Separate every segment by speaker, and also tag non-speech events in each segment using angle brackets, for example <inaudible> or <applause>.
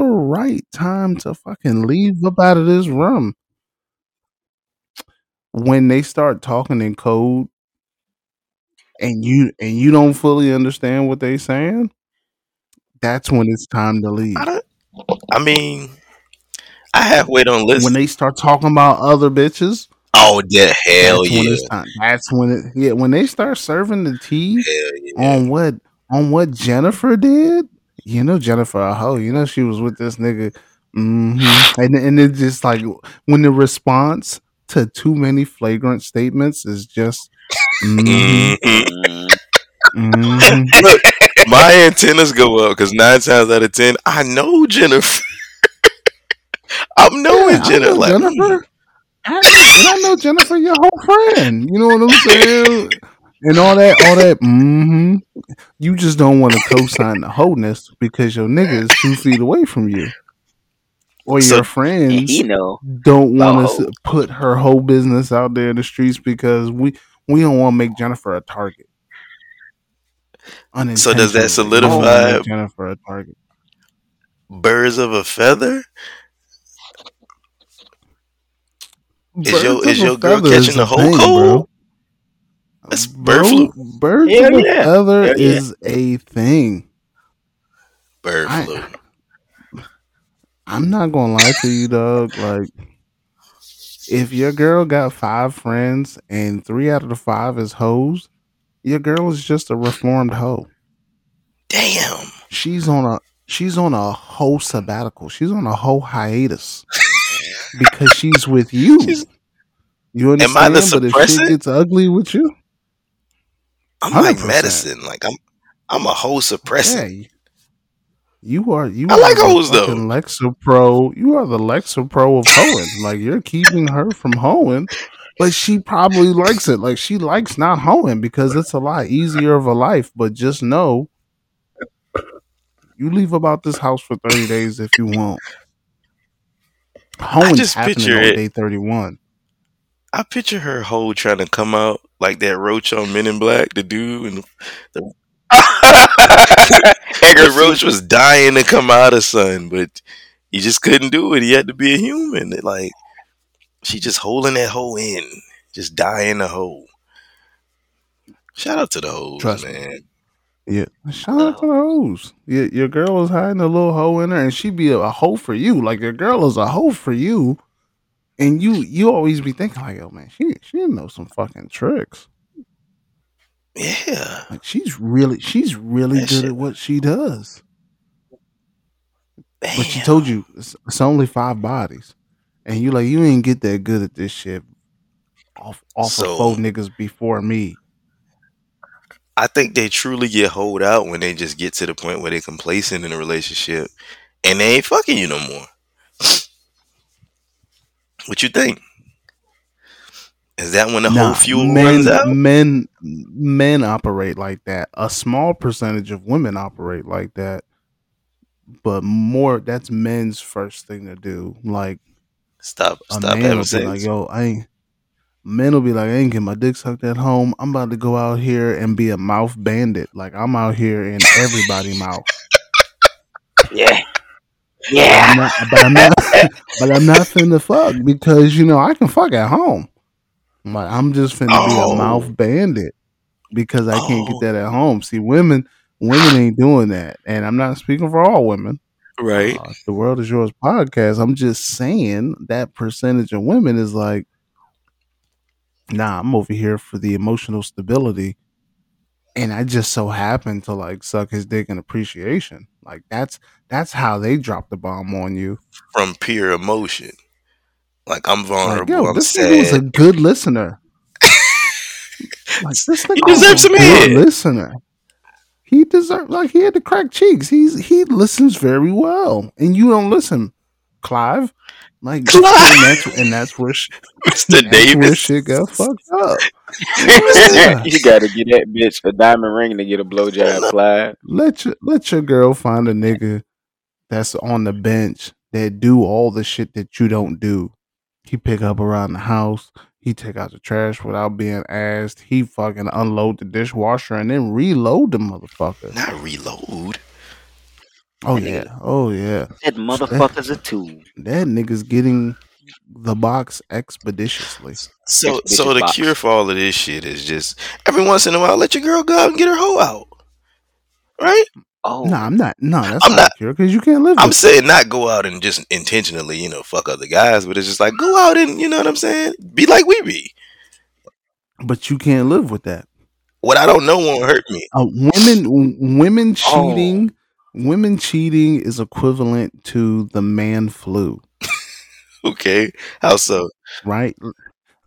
Speaker 1: the right time to fucking leave up out of this room. When they start talking in code and you and you don't fully understand what they're saying, that's when it's time to leave.
Speaker 2: I. I mean, I halfway don't listen.
Speaker 1: When they start talking about other bitches,
Speaker 2: oh yeah, hell
Speaker 1: that's when
Speaker 2: yeah,
Speaker 1: it's time. That's when it yeah. When they start serving the tea
Speaker 2: yeah.
Speaker 1: on what on what Jennifer did, you know Jennifer a hoe. You know she was with this nigga. hmm And and it just like when the response to too many flagrant statements is just mhm,
Speaker 2: Mhm.
Speaker 1: mhm.
Speaker 2: Look, <laughs> my antennas go up because nine times out of ten, I know Jennifer. <laughs> I'm knowing
Speaker 1: Yeah, I
Speaker 2: Jennifer.
Speaker 1: know
Speaker 2: Like, mm,
Speaker 1: Jennifer. I know, and I know Jennifer, your whole friend. You know what I'm saying? And all that, all that. hmm You just don't want to co-sign the wholeness because your nigga is two feet away from you, or
Speaker 2: So-
Speaker 1: your friends
Speaker 3: he know.
Speaker 1: don't want to put her whole business out there in the streets because we we don't want to make Jennifer a target.
Speaker 2: So does that
Speaker 1: Unintentionally, we don't wanna
Speaker 2: solidify-
Speaker 1: Jennifer a target?
Speaker 2: birds of a feather. Is your- is your girl catching the whole
Speaker 1: thing,
Speaker 2: cold?
Speaker 1: bro.
Speaker 2: That's bird flu.
Speaker 3: Hell
Speaker 1: of
Speaker 3: yeah.
Speaker 1: feather
Speaker 3: Hell yeah.
Speaker 1: is a thing.
Speaker 2: Bird
Speaker 1: I-
Speaker 2: flu.
Speaker 1: I'm not gonna lie to you, dog. Like, if your girl got five friends and three out of the five is hoes, your girl is just a reformed hoe.
Speaker 2: Damn.
Speaker 1: She's on a she's on a whole sabbatical. She's on a whole hiatus because she's with you. <laughs>
Speaker 2: She's-
Speaker 1: you
Speaker 2: Am
Speaker 1: understand?
Speaker 2: I the
Speaker 1: but if shit gets ugly with you,
Speaker 2: I'm like
Speaker 1: 100%.
Speaker 2: medicine. Like I'm. I'm a whole suppressant.
Speaker 1: yeah, you are you.
Speaker 2: I
Speaker 1: are
Speaker 2: like hoes, though.
Speaker 1: Lexapro. You are the Lexapro of hoeing. <laughs> like you're keeping her from hoeing, but she probably likes it. Like she likes not hoeing because it's a lot easier of a life. But just know, you leave about this house for thirty days if you want. Hoeing's
Speaker 2: just
Speaker 1: happening on day thirty-one.
Speaker 2: I picture her hoe trying to come out like that roach on Men in Black, the dude, and the <laughs> Edgar Roach was dying to come out of son, but he just couldn't do it. He had to be a human. It, like she just holding that hole in, just dying the hole. Shout out to the hoes,
Speaker 1: Trust me.
Speaker 2: man.
Speaker 1: Yeah, shout out to the hoes. Your, your girl is hiding a little hoe in her, and she be a, a hoe for you. Like your girl is a hoe for you, and you you always be thinking like, oh man, she she knows some fucking tricks.
Speaker 2: Yeah,
Speaker 1: Like she's really she's really
Speaker 2: That
Speaker 1: good
Speaker 2: shit-
Speaker 1: at what she does. But she told you it's, it's only five bodies, and you like you ain't get that good at this shit off off
Speaker 2: So-
Speaker 1: of four niggas before me.
Speaker 2: I think they truly get hold out when they just get to the point where they're complacent in a relationship and they ain't fucking you no more. What you think? Is that when the
Speaker 1: Nah,
Speaker 2: whole fuel
Speaker 1: men,
Speaker 2: runs out?
Speaker 1: Men men operate like that. A small percentage of women operate like that. But more that's men's first thing to do. Like
Speaker 2: Stop, stop
Speaker 1: man
Speaker 2: having sex.
Speaker 1: like, yo, I ain't men will be like, I ain't get my dick sucked at home. I'm about to go out here and be a mouth bandit. Like I'm out here in everybody mouth. <laughs>
Speaker 3: Yeah.
Speaker 1: But
Speaker 3: Yeah.
Speaker 1: I'm not, but I'm not, <laughs> but I'm not finna fuck because you know I can fuck at home. I'm like I'm just finna be
Speaker 2: Oh.
Speaker 1: a mouth bandit because I can't
Speaker 2: Oh.
Speaker 1: get that at home. See, women, women ain't doing that, and I'm not speaking for all women.
Speaker 2: right?
Speaker 1: Uh, the world is yours podcast. I'm just saying that percentage of women is like, nah, I'm over here for the emotional stability, and I just so happen to like suck his dick in appreciation. Like that's that's how they drop the bomb on you.
Speaker 2: From pure emotion. Like I'm
Speaker 1: Like,
Speaker 2: vulnerable.
Speaker 1: yo,
Speaker 2: I'm
Speaker 1: this nigga was a good listener. <laughs> like this nigga
Speaker 2: He
Speaker 1: was
Speaker 2: deserves
Speaker 1: a
Speaker 2: some
Speaker 1: good listener. He deserved like he had the crack cheeks. He's he listens very well, and you don't listen, Clive. Like
Speaker 2: Clive!
Speaker 1: and that's and that's where sh- <laughs>
Speaker 2: Mr.
Speaker 1: that's where
Speaker 2: Davis.
Speaker 1: shit got fucked up. Yeah. <laughs>
Speaker 3: you gotta <laughs> get that bitch a diamond ring to get a blowjob, Clyde.
Speaker 1: Let your let your girl find a nigga that's on the bench that do all the shit that you don't do. He pick up around the house. He take out the trash without being asked. He fucking unload the dishwasher and then reload the motherfucker.
Speaker 2: Not reload.
Speaker 1: Oh
Speaker 3: That
Speaker 1: yeah.
Speaker 3: nigga,
Speaker 1: Oh yeah.
Speaker 3: that motherfucker's a tool.
Speaker 1: That nigga's getting the box expeditiously.
Speaker 2: So,
Speaker 3: Expeditious
Speaker 2: so the
Speaker 3: box.
Speaker 2: cure for all of this shit is just every once in a while let your girl go out and get her hoe out, right?
Speaker 3: Oh,
Speaker 1: No, I'm not. No, that's
Speaker 2: I'm
Speaker 1: not,
Speaker 2: not-
Speaker 1: cure because you can't live.
Speaker 2: I'm
Speaker 1: with
Speaker 2: saying not go out and just intentionally, you know, fuck other guys, but it's just like go out and you know what I'm saying, be like we be.
Speaker 1: but you can't live with that.
Speaker 2: What I don't know won't hurt me.
Speaker 1: Uh, women, w- women
Speaker 3: Oh.
Speaker 1: Women cheating is equivalent to the man flu, <laughs>
Speaker 2: Okay, how so?
Speaker 1: right?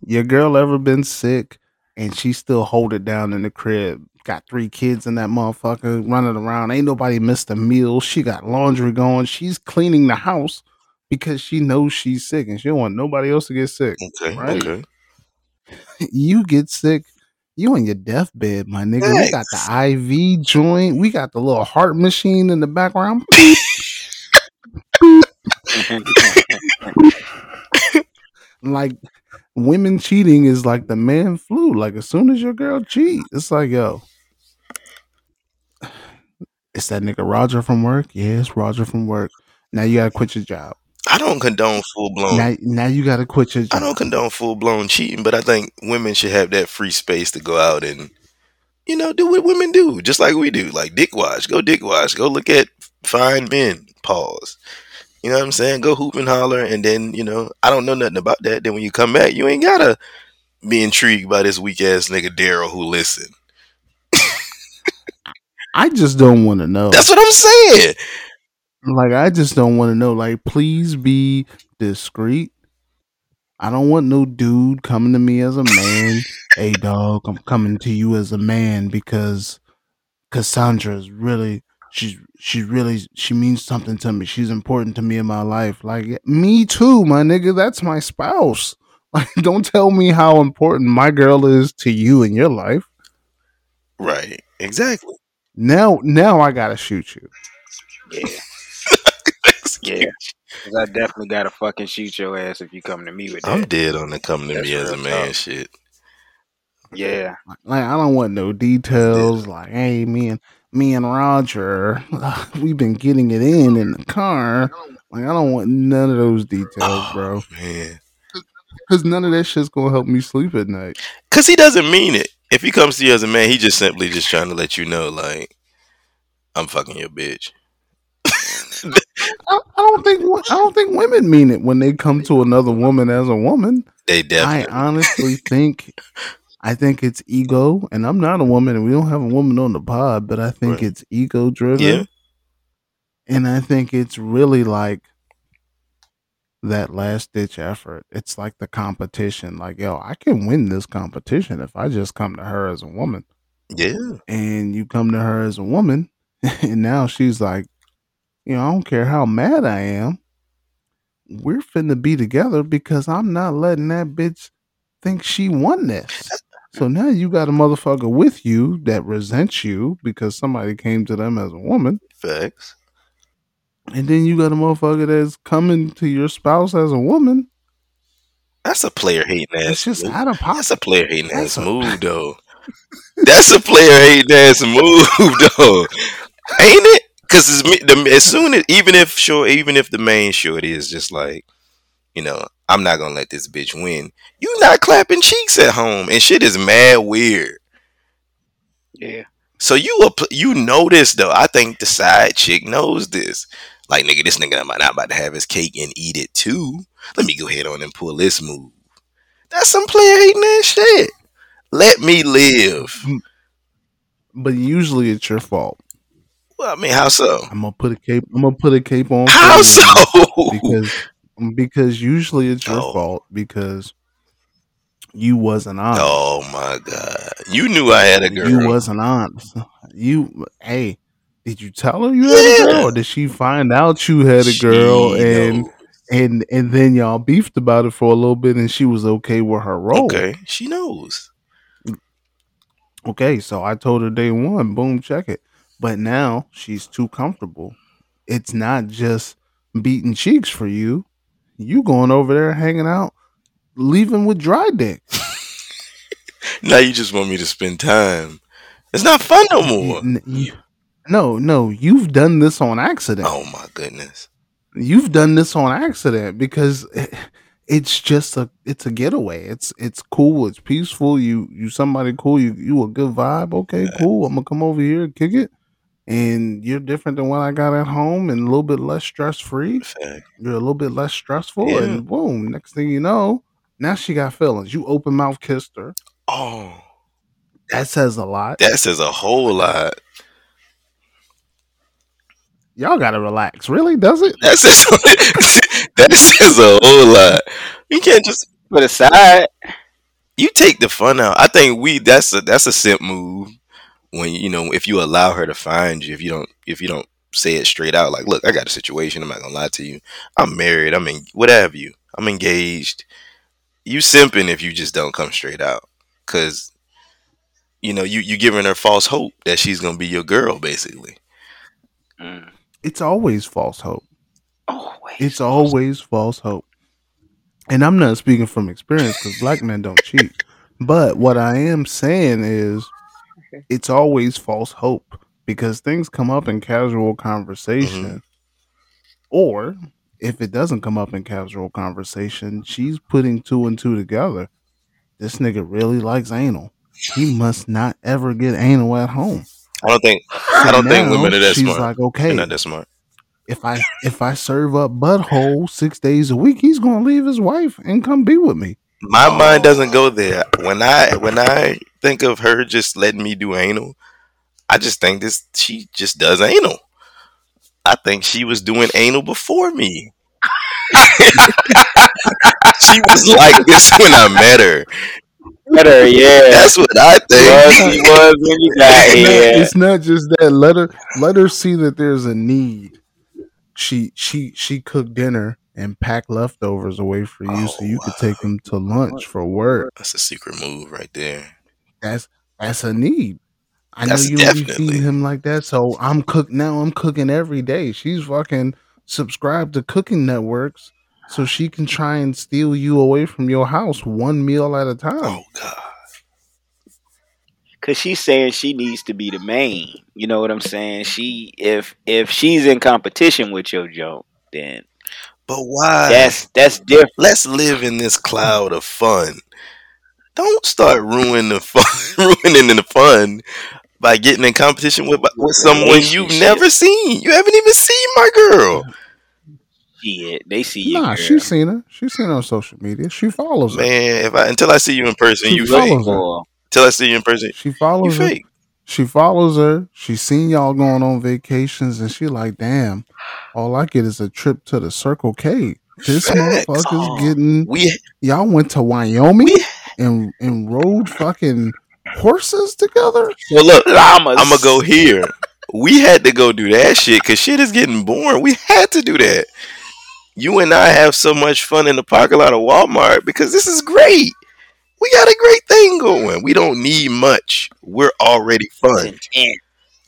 Speaker 1: Your girl ever been sick and she still hold it down in the crib? Got three kids in that motherfucker running around. Ain't nobody missed a meal. She got laundry going. She's cleaning the house because she knows she's sick and she don't want nobody else to get sick.
Speaker 2: Okay,
Speaker 1: Right.
Speaker 2: okay. <laughs>
Speaker 1: you get sick, you on your deathbed, my nigga. We got the IV joint. We got the little heart machine in the background. Like women cheating is like the man flu. Like as soon as your girl cheat, it's like yo. It's that nigga Roger from work. Yeah, it's Roger from work. Now you gotta quit your job.
Speaker 2: I don't condone full blown.
Speaker 1: Now, now you gotta quit your
Speaker 2: I don't condone full blown cheating, but I think women should have that free space to go out and, you know, do what women do, just like we do. Like dick wash, go dick wash, go look at fine men. Pause. You know what I'm saying? Go hoop and holler, and then you know I don't know nothing about that. Then when you come back, you ain't gotta be intrigued by this weak ass nigga Daryl who listen.
Speaker 1: I just don't want to know.
Speaker 2: That's what I'm saying.
Speaker 1: Like I just don't want to know. Like, please be discreet. I don't want no dude coming to me as a man. hey, dog, I'm coming to you as a man because Cassandra is really she's she's really she means something to me. She's important to me in my life. Like me too, my nigga. That's my spouse. <laughs> Like, don't tell me how important my girl is to you in your life.
Speaker 2: Right. Exactly.
Speaker 1: Now, now I gotta shoot you.
Speaker 3: yeah, yeah. 'Cause I definitely gotta fucking shoot your ass if you come to me with that.
Speaker 2: I'm dead on the come to
Speaker 3: That's
Speaker 2: me as a man
Speaker 3: talk.
Speaker 2: shit.
Speaker 3: Yeah,
Speaker 1: Like I don't want no details. Like, hey, me and me and Roger, <laughs> we've been getting it in in the car. Like, I don't want none of those details,
Speaker 2: Oh,
Speaker 1: bro.
Speaker 2: man.
Speaker 1: Because none of that shit's gonna help me sleep at night.
Speaker 2: Cause he doesn't mean it. If he comes to you as a man, he just simply just trying to let you know, like, I'm fucking your bitch. <laughs>
Speaker 1: I, I don't think I don't think women mean it when they come to another woman as a woman.
Speaker 2: They definitely.
Speaker 1: I honestly think, I think it's ego, and I'm not a woman, and we don't have a woman on the pod, but I think
Speaker 2: Right.
Speaker 1: it's ego driven.
Speaker 2: Yeah.
Speaker 1: And I think it's really like that last ditch effort. It's like the competition. Like, yo, I can win this competition if I just come to her as a woman.
Speaker 2: Yeah.
Speaker 1: And you come to her as a woman, <laughs> and now she's like, you know, I don't care how mad I am. We're finna be together because I'm not letting that bitch think she won this. <laughs> So now you got a motherfucker with you that resents you because somebody came to them as a woman.
Speaker 2: Facts.
Speaker 1: And then you got a motherfucker that's coming to your spouse as a woman.
Speaker 2: That's a player hating ass.
Speaker 1: It's just
Speaker 2: move.
Speaker 1: out of pocket.
Speaker 2: That's a player hating ass move, though. <laughs> That's a player hating ass move, though. Ain't it? Because as, me- the- as soon as, even if sure, even if the main shorty is just like, you know, I'm not gonna let this bitch win. You not clapping cheeks at home, and shit is mad weird.
Speaker 3: yeah.
Speaker 2: So you a you know this though. I think the side chick knows this. Like nigga, this nigga i'm not about to have his cake and eat it too. Let me go ahead on and pull this move. That's some player hating ass shit. Let me live. Mm.
Speaker 1: But usually it's your fault.
Speaker 2: Well, I mean, how so?
Speaker 1: I'm gonna put a cape. I'm gonna put a cape on.
Speaker 2: How so?
Speaker 1: Because because usually it's your
Speaker 2: Oh.
Speaker 1: fault because you wasn't honest.
Speaker 2: Oh my god! You knew I had a girl.
Speaker 1: You wasn't honest. You hey, did you tell her you had a
Speaker 2: Yeah.
Speaker 1: girl, or did she find out you had a girl
Speaker 2: She
Speaker 1: and
Speaker 2: know.
Speaker 1: and and then y'all beefed about it for a little bit and she was okay with her role?
Speaker 2: okay, she knows.
Speaker 1: Okay, so I told her day one, boom, check it. But now she's too comfortable. It's not just beating cheeks for you. You going over there hanging out, leaving with dry dick. <laughs>
Speaker 2: Now you just want me to spend time. It's not fun no more.
Speaker 1: No, no, you've done this on accident.
Speaker 2: Oh my goodness.
Speaker 1: You've done this on accident because it's just a it's a getaway. It's it's cool. It's peaceful. You you somebody cool. You you a good vibe. Okay, cool. I'm gonna come over here and kick it. And you're different than what I got at home, and a little bit less stress free. You're a little bit less stressful,
Speaker 2: Yeah.
Speaker 1: and boom. Next thing you know, now she got feelings. You open mouth kissed her.
Speaker 2: Oh,
Speaker 1: That says a lot.
Speaker 2: that says a whole lot.
Speaker 1: Y'all gotta relax. Really? Does it?
Speaker 2: That says <laughs> that says a whole lot. You can't just
Speaker 3: Put aside,
Speaker 2: you take the fun out. I think we that's a that's a simp move when you know if you allow her to find you if you don't if you don't say it straight out like look I got a situation I'm not gonna lie to you I'm married I'm in what have you I'm engaged you simping if you just don't come straight out because you know you you giving her false hope that she's gonna be your girl basically
Speaker 3: mm,
Speaker 1: It's always false hope.
Speaker 3: always.
Speaker 1: It's always false hope. And I'm not speaking from experience because black men don't cheat. But what I am saying is it's always false hope because things come up in casual conversation. Mm-hmm. Or if it doesn't come up in casual conversation, she's putting two and two together. This nigga really likes anal. He must not ever get anal at home.
Speaker 2: I don't think
Speaker 1: So
Speaker 2: I don't think women are that
Speaker 1: she's
Speaker 2: smart
Speaker 1: like,
Speaker 2: they're
Speaker 1: okay,
Speaker 2: not that smart
Speaker 1: if I if I serve up butthole six days a week, he's gonna leave his wife and come be with me.
Speaker 2: My mind doesn't go there when I when I think of her just letting me do anal I just think this she just does anal. I think she was doing anal before me. <laughs> she was like this when I met her.
Speaker 3: Better, yeah.
Speaker 2: That's what I think.
Speaker 3: was <laughs> when you got here.
Speaker 1: it's not just that. Let her let her see that there's a need. She she she cooked dinner and pack leftovers away for you, so
Speaker 2: Oh,
Speaker 1: you could take them to lunch for work.
Speaker 2: That's a secret move right there.
Speaker 1: That's that's a need. I
Speaker 2: That's
Speaker 1: know you don't be
Speaker 2: definitely-
Speaker 1: feeding him like that, so I'm cook now. I'm cooking every day. She's fucking subscribed to cooking networks, so she can try and steal you away from your house one meal at a time.
Speaker 2: Oh God.
Speaker 3: Cause she's saying she needs to be the main. You know what I'm saying? She if if she's in competition with your joke, then
Speaker 2: But why?
Speaker 3: that's that's different.
Speaker 2: Let's live in this cloud of fun. Don't start ruining the fun, <laughs> ruining the fun by getting in competition with with someone you've never seen. You haven't even seen my girl.
Speaker 3: Yeah, they see you.
Speaker 1: Nah,
Speaker 3: girl.
Speaker 1: she's seen her. She's seen her on social media. She follows her.
Speaker 2: Man, if I until I see you in person,
Speaker 1: She
Speaker 2: you
Speaker 1: follows
Speaker 2: fake.
Speaker 1: her.
Speaker 3: Boy,
Speaker 2: Till I see you in person,
Speaker 1: She
Speaker 2: you
Speaker 1: follows her.
Speaker 2: fake.
Speaker 1: She follows her. She's seen y'all going on vacations, and she like, damn. All I get is a trip to the Circle K. This
Speaker 2: Facts.
Speaker 1: motherfucker's
Speaker 3: Oh.
Speaker 1: getting.
Speaker 2: We
Speaker 1: Y'all went to Wyoming
Speaker 2: we
Speaker 1: and and rode fucking horses together.
Speaker 2: well look.
Speaker 3: llamas.
Speaker 2: I'm gonna go here. We had to go do that shit because shit is getting boring. We had to do that. You and I have so much fun in the parking lot of Walmart because this is great. We got a great thing going. We don't need much. We're already fun.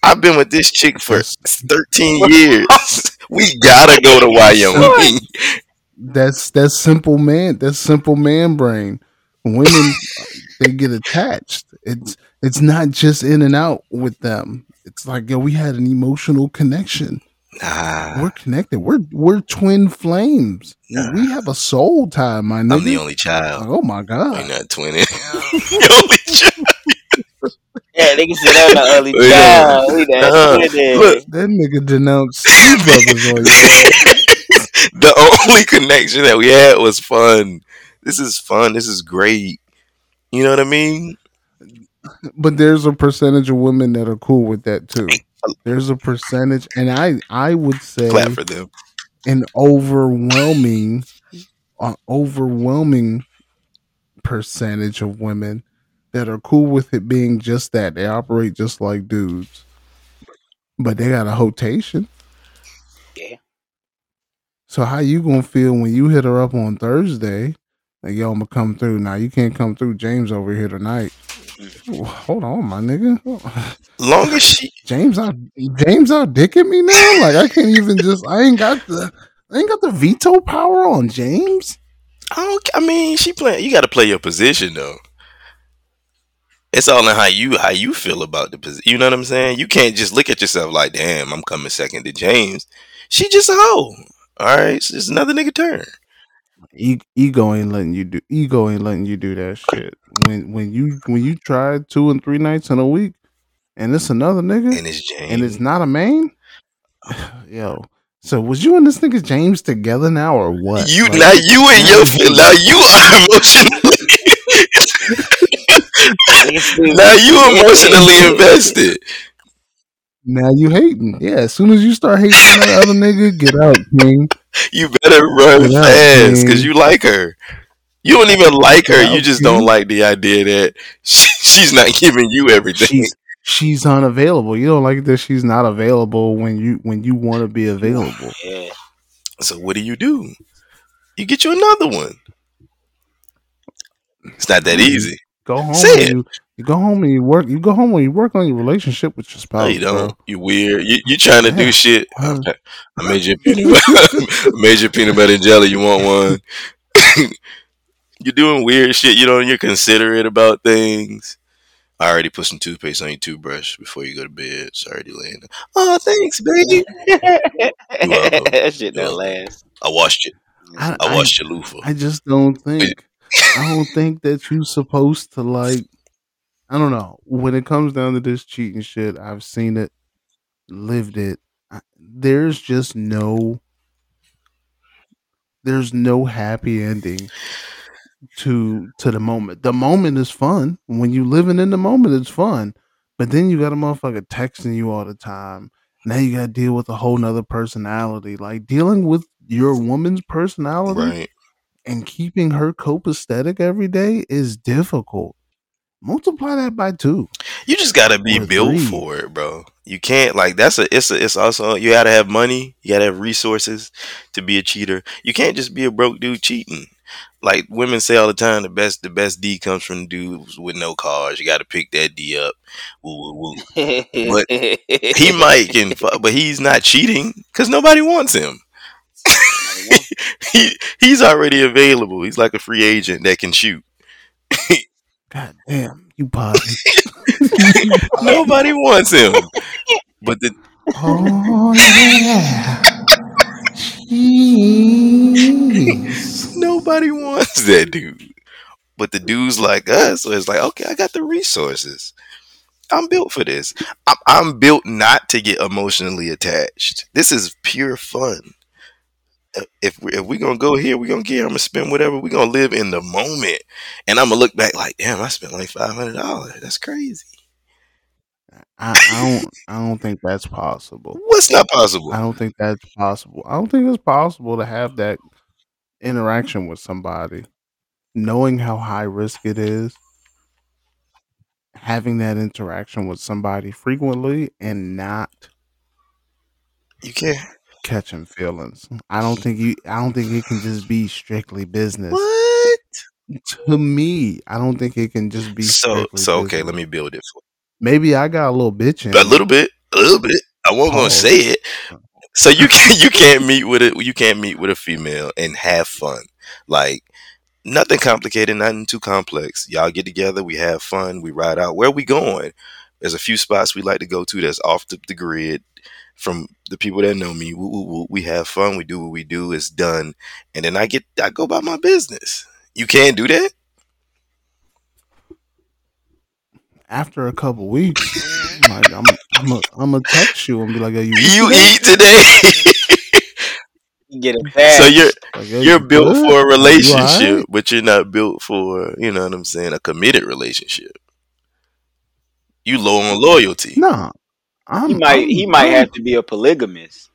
Speaker 2: I've been with this chick for 13 years. <laughs> we gotta go to Wyoming.
Speaker 1: That's that's simple man. That's simple man brain. Women <laughs> they get attached. It's it's not just in and out with them. It's like yo, we had an emotional connection.
Speaker 2: Nah,
Speaker 1: We're connected. We're we're twin flames.
Speaker 2: Nah.
Speaker 1: We have a soul tie, my nigga.
Speaker 2: I'm the only child.
Speaker 1: oh my
Speaker 2: I'm
Speaker 1: god.
Speaker 2: not twinning. <laughs> <laughs> the only child.
Speaker 3: Yeah, they can sit on the early <laughs>
Speaker 2: Yeah.
Speaker 3: child. We done
Speaker 2: Uh,
Speaker 3: did
Speaker 2: look.
Speaker 1: That nigga denounced Step Brothers on you.
Speaker 2: the only connection that we had was fun. This is fun. This is great. You know what I mean?
Speaker 1: But there's a percentage of women that are cool with that too. There's a percentage, and I I would say
Speaker 2: Clap for them.
Speaker 1: an overwhelming, an overwhelming percentage of women that are cool with it being just that. They operate just like dudes, but they got a hotation.
Speaker 3: Yeah.
Speaker 1: So how you gonna feel when you hit her up on Thursday? Like yo, I'm gonna come through. Now you can't come through. James over here tonight. Hold on, my nigga.
Speaker 2: Long as she, <laughs>
Speaker 1: James out James out dicking me now? Like I can't even just I ain't got the I ain't got the veto power on James.
Speaker 2: I don't. I mean, she playing. You got to play your position though. it's all in how you how you feel about the position. You know what I'm saying? You can't just look at yourself like, damn, I'm coming second to James. She just a hoe. All right, it's just another nigga turn.
Speaker 1: E- ego ain't letting you do ego ain't letting you do that shit. When when you when you try two and three nights in a week, and it's another nigga,
Speaker 2: And it's James.
Speaker 1: and it's not a main. <sighs> Yo, so was you and this nigga James together now or what?
Speaker 2: you
Speaker 1: Like,
Speaker 2: now you and
Speaker 1: now
Speaker 2: your
Speaker 1: you
Speaker 2: feel now you are <laughs> emotionally now you emotionally <laughs> invested.
Speaker 1: Now you hating. Yeah, as soon as you start hating that other nigga, get out, king. <laughs>
Speaker 2: You better run
Speaker 1: Get
Speaker 2: fast because you like her. You don't even like her.
Speaker 1: Get
Speaker 2: You just
Speaker 1: man.
Speaker 2: don't like the idea that <laughs> she, she's not giving you everything.
Speaker 1: She's she's unavailable. You don't like that she's not available when you when you want to be available. <sighs>
Speaker 3: Yeah.
Speaker 2: So what do you do? You get you another one. It's not that mm-hmm. easy.
Speaker 1: Go home.
Speaker 2: Say it.
Speaker 1: You, you go home and you work. You go home and you work on your relationship with your
Speaker 2: No,
Speaker 1: spouse.
Speaker 2: you don't.
Speaker 1: Bro.
Speaker 2: You weird. You you trying to do shit.
Speaker 1: Huh.
Speaker 2: I made you peanut butter. <laughs> Made you peanut butter and jelly. You want one? <laughs> <laughs> you're doing weird shit. You know, and you're considerate about things. I already put some toothpaste on your toothbrush before you go to bed. It's already laying there. Oh, thanks, baby. welcome.
Speaker 3: that shit
Speaker 2: You're
Speaker 3: don't
Speaker 2: welcome.
Speaker 3: last.
Speaker 2: I washed it.
Speaker 1: I,
Speaker 2: I
Speaker 1: I,
Speaker 2: washed your loofah.
Speaker 1: I just don't think. I don't think that you're supposed to like. I don't know. When it comes down to this cheating shit, I've seen it, lived it. I, there's just no. There's no happy ending to to the moment. The moment is fun. When you living in the moment, it's fun. But then you got a motherfucker texting you all the time. Now you got to deal with a whole nother personality. Like dealing with your woman's personality
Speaker 2: Right.
Speaker 1: and keeping her copacetic every day is difficult. Multiply that by two.
Speaker 2: You just gotta be built
Speaker 1: three.
Speaker 2: for it, bro. You can't like that's a it's a it's also you gotta have money, you gotta have resources to be a cheater. You can't just be a broke dude cheating. Like women say all the time, the best the best D comes from dudes with no cars. You gotta pick that D up. Woo, woo, woo. But <laughs> He might can, fu- but he's not cheating because nobody wants him. <laughs> he he's already available. He's like a free agent that can shoot. <laughs>
Speaker 1: God damn, you positive. <laughs>
Speaker 2: Nobody wants him. But the
Speaker 1: oh yeah. Jeez. <laughs>
Speaker 2: Nobody wants that dude. But the dudes like us, so it's like, okay, I got the resources. I'm built for this. I'm, I'm built not to get emotionally attached. This is pure fun. If we, if we gonna go here, we gonna get. I'm gonna spend whatever. We gonna live in the moment, and I'm gonna look back like, damn, I spent like five hundred dollars. That's crazy.
Speaker 1: I, I don't I don't think that's possible.
Speaker 2: What's not possible?
Speaker 1: I don't think that's possible. I don't think it's possible to have that interaction with somebody, knowing how high risk it is, having that interaction with somebody frequently and not
Speaker 2: You can't.
Speaker 1: Catching feelings. I don't think you I don't think it can just be strictly business.
Speaker 2: What?
Speaker 1: To me, I don't think it can just be
Speaker 2: So so okay.
Speaker 1: business.
Speaker 2: Let me build it for
Speaker 1: Maybe I got a little bitch in
Speaker 2: a little bit. A little bit. I won't gonna
Speaker 1: oh,
Speaker 2: say it. Uh, so you can you can't meet with a you can't meet with a female and have fun. Like nothing complicated, nothing too complex. Y'all get together, we have fun, we ride out. Where we going? There's a few spots we like to go to that's off the, the grid. From the people that know me, woo, woo, woo, we have fun. We do what we do. It's done, and then I get I go about my business. You can't do that.
Speaker 1: After a couple weeks, I'm like, I'm I'm a, I'm gonna text you and be like, "Are you eat
Speaker 2: You
Speaker 1: today?"
Speaker 2: eat today. <laughs>
Speaker 3: You get a bag. <laughs>
Speaker 2: so you're
Speaker 1: Like, "Yo,
Speaker 2: you're
Speaker 1: you
Speaker 2: built
Speaker 1: good?
Speaker 2: for a
Speaker 1: You
Speaker 2: relationship, but you're not built for, you know what I'm saying, a committed relationship. You low on loyalty.
Speaker 1: Nah, I'm.
Speaker 3: he might
Speaker 1: I'm,
Speaker 3: he might
Speaker 1: I'm-
Speaker 3: have to be a polygamist.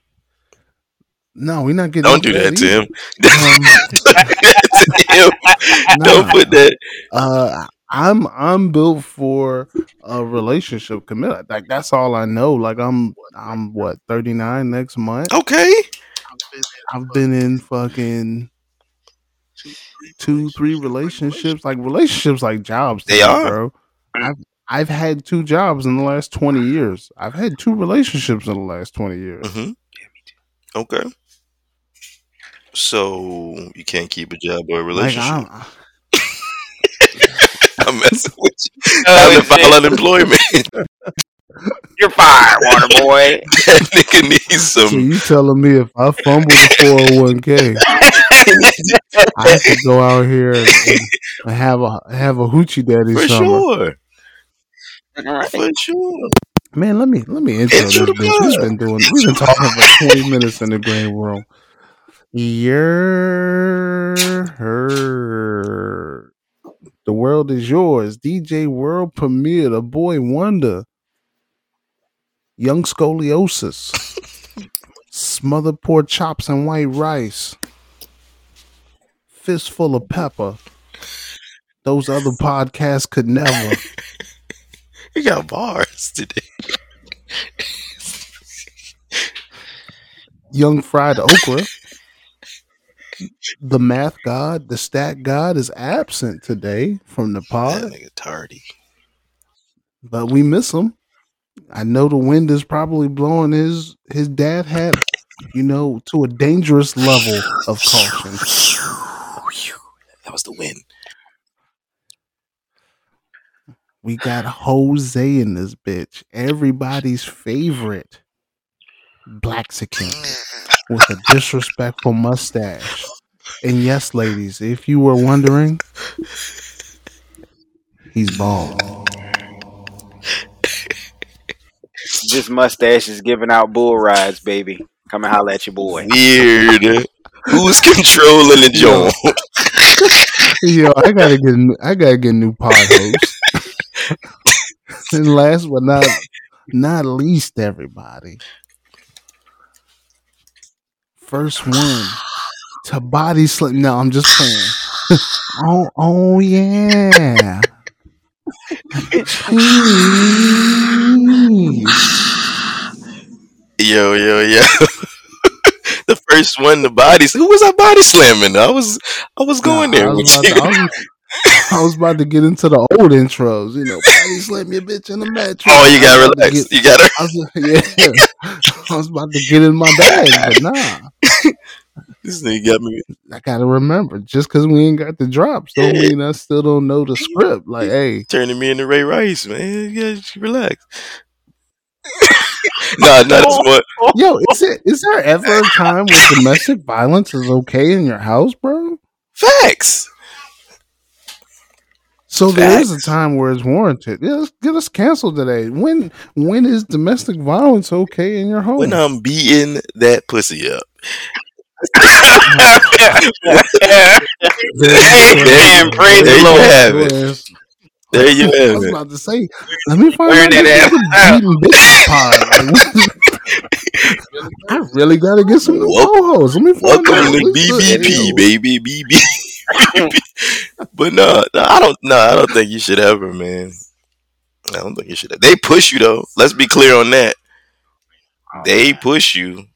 Speaker 1: No, we're not getting.
Speaker 2: Don't do
Speaker 1: into
Speaker 2: that to him.
Speaker 1: Um,
Speaker 2: To <laughs> him. Don't
Speaker 1: Nah.
Speaker 2: put that.
Speaker 1: uh, I'm I'm built for a relationship commitment. Like that's all I know. Like I'm I'm what 39 next month.
Speaker 2: Okay.
Speaker 1: I've been in fucking two, three relationships. Like relationships, like jobs. to
Speaker 2: They are.
Speaker 1: bro. I've I've had two jobs in the last 20 years. I've had two relationships in the last 20 years.
Speaker 2: hmm Okay. So you can't keep a job or a
Speaker 1: Like
Speaker 2: relationship.
Speaker 1: I'm, <laughs>
Speaker 2: I'm messing with you.
Speaker 3: Oh,
Speaker 2: Time to
Speaker 3: shit.
Speaker 2: file unemployment.
Speaker 3: You're fired, water boy. <laughs>
Speaker 2: that nigga needs
Speaker 1: So you telling me if I fumble the 401k, <laughs> I could go out here and, and have a have a hoochie daddy
Speaker 2: For
Speaker 1: summer?
Speaker 2: sure.
Speaker 3: All right.
Speaker 2: For sure.
Speaker 1: Man, let me let me intro
Speaker 2: Intro
Speaker 1: this bitch. We've been doing we've been talking for twenty minutes in the green world. You're. The world is yours. DJ World Premiere, the boy wonder. Young scoliosis. Smothered pork chops and white rice. Fistful of pepper. Those other podcasts could never.
Speaker 2: You got bars today.
Speaker 1: Young fried okra. The math god, the stat god is absent today from the
Speaker 2: That
Speaker 1: pod,
Speaker 2: nigga tardy.
Speaker 1: but we miss him. I know the wind is probably blowing his his dad hat, you know, to a dangerous level of caution.
Speaker 2: That was the win.
Speaker 1: We got Jose in this bitch, everybody's favorite Blaxican with a disrespectful mustache. And yes, ladies, if you were wondering, he's bald.
Speaker 3: This mustache is giving out bull rides, baby. Come and holler at your boy.
Speaker 2: Weird. Who's controlling the joint?
Speaker 1: Yo, I gotta get, new- I gotta get new pod host. And last but not not least, everybody, first one to body slam. No, I'm just playing. <laughs> oh, oh yeah. <laughs>
Speaker 2: Yo, yo, yo. <laughs> the first one, the bodies. Who was I body slamming? I was, I was going
Speaker 1: Nah,
Speaker 2: there
Speaker 1: I was, to, I, was, <laughs> I was about to get into the old intros, you know, body slam your bitch in the mattress.
Speaker 2: Oh, you gotta
Speaker 1: was about to
Speaker 2: relax.
Speaker 1: get-
Speaker 2: You gotta. <laughs>
Speaker 1: I was, yeah, <laughs> I was about to get in my bag, but nah.
Speaker 2: This nigga got me.
Speaker 1: I gotta remember, just because we ain't got the drops, don't
Speaker 2: Yeah.
Speaker 1: mean I still don't know the script. Like, hey,
Speaker 2: turning me into Ray Rice, man. Yeah, relax. nah, not as much.
Speaker 1: yo, is it is there ever a time where domestic violence is okay in your house, bro?
Speaker 2: Facts.
Speaker 1: So there is a time where it's warranted. Yeah, let's get us canceled today. When when is domestic violence okay in your home?
Speaker 2: When I'm beating that pussy up.
Speaker 3: Man, praise
Speaker 2: There
Speaker 3: the
Speaker 2: you <laughs>
Speaker 3: Lord.
Speaker 2: have it. There you have it.
Speaker 1: I was about to say, let me find
Speaker 3: Burn
Speaker 1: out
Speaker 3: that
Speaker 1: this beating bitches pod. I really gotta get some new
Speaker 2: Wel-
Speaker 1: co-hosts. Let me find
Speaker 2: Welcome
Speaker 1: out.
Speaker 2: to
Speaker 1: the-
Speaker 2: BBP, baby. BB. <laughs> but no, no, I don't. No, I don't think you should ever, man. I don't think you should. They push you though. Let's be clear on that. Oh, they push you.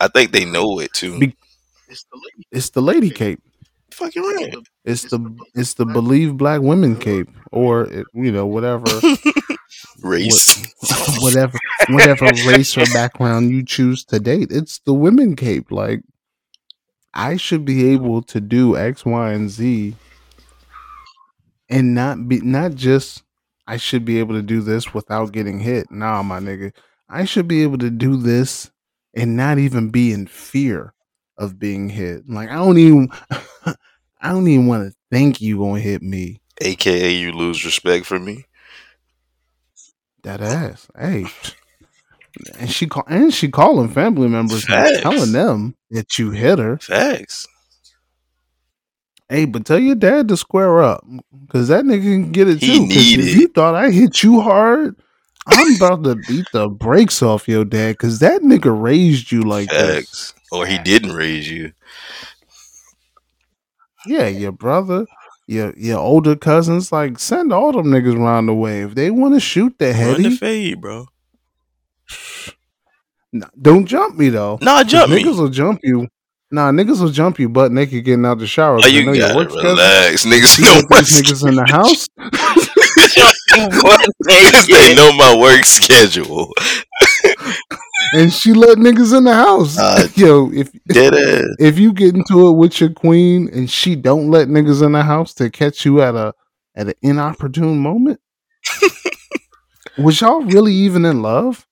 Speaker 2: I think they know it too.
Speaker 1: Be- It's the lady cape.
Speaker 2: Fucking right.
Speaker 1: It's the it's the believe black women cape, or it, you know whatever <laughs>
Speaker 2: Race. <laughs>
Speaker 1: whatever whatever race or background you choose to date. It's the women cape. Like I should be able to do X, Y, and Z, and not be not just I should be able to do this without getting hit. Nah, my nigga, I should be able to do this and not even be in fear of being hit. Like I don't even <laughs> I don't even want to think you gonna hit me.
Speaker 2: AKA, you lose respect for me.
Speaker 1: That ass. Hey. And she call and she calling family members
Speaker 2: Facts.
Speaker 1: telling them that you hit her.
Speaker 2: Facts.
Speaker 1: Hey, but tell your dad to square up. Cause that nigga can get it
Speaker 2: He
Speaker 1: too. 'Cause
Speaker 2: need
Speaker 1: if you thought I hit you hard, I'm about to beat the brakes off your dad. Cause that nigga raised you like this.
Speaker 2: Or he didn't raise you.
Speaker 1: Yeah, your brother, your your older cousins, like send all them niggas around the way. If they want to shoot the head.
Speaker 2: Run the fade, bro.
Speaker 1: Nah, don't jump me though.
Speaker 2: Nah, jump me.
Speaker 1: niggas will jump you. Nah, niggas will jump you butt naked getting out the shower.
Speaker 2: Oh,
Speaker 1: 'cause
Speaker 2: you
Speaker 1: know
Speaker 2: gotta
Speaker 1: work schedule.
Speaker 2: relax. Niggas
Speaker 1: You
Speaker 2: know
Speaker 1: put
Speaker 2: my
Speaker 1: these niggas in the house. <laughs>
Speaker 2: Because they know my work schedule.
Speaker 1: and she let niggas in the house.
Speaker 2: Uh, <laughs>
Speaker 1: Yo, if
Speaker 2: Dead ass.
Speaker 1: if you get into it with your queen and she don't let niggas in the house to catch you at a at an inopportune moment? <laughs> Was y'all really even in love?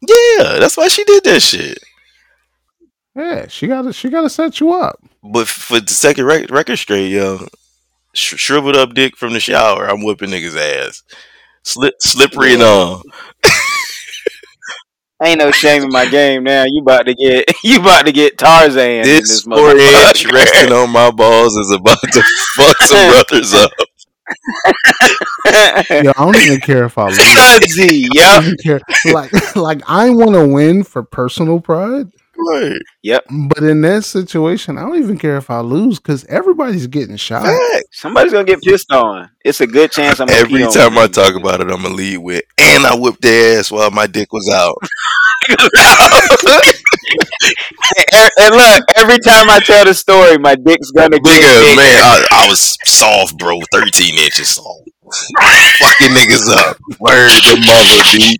Speaker 2: Yeah, that's why she did that shit.
Speaker 1: Yeah, she gotta she gotta set you up.
Speaker 2: But for the second rec- record straight, yo, sh- shriveled up dick from the shower, I'm whipping niggas ass, Slip, slippery and all. <laughs>
Speaker 3: Ain't no shame in my game now. You about to get <laughs> you about to get Tarzan. in
Speaker 2: This
Speaker 3: this
Speaker 2: four inch
Speaker 3: motherfucker.
Speaker 2: resting on my balls is about to <laughs> fuck some brothers up. <laughs>
Speaker 1: Yo, I don't even care if I lose. Don't care. Like <laughs> like I want to win for personal pride,
Speaker 2: Right.
Speaker 1: but in that situation, I don't even care if I lose because everybody's getting shot.
Speaker 2: Facts.
Speaker 3: Somebody's gonna get pissed on. It's a good chance I'm gonna
Speaker 2: Every
Speaker 3: on
Speaker 2: time I talk about it, I'm gonna lead with, and I whipped their ass while my dick was out. <laughs>
Speaker 3: and, and look, every time I tell the story, my dick's gonna get
Speaker 2: Bigger
Speaker 3: bigger.
Speaker 2: man, I, I was soft, bro, 13 inches soft. <laughs> Fucking niggas up. Word the mother, B.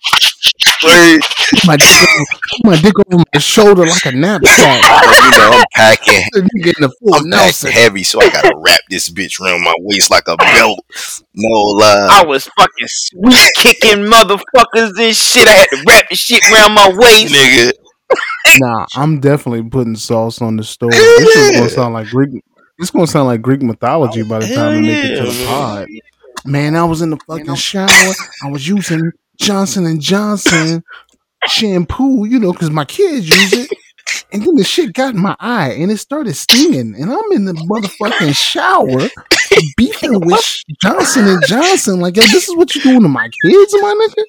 Speaker 2: Word.
Speaker 1: My dick, over, my dick over my shoulder like a knapsack. <laughs>
Speaker 2: Bro, you know, I'm packing.
Speaker 1: You getting the full
Speaker 2: I'm packing heavy, so I gotta wrap this bitch around my waist like a belt. No lie.
Speaker 3: I was fucking sweet kicking motherfuckers and shit. I had to wrap the shit around my waist.
Speaker 2: Nigga.
Speaker 1: Nah, I'm definitely putting sauce on the story. This is gonna sound like Greek. This gonna sound like Greek mythology by the time we make it to the
Speaker 2: Yeah.
Speaker 1: pod. Man, I was in the fucking shower. I was using Johnson and Johnson shampoo, you know, because my kids use it. And then the shit got in my eye and it started stinging. And I'm in the motherfucking shower beefing <laughs> with Johnson and Johnson. Like, yo, this is what you doing to my kids, my nigga?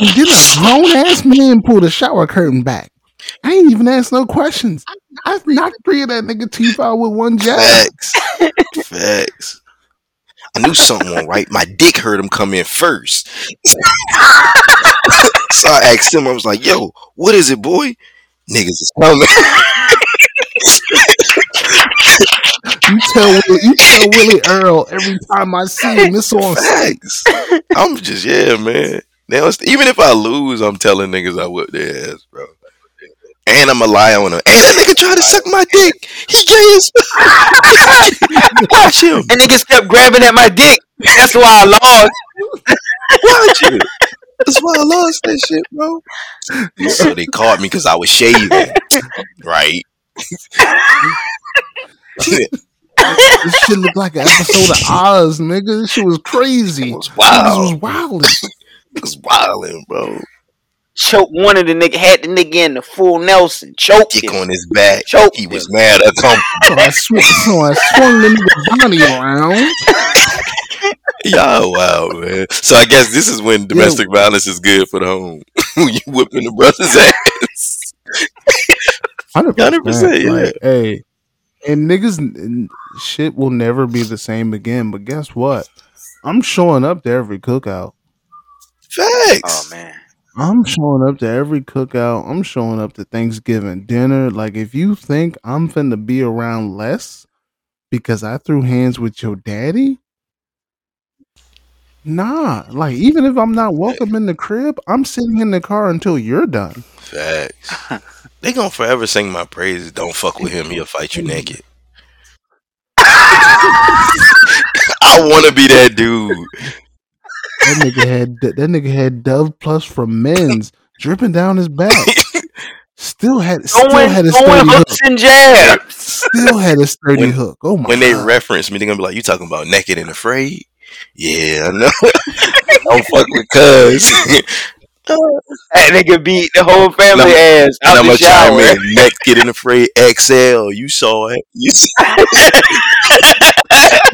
Speaker 1: And then a grown ass man pulled the shower curtain back. I ain't even asked no questions. I knocked three of that nigga teeth out with one jab.
Speaker 2: Facts. Facts. I knew something went right. My dick heard him come in first. <laughs> so I asked him, I was like, yo, what is it, boy? Niggas is coming.
Speaker 1: You tell Willie, you tell Willie Earl every time I see him. It's on
Speaker 2: Facts. I'm just, yeah, man. Now, even if I lose, I'm telling niggas I whipped their ass, bro. And I'm a lie on him. And that nigga tried to suck my dick. He gay as Watch him.
Speaker 3: And niggas kept grabbing at my dick. That's why I lost.
Speaker 2: Watch him. That's why I lost that shit, bro. So they caught me because I was shaving. Right?
Speaker 1: This shit looked like an episode of Oz, nigga. This shit was crazy.
Speaker 2: It was
Speaker 1: Niggas
Speaker 2: wild.
Speaker 1: was wilding.
Speaker 2: It was wilding, bro.
Speaker 3: Choked one of the nigga, had the nigga in the full Nelson. Choked
Speaker 2: Kick
Speaker 3: him.
Speaker 2: on his back.
Speaker 3: Choked
Speaker 2: He was mad at him.
Speaker 1: So I, sw- so I swung the nigga Bonnie around. <laughs>
Speaker 2: Y'all wild, man. So I guess this is when domestic violence is good for the home. <laughs> when you whipping the brother's ass. <laughs>
Speaker 1: Hundred
Speaker 2: 100%, yeah.
Speaker 1: Like, hey, and niggas, n- shit will never be the same again. But guess what? I'm showing up to every cookout.
Speaker 2: Facts.
Speaker 3: Oh man.
Speaker 1: I'm showing up to every cookout. I'm showing up to Thanksgiving dinner. Like, if you think I'm finna be around less because I threw hands with your daddy, nah. Like, even if I'm not welcome in the crib, I'm sitting in the car until you're done.
Speaker 2: Facts. <laughs> they gonna forever sing my praises. Don't fuck with him. He'll fight you naked. <laughs> <laughs> I want to be that dude.
Speaker 1: That nigga had that nigga had Dove Plus from Men's dripping down his back. Still had <laughs> still
Speaker 3: Throwing,
Speaker 1: had a
Speaker 3: throwing
Speaker 1: sturdy hook.
Speaker 3: and jabs.
Speaker 1: Still had a sturdy
Speaker 2: When-
Speaker 1: hook. Oh my
Speaker 2: When they
Speaker 1: god!
Speaker 2: reference me, they're gonna be like, "You talking about naked and afraid?" Yeah, I know. <laughs> Don't fuck with cuz. <laughs>
Speaker 3: That nigga beat the whole family
Speaker 2: And
Speaker 3: ass
Speaker 2: And
Speaker 3: out
Speaker 2: I'm
Speaker 3: the
Speaker 2: gonna chime
Speaker 3: shower.
Speaker 2: in. Naked and afraid XL. You saw it. You saw, it.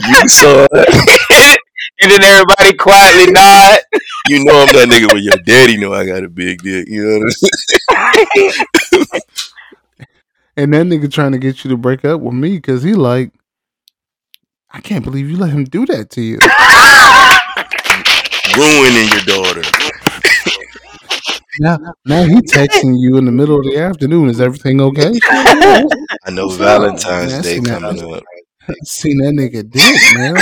Speaker 2: you saw it.
Speaker 3: And then everybody quietly <laughs> nod.
Speaker 2: You know I'm that nigga where your daddy know I got a big dick. You know what I'm saying?
Speaker 1: And that nigga trying to get you to break up with me because he like, I can't believe you let him do that to you.
Speaker 2: Ruining your daughter.
Speaker 1: Now, now he texting you in the middle of the afternoon. Is everything okay?
Speaker 2: I know Valentine's Day coming up.
Speaker 1: Seen that nigga dick, man.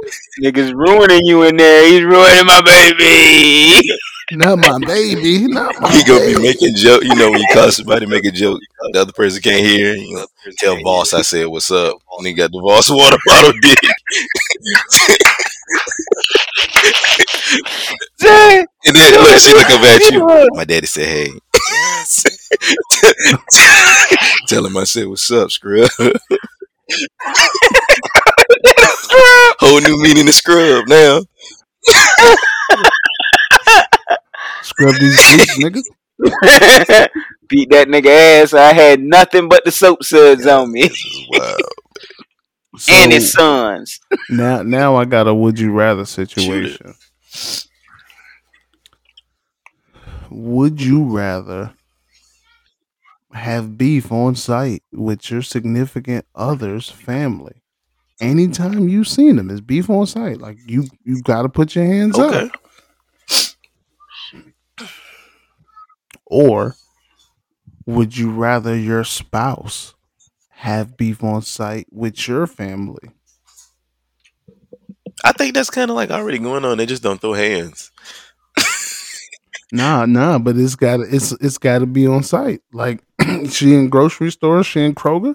Speaker 1: You sure you okay?
Speaker 3: Niggas ruining you in there. He's ruining my baby. <laughs>
Speaker 1: Not my baby. Not my
Speaker 2: He gonna be making joke. You know when you call somebody make a joke, <laughs> the other person can't hear. You know, tell boss I said what's up. And he got the boss water bottle dick. <laughs>
Speaker 3: Jay,
Speaker 2: And then look, she look up at you. My daddy said, "Hey." Tell him I said, "What's up, scrub?" Whole new meaning to scrub now.
Speaker 1: Scrub these boots, nigga. <laughs>
Speaker 3: beat that nigga ass. I had nothing but the soap suds on me
Speaker 2: This is wild.
Speaker 1: So <laughs>
Speaker 3: and his sons.
Speaker 1: now, now I got a would you rather situation. Would you rather have beef on site with your significant other's family? Anytime you've seen them, it's beef on site. Like you, you got to put your hands
Speaker 2: Okay.
Speaker 1: up. Or would you rather your spouse have beef on site with your family?
Speaker 2: I think that's kind of like already going on. They just don't throw hands. <laughs>
Speaker 1: Nah, nah, but it's got to it's it's got to be on site. Like <clears throat> she in grocery stores, she in Kroger,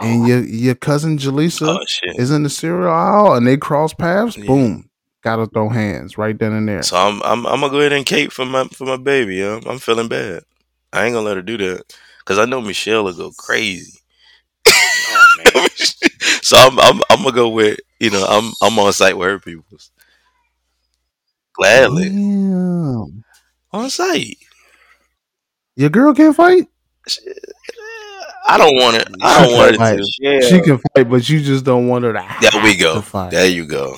Speaker 1: and oh. your your cousin Jaleesa
Speaker 2: Oh
Speaker 1: is in the cereal aisle, and they cross paths.
Speaker 2: Yeah.
Speaker 1: Boom, gotta throw hands right then and there.
Speaker 2: So I'm I'm I'm gonna go ahead and cape for my for my baby. Yeah? I'm feeling bad. I ain't gonna let her do that because I know Michelle will go crazy.
Speaker 3: Oh, <laughs> man.
Speaker 2: so I'm I'm I'm gonna go with you know I'm I'm on site with her peoples. Gladly
Speaker 1: Damn.
Speaker 2: on site.
Speaker 1: Your girl can't fight.
Speaker 2: I don't want it. I don't want it to.
Speaker 3: Yeah.
Speaker 1: She can fight, but you just don't want her to.
Speaker 2: There we go.
Speaker 1: to fight.
Speaker 2: There you go.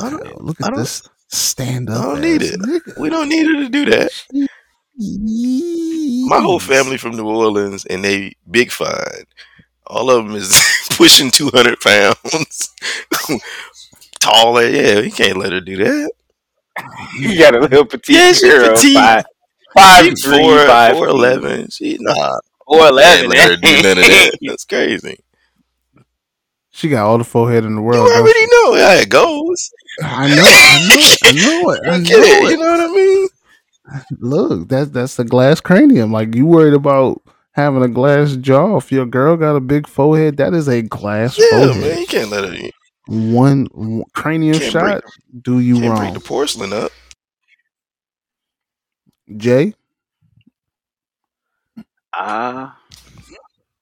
Speaker 1: I don't- look
Speaker 2: I
Speaker 1: at
Speaker 2: don't-
Speaker 1: this stand
Speaker 2: I
Speaker 1: up.
Speaker 2: don't need it. We don't need her to do that. My whole family from New Orleans and they big fine. All of them is <laughs> pushing 200 pounds. <laughs> Taller. Yeah, you can't let her do that.
Speaker 3: You got a little petite
Speaker 2: Yeah, she
Speaker 3: girl.
Speaker 2: petite.
Speaker 3: Five, five,
Speaker 2: She
Speaker 3: three,
Speaker 2: four,
Speaker 3: five,
Speaker 2: four eleven. She nah.
Speaker 3: Four
Speaker 2: Can't
Speaker 3: eleven.
Speaker 2: let her do eh? none of that. <laughs> That's crazy.
Speaker 1: She got all the forehead in the world. don't
Speaker 2: already know how it goes.
Speaker 1: I know, I know it, I know it, <laughs> I
Speaker 2: I
Speaker 1: know
Speaker 2: it. You know what I mean?
Speaker 1: Look, that's that's the glass cranium. Like you worried about having a glass jaw. If your girl got a big forehead, that is a glass
Speaker 2: Yeah,
Speaker 1: forehead.
Speaker 2: man. You can't let her. You
Speaker 1: One, one cranium
Speaker 2: Can't
Speaker 1: shot, do you
Speaker 2: can't
Speaker 1: wrong,
Speaker 2: break the porcelain up.
Speaker 1: Jay?
Speaker 3: Uh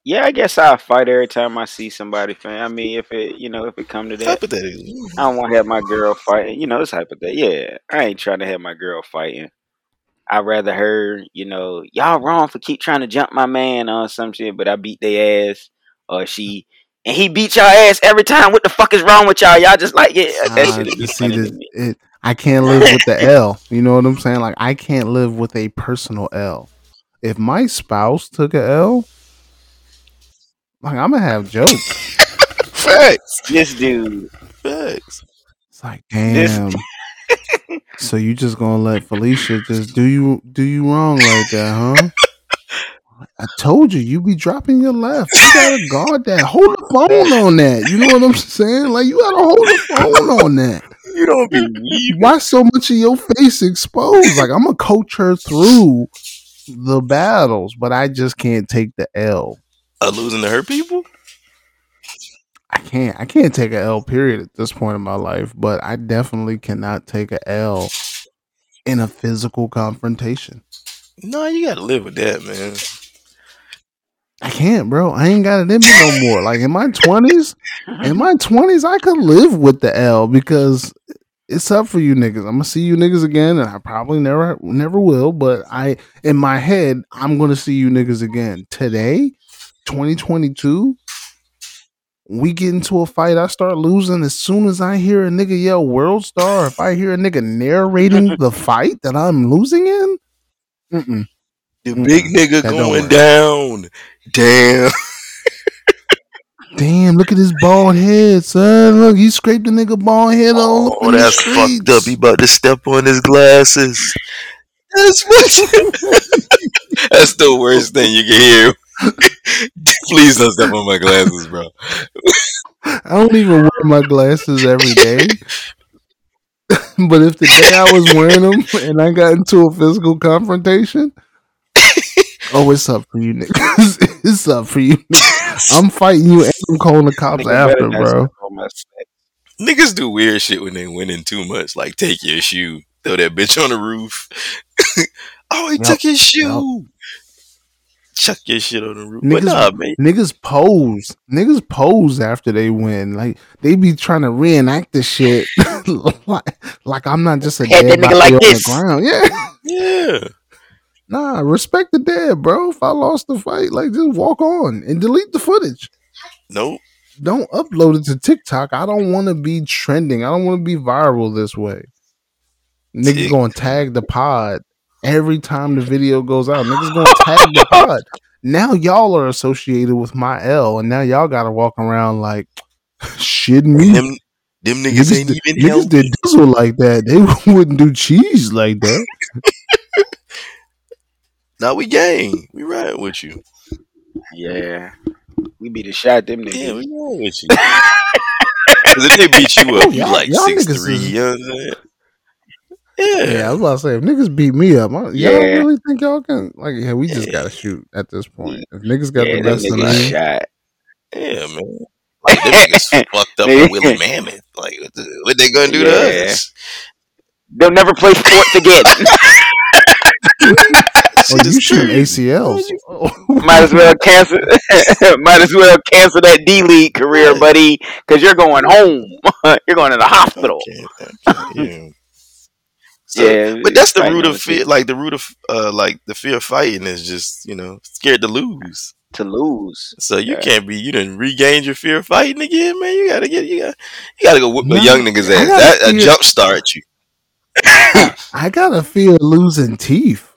Speaker 3: yeah, I guess I'll fight every time I see somebody. Fan. I mean, if it, you know, if it come to that,
Speaker 2: Hypothetically.
Speaker 3: I don't want to have my girl fighting. You know, it's hypothetical. Yeah, I ain't trying to have my girl fighting. I'd rather her, you know, y'all wrong for keep trying to jump my man on some shit, but I beat their ass, or she, and he beat y'all ass every time. What the fuck is wrong with y'all? Y'all just like, yeah, <laughs> that
Speaker 1: Uh,
Speaker 3: shit would
Speaker 1: you see,
Speaker 3: funny to
Speaker 1: the,
Speaker 3: me.
Speaker 1: it, I can't live with the L. You know what I'm saying? Like I can't live with a personal L. If my spouse took a L, like I'm gonna have jokes. <laughs>
Speaker 2: Facts.
Speaker 3: This dude,
Speaker 2: Facts.
Speaker 1: It's like,
Speaker 3: This-
Speaker 1: damn. <laughs> so you just gonna let Felicia just do you do you wrong like that, huh? I told you, you be dropping your left. You gotta guard that. Hold the phone on that. You know what I'm saying? Like you gotta hold the phone on that.
Speaker 2: You don't be weaving.
Speaker 1: Why so much of your face exposed? Like I'm gonna coach her through the battles, but I just can't take the L.
Speaker 2: Uh, losing to her people?
Speaker 1: I can't. I can't take a L. Period at this point in my life, but I definitely cannot take a L in a physical confrontation.
Speaker 2: No, you gotta live with that, man.
Speaker 1: I can't, bro. I ain't got it in me no more. Like in my twenties, in my twenties, I could live with the L because it's up for you niggas. I'm gonna see you niggas again, and I probably never, never will. But I, in my head, I'm gonna see you niggas again today, 2022. We get into a fight, I start losing as soon as I hear a nigga yell "World Star." If I hear a nigga narrating <laughs> the fight that I'm losing in, mm-mm.
Speaker 2: The big nigga
Speaker 1: That
Speaker 2: going down. Damn.
Speaker 1: Damn, look at his bald head, son. Look, he scraped the nigga bald head all up
Speaker 2: Oh,
Speaker 1: in
Speaker 2: that's fucked up. He about to step on his glasses. That's what. <laughs> that's the worst thing you can hear. <laughs> Please don't step on my glasses, bro.
Speaker 1: I don't even wear my glasses every day. <laughs> but if the day I was wearing them and I got into a physical confrontation, Oh, it's up for you, niggas. it's up for you. <laughs> I'm fighting you and I'm calling the cops
Speaker 3: Nigga
Speaker 1: after, bro.
Speaker 3: step on my set.
Speaker 2: Niggas do weird shit when they winning too much. Like take your shoe, throw that bitch on the roof. oh, he
Speaker 1: Yep,
Speaker 2: took his shoe. Chuck your shit on the roof.
Speaker 1: Niggas,
Speaker 2: but nah, man.
Speaker 1: niggas pose. Niggas pose after they win. Like they be trying to reenact the shit. <laughs> like, like I'm not just a
Speaker 3: Had
Speaker 1: dead
Speaker 3: nigga
Speaker 1: body
Speaker 3: like
Speaker 1: on
Speaker 3: this.
Speaker 1: the ground. <laughs> Yeah.
Speaker 2: Yeah.
Speaker 1: Nah, respect the dead, bro. If I lost the fight, like just walk on and delete the footage.
Speaker 2: Nope.
Speaker 1: Don't upload it to TikTok. I don't want to be trending. I don't want to be viral this way. Niggas
Speaker 2: Tick.
Speaker 1: gonna tag the pod every time the video goes out. Niggas gonna tag the <laughs> pod. Now y'all are associated with my L, and now y'all gotta walk around like <laughs> shitting me.
Speaker 2: Them them niggas, ain't
Speaker 1: did,
Speaker 2: even
Speaker 1: niggas
Speaker 2: healthy.
Speaker 1: did diesel like that. They <laughs> wouldn't do cheese like that.
Speaker 2: Now we gang. We riding with you.
Speaker 3: Yeah. We be the shot them niggas.
Speaker 2: Yeah, we riding with you. <laughs> Cause if they beat you up, you
Speaker 1: y'all-
Speaker 2: like
Speaker 1: y'all
Speaker 2: six
Speaker 1: niggas
Speaker 2: three.
Speaker 1: is-
Speaker 2: You know what I'm saying? Yeah.
Speaker 1: Yeah, I was about to say if niggas beat me up, I- y'all
Speaker 3: Yeah.
Speaker 1: really think y'all can? Like, yeah, we just
Speaker 2: Yeah.
Speaker 1: gotta shoot at this point. If niggas got
Speaker 3: yeah,
Speaker 1: the
Speaker 3: them
Speaker 1: best of
Speaker 3: niggas
Speaker 1: me,
Speaker 3: shot.
Speaker 2: Yeah, man. Like them <laughs> niggas fucked up with Willie Mammoth. Like what, the, what they gonna do
Speaker 3: Yeah.
Speaker 2: to us?
Speaker 3: They'll never play sports <laughs> again.
Speaker 1: Oh,
Speaker 2: Shit
Speaker 1: you
Speaker 2: is
Speaker 1: shooting. ACLs? <laughs>
Speaker 3: Might as well cancel. <laughs> might as well cancel that D League career, buddy, because you're going home. <laughs> you're going to the hospital.
Speaker 2: Okay, okay, yeah. So,
Speaker 3: Yeah,
Speaker 2: but that's the root of fear. Like the root of uh, like the fear of fighting is just you know scared to lose.
Speaker 3: to lose.
Speaker 2: So you
Speaker 3: Yeah.
Speaker 2: can't be. You didn't regain your fear of fighting again, man. You gotta get. You got. You gotta go whoop
Speaker 1: Nah,
Speaker 2: the young niggas ass. That <coughs> a jump start you.
Speaker 1: I gotta fear losing teeth.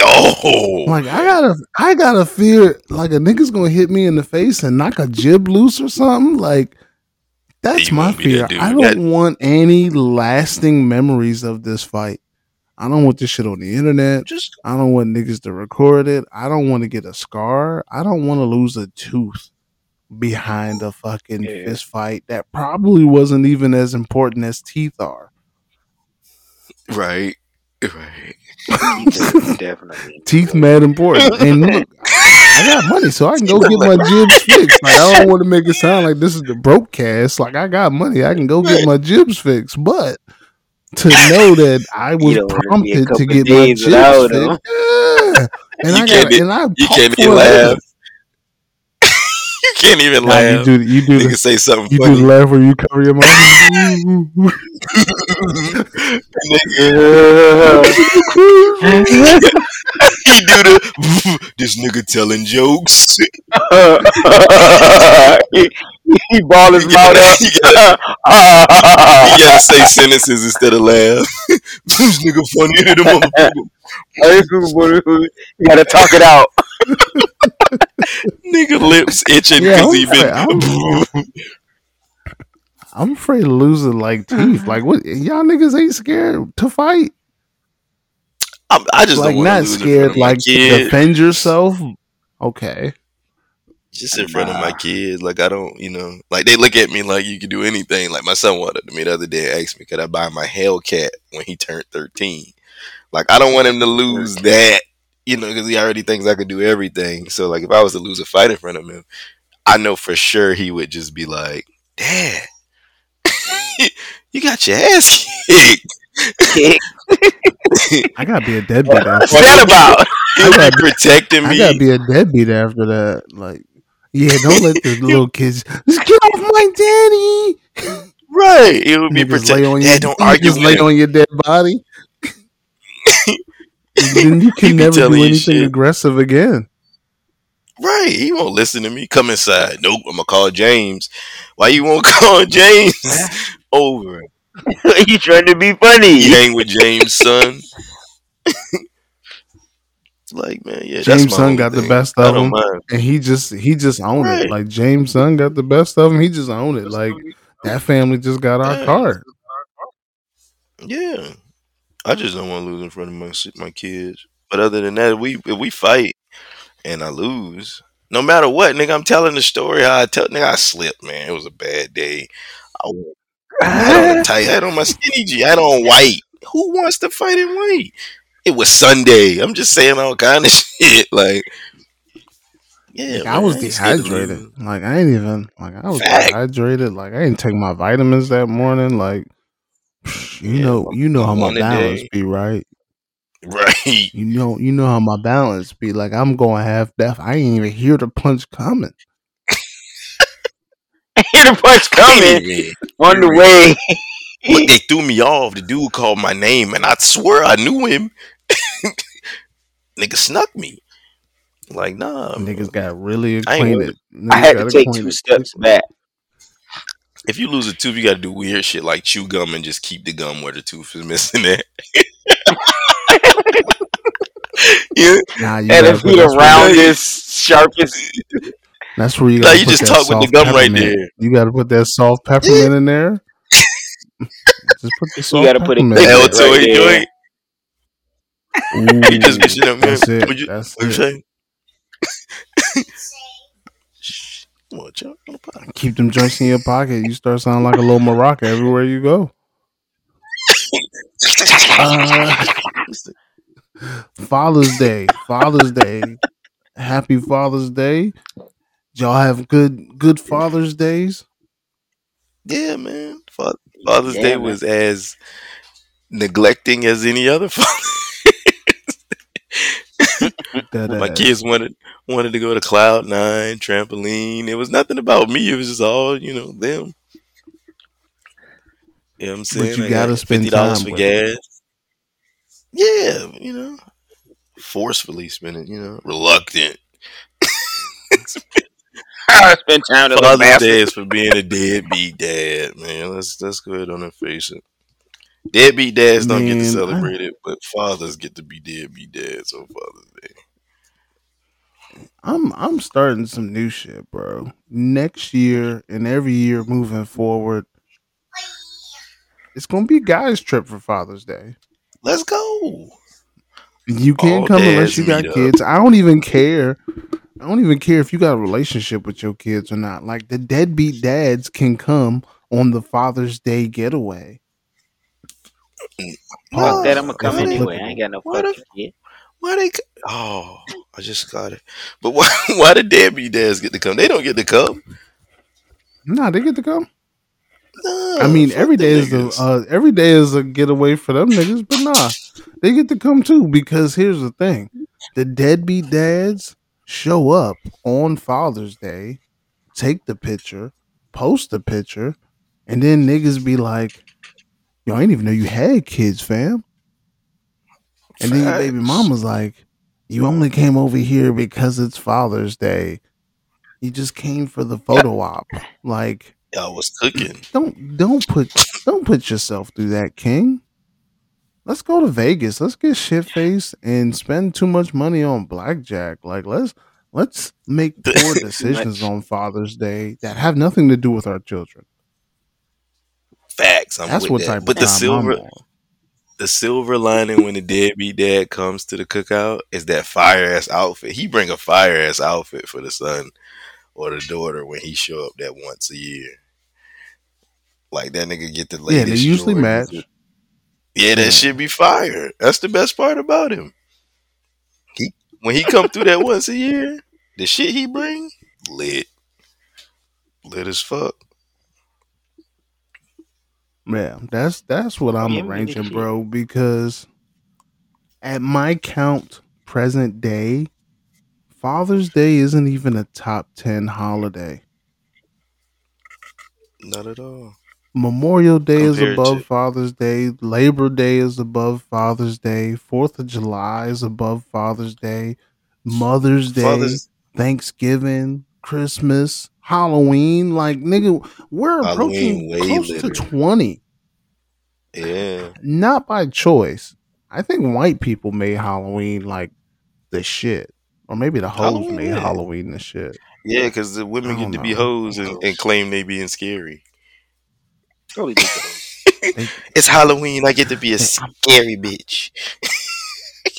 Speaker 2: Oh,
Speaker 1: Like I gotta, I gotta fear like a nigga's gonna hit me in the face and knock a jib loose or something. Like that's
Speaker 2: You
Speaker 1: my fear.
Speaker 2: dude.
Speaker 1: I don't
Speaker 2: That-
Speaker 1: want any lasting memories of this fight. I don't want this shit on the internet.
Speaker 2: just
Speaker 1: I don't want niggas to record it. I don't want to get a scar. I don't want to lose a tooth behind a fucking
Speaker 3: Yeah.
Speaker 1: fist fight that probably wasn't even as important as teeth are.
Speaker 2: right, right.
Speaker 3: Definitely. <laughs>
Speaker 1: teeth mad important. And look, I got money, so I can go get my jibs fixed. Like I don't want to make it sound like this is the broke cast. Like I got money, I can go get my jibs fixed. But to know that I <laughs> was prompted to get my jibs fixed, yeah. <laughs> And
Speaker 2: You
Speaker 1: I
Speaker 2: can't
Speaker 1: got and I
Speaker 2: You can't even laugh. You <laughs> can't even
Speaker 1: Nah, you
Speaker 2: laugh.
Speaker 1: do you do
Speaker 2: You
Speaker 1: the,
Speaker 2: can say something
Speaker 1: you do
Speaker 2: funny.
Speaker 1: the laugh where you cover your mouth. <laughs>
Speaker 2: he do the <laughs> this nigga telling jokes.
Speaker 3: he, he balled his
Speaker 2: You
Speaker 3: mouth
Speaker 2: gotta,
Speaker 3: up.
Speaker 2: you gotta, you gotta say sentences instead of laugh. this nigga funny than a motherfucker.
Speaker 3: You gotta talk it out.
Speaker 2: Nigga lips itching because
Speaker 1: I'm
Speaker 2: he been. <laughs>
Speaker 1: I'm afraid of losing like teeth. Like what y'all niggas ain't scared to fight?
Speaker 2: I'm, I just
Speaker 1: like
Speaker 2: don't
Speaker 1: not
Speaker 2: lose
Speaker 1: scared like defend yourself. Okay.
Speaker 2: just in front of my kids. Like I don't, you know, like they look at me like you can do anything. Like my son wanted to me the other day, and asked me could I buy my Hellcat when he turned thirteen. Like I don't want him to lose that, you know, because he already thinks I could do everything. So like if I was to lose a fight in front of him, I know for sure he would just be like, "Dad, <laughs> you got your ass kicked." <laughs>
Speaker 1: I gotta be a deadbeat after
Speaker 3: What's that about? <laughs>
Speaker 2: Would be protecting me.
Speaker 1: I gotta be a deadbeat after that. Like, yeah, don't let the little kids just get off my daddy.
Speaker 2: right. it would be protecting.
Speaker 1: your,
Speaker 2: don't argue
Speaker 1: just lay on your dead body. <laughs> then you <laughs> can never do anything
Speaker 2: shit.
Speaker 1: aggressive again.
Speaker 2: Right. He won't listen to me. Come inside. Nope. I'm gonna call James. Why you won't <laughs> call James? Over.
Speaker 3: you trying to be funny?
Speaker 2: You hang with James' son. It's like, man, yeah. that's
Speaker 1: James'
Speaker 2: my
Speaker 1: son
Speaker 2: only
Speaker 1: got the best of him.
Speaker 2: mind.
Speaker 1: And he just he just owned
Speaker 2: Right.
Speaker 1: it. Like James' son got the best of him. He just owned it. Like that family just got our
Speaker 2: Yeah.
Speaker 1: card.
Speaker 2: Yeah. I just don't want to lose in front of my my kids. But other than that, if we if we fight and I lose, no matter what, nigga, I'm telling the story how I tell. Nigga, I slipped, man. It was a bad day. I had on a tight, I had on my <laughs> skinny jeans. I had on white. Who wants to fight in white? It was Sunday. I'm just saying all kind of <laughs> shit. Like, yeah,
Speaker 1: Like,
Speaker 2: man,
Speaker 1: I was dehydrated. Like I ain't even like I was
Speaker 2: Fact.
Speaker 1: dehydrated. Like I didn't take my vitamins that morning. Like you
Speaker 2: Yeah,
Speaker 1: know, you know how my balance
Speaker 2: day.
Speaker 1: be, right?
Speaker 2: Right.
Speaker 1: You know, you know how my balance be. Like I'm going half deaf. I ain't even hear the punch coming. <laughs>
Speaker 3: I hear the punch coming
Speaker 2: Anyway,
Speaker 3: on the way.
Speaker 2: but they <laughs> threw me off. The dude called my name, and I swear I knew him. <laughs> Nigga snuck me. Like, nah.
Speaker 1: Niggas got really
Speaker 2: I ain't
Speaker 1: acquainted.
Speaker 3: I
Speaker 1: Niggas
Speaker 3: had to take two steps back.
Speaker 2: If you lose a tooth, you gotta do weird shit like chew gum and just keep the gum where the tooth is missing at. <laughs> yeah.
Speaker 1: Nah, you
Speaker 3: And
Speaker 1: gotta
Speaker 3: if
Speaker 1: put
Speaker 3: the
Speaker 1: that's where,
Speaker 3: roundest, sharpest,
Speaker 1: that's where you gotta
Speaker 2: you
Speaker 1: put
Speaker 2: just
Speaker 1: that
Speaker 2: talk with the
Speaker 1: soft
Speaker 2: gum right there.
Speaker 1: You gotta put that soft peppermint in there. <laughs> Just put the
Speaker 3: you gotta put a
Speaker 1: peppermint.
Speaker 3: click
Speaker 1: in
Speaker 3: it
Speaker 2: Altoid
Speaker 3: right there.
Speaker 2: joint. <laughs> You just
Speaker 1: Ooh,
Speaker 2: be sitting
Speaker 1: that's it.
Speaker 2: What you,
Speaker 1: That's
Speaker 2: what you
Speaker 1: it.
Speaker 2: say? Shh. Come on, chill. On the pod.
Speaker 1: Keep them joints in your pocket. You start sounding like a little maraca everywhere you go. Uh, Father's Day. Father's Day. Happy Father's Day. Y'all have good good Father's Days.
Speaker 2: yeah, man. Father's
Speaker 3: Yeah,
Speaker 2: Day
Speaker 3: man.
Speaker 2: was as neglecting as any other <laughs> father.
Speaker 1: That
Speaker 2: my
Speaker 1: ass.
Speaker 2: kids wanted wanted to go to Cloud Nine, trampoline. It was nothing about me. It was just all you know them. You know what I'm saying?
Speaker 1: you
Speaker 2: I
Speaker 1: gotta
Speaker 2: got
Speaker 1: spend
Speaker 2: fifty dollars
Speaker 1: time
Speaker 2: for
Speaker 1: with 'em.
Speaker 2: gas. Yeah, you know, forcefully spending. You know, reluctant.
Speaker 3: I spend time with a little
Speaker 2: Father's
Speaker 3: bastard.
Speaker 2: Is for being a deadbeat dad, man. Let's let's go ahead on and face it. Deadbeat dads don't get to
Speaker 1: Man, I-
Speaker 2: celebrate it, but fathers get to be deadbeat dads on Father's Day.
Speaker 1: I'm I'm starting some new shit, bro. Next year and every year moving forward, it's gonna be a guys' trip for Father's Day.
Speaker 2: Let's go.
Speaker 1: You can't
Speaker 2: All
Speaker 1: come unless you got
Speaker 2: meet up.
Speaker 1: kids. I don't even care. I don't even care if you got a relationship with your kids or not. Like the deadbeat dads can come on the Father's Day getaway.
Speaker 3: Fuck that, I'm gonna come anyway. I ain't got no fucking kid.
Speaker 2: Why they? Oh, I just got it. But why? <laughs> Why the deadbeat dads get to come? They don't get to come.
Speaker 1: Nah, they get to come.
Speaker 2: Nah,
Speaker 1: I mean, every
Speaker 2: them
Speaker 1: is a uh, every day is a getaway for them niggas, but nah, they get to come too. Because here's the thing: the deadbeat dads show up on Father's Day, take the picture, post the picture, and then niggas be like, "Yo, I didn't even know you had kids, fam." And then your baby mama's like, "You only came over here because it's Father's Day. You just came for the photo op, like."
Speaker 2: I was cooking.
Speaker 1: don't don't put don't put yourself through that, King. Let's go to Vegas. Let's get shit faced and spend too much money on blackjack. Like let's let's make <laughs> poor decisions on Father's Day that have nothing to do with our children.
Speaker 2: Facts. I'm
Speaker 1: That's
Speaker 2: with
Speaker 1: what
Speaker 2: that.
Speaker 1: type
Speaker 2: but
Speaker 1: of
Speaker 2: the silver,
Speaker 1: I'm on.
Speaker 2: The silver lining when the deadbeat dad comes to the cookout is that fire ass outfit. He bring a fire ass outfit for the son or the daughter when he show up that once a year. Like that nigga get the latest.
Speaker 1: Yeah, they usually match.
Speaker 2: Yeah, that should be fire. That's the best part about him. He when he come through that once a year, the shit he bring lit, lit as fuck.
Speaker 1: Yeah, that's that's what I'm
Speaker 3: Yeah,
Speaker 1: arranging, bro. Because at my count, present day, Father's Day isn't even a top ten holiday.
Speaker 2: Not at all.
Speaker 1: Memorial Day is above
Speaker 2: to-
Speaker 1: Father's Day. Labor Day is above Father's Day. Fourth of July is above Father's Day. Mother's Day,
Speaker 2: Father's
Speaker 1: Thanksgiving, Christmas, Halloween. Like nigga, we're approaching
Speaker 2: Halloween way
Speaker 1: close
Speaker 2: later.
Speaker 1: to twenty.
Speaker 2: yeah.
Speaker 1: Not by choice. I think white people made Halloween like the shit, or maybe the hoes
Speaker 2: Halloween,
Speaker 1: made
Speaker 2: yeah.
Speaker 1: Halloween the shit.
Speaker 2: Yeah, because the women get
Speaker 1: don't
Speaker 2: to be hoes and, and claim they being scary.
Speaker 3: Totally. <laughs> <laughs>
Speaker 2: It's Halloween. I get to be a scary bitch.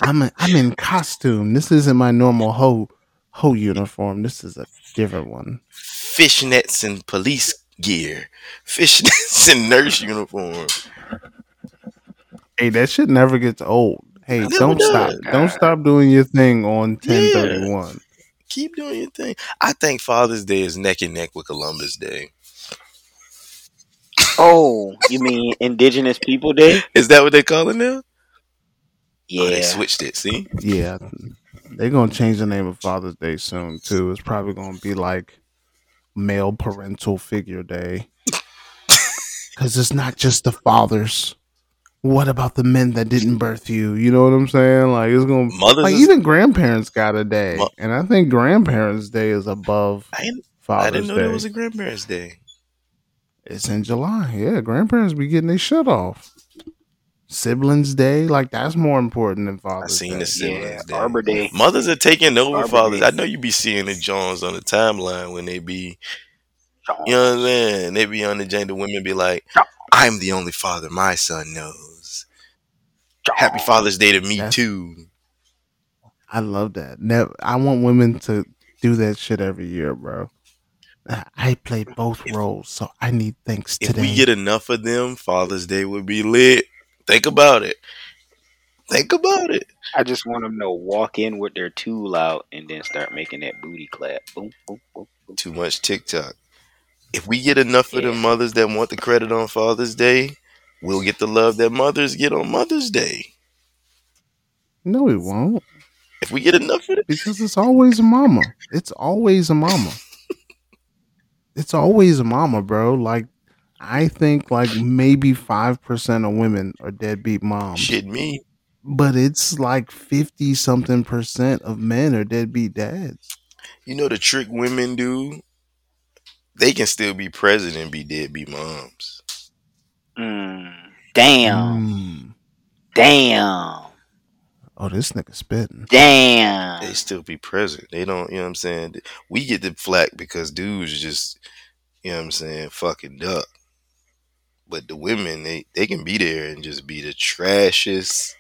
Speaker 1: I'm a, I'm in costume. This isn't my normal hoe hoe uniform. This is a different one.
Speaker 2: Fishnets and police gear. Fishnets and nurse uniform.
Speaker 1: Hey, that shit never gets old. Hey,
Speaker 2: Never
Speaker 1: don't stop. Don't stop doing your thing on ten thirty one.
Speaker 2: Keep doing your thing. I think Father's Day is neck and neck with Columbus Day.
Speaker 3: Oh, you mean Indigenous People Day?
Speaker 2: Is that what they call it now?
Speaker 3: Yeah.
Speaker 2: Oh, they switched it. See,
Speaker 1: Yeah, they're gonna change the name of Father's Day soon too. It's probably gonna be like Male Parental Figure Day, <laughs> because it's not just the fathers. What about the men that didn't birth you? You know what I'm saying? Like it's gonna
Speaker 2: mothers.
Speaker 1: like
Speaker 2: is-
Speaker 1: even grandparents got a day,
Speaker 2: Mo-
Speaker 1: and I think Grandparents Day is above
Speaker 2: I didn't, I didn't know
Speaker 1: Day.
Speaker 2: there was a Grandparents' Day.
Speaker 1: It's in July. Yeah, grandparents be getting their shit off. Siblings Day, like that's more important than
Speaker 2: I
Speaker 1: Father's
Speaker 2: seen
Speaker 1: Day.
Speaker 2: the siblings
Speaker 3: Yeah,
Speaker 2: day.
Speaker 3: Arbor Day.
Speaker 2: Mothers are taking over
Speaker 3: Arbor
Speaker 2: fathers.
Speaker 3: Day.
Speaker 2: I know you be seeing the Jones on the timeline when they be, you know what I'm saying? They be on the gender. Women be like, "I'm the only father my son knows." Happy Father's Day to me
Speaker 1: That's-
Speaker 2: too.
Speaker 1: I love that. Never, I want women to do that shit every year, bro. I play both roles, so I need thanks
Speaker 2: If
Speaker 1: today.
Speaker 2: we get enough of them, Father's Day would be lit. Think about it. Think about it.
Speaker 3: I just want them to walk in with their tool out and then start making that booty clap. Boom, boom, boom. boom.
Speaker 2: Too much TikTok. If we get enough of the mothers that want the credit on Father's Day, we'll get the love that mothers get on Mother's Day.
Speaker 1: no, we won't,
Speaker 2: If we get enough of it,
Speaker 1: because it's always a mama. It's always a mama. <laughs> it's always a mama, bro. Like I think, like maybe five percent of women are deadbeat moms.
Speaker 2: shit me.
Speaker 1: but it's like 50 something percent of men are deadbeat dads.
Speaker 2: You know the trick women do? They can still be president and be deadbeat moms.
Speaker 3: Mm. Damn.
Speaker 1: Mm.
Speaker 3: Damn.
Speaker 1: Oh, this nigga spitting.
Speaker 3: Damn.
Speaker 2: They still be president. They don't, you know what I'm saying? We get the flack because dudes just, you know what I'm saying, fucking duck. But the women, they, they can be there and just be the trashiest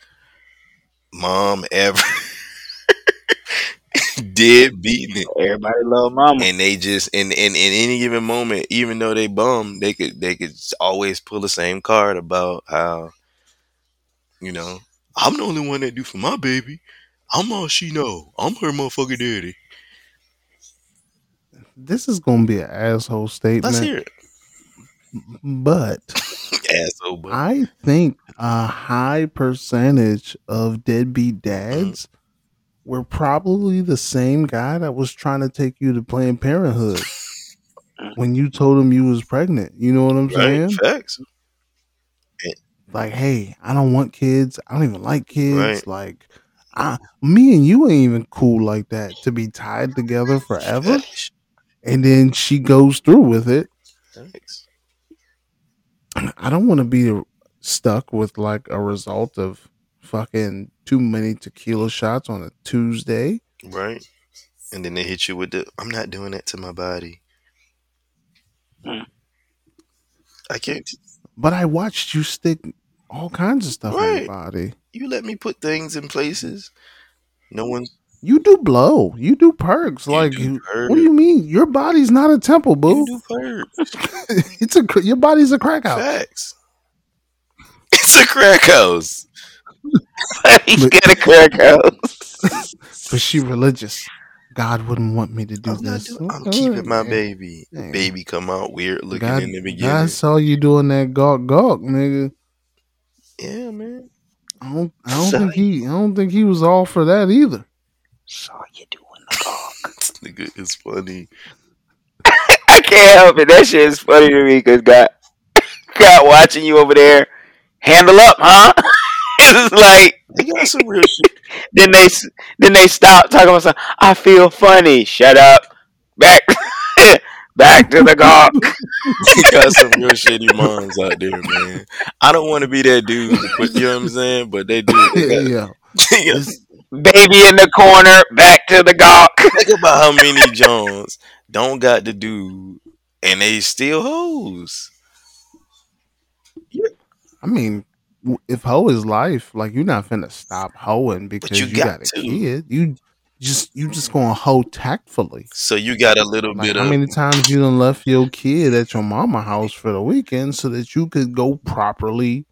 Speaker 2: mom ever. <laughs> Dead beating it.
Speaker 3: Everybody love mama.
Speaker 2: and they just in, in in any given moment, even though they bum, they could they could always pull the same card about how, you know, I'm the only one that do for my baby. I'm all she know. I'm her motherfucking daddy.
Speaker 1: This is gonna be an asshole statement,
Speaker 2: Let's hear it,
Speaker 1: but
Speaker 2: asshole. But
Speaker 1: I think a high percentage of deadbeat mm-hmm. dads were probably the same guy that was trying to take you to Planned Parenthood <laughs> when you told him you was pregnant. You know what I'm
Speaker 2: right,
Speaker 1: saying?
Speaker 2: facts.
Speaker 1: like, hey, I don't want kids. I don't even like kids.
Speaker 2: Right.
Speaker 1: Like, I, me and you ain't even cool like that to be tied together forever. And then she goes through with it.
Speaker 2: Facts.
Speaker 1: I don't want to be stuck with like a result of fucking too many tequila shots on a Tuesday.
Speaker 2: Right. And then they hit you with the I'm not doing that to my body.
Speaker 3: Mm.
Speaker 2: I can't
Speaker 1: But I watched you stick all kinds of stuff in
Speaker 2: Right.
Speaker 1: your body.
Speaker 2: you let me put things in places. No one
Speaker 1: You do blow. You do perks.
Speaker 2: You
Speaker 1: like,
Speaker 2: do perks.
Speaker 1: what do you mean? Your body's not a temple, boo.
Speaker 2: you do perks. <laughs>
Speaker 1: it's a your body's a crack house.
Speaker 2: Facts. It's a crack house. <laughs>
Speaker 3: He's got a crack house. <laughs>
Speaker 1: But she religious. God wouldn't want me to do
Speaker 2: I'm,
Speaker 1: this.
Speaker 2: doing, I'm keeping my baby. Baby come out weird looking
Speaker 1: God,
Speaker 2: in the beginning.
Speaker 1: God saw you doing that gawk gawk, nigga.
Speaker 2: Yeah, man.
Speaker 1: I don't, I don't think he, I don't think he was all for that either.
Speaker 3: Saw you doing the cock. <laughs>
Speaker 2: This nigga is funny.
Speaker 3: I can't help it. That shit is funny to me because God, <laughs> God watching you over there. Handle up, huh? <laughs> it's like
Speaker 2: They got some real shit.
Speaker 3: then they then they stop talking about something. I feel funny. Shut up. Back back to the gawk.
Speaker 2: They got some real shitty moms out there, man. I don't want to be that dude to put, you know what I'm saying? But they do. They got,
Speaker 1: yeah,
Speaker 2: they
Speaker 1: It's-
Speaker 3: Baby in the corner. Back to the gawk. <laughs>
Speaker 2: think about how many Jones don't got the dude and they still hoes.
Speaker 1: I mean, if hoe is life, like you're not finna stop hoeing because
Speaker 2: you
Speaker 1: you,
Speaker 2: got
Speaker 1: got, a
Speaker 2: to.
Speaker 1: kid. You just you just gonna hoe tactfully.
Speaker 2: So you got a little
Speaker 1: Like
Speaker 2: bit
Speaker 1: how
Speaker 2: of
Speaker 1: many times you done left your kid at your mama house for the weekend so that you could go properly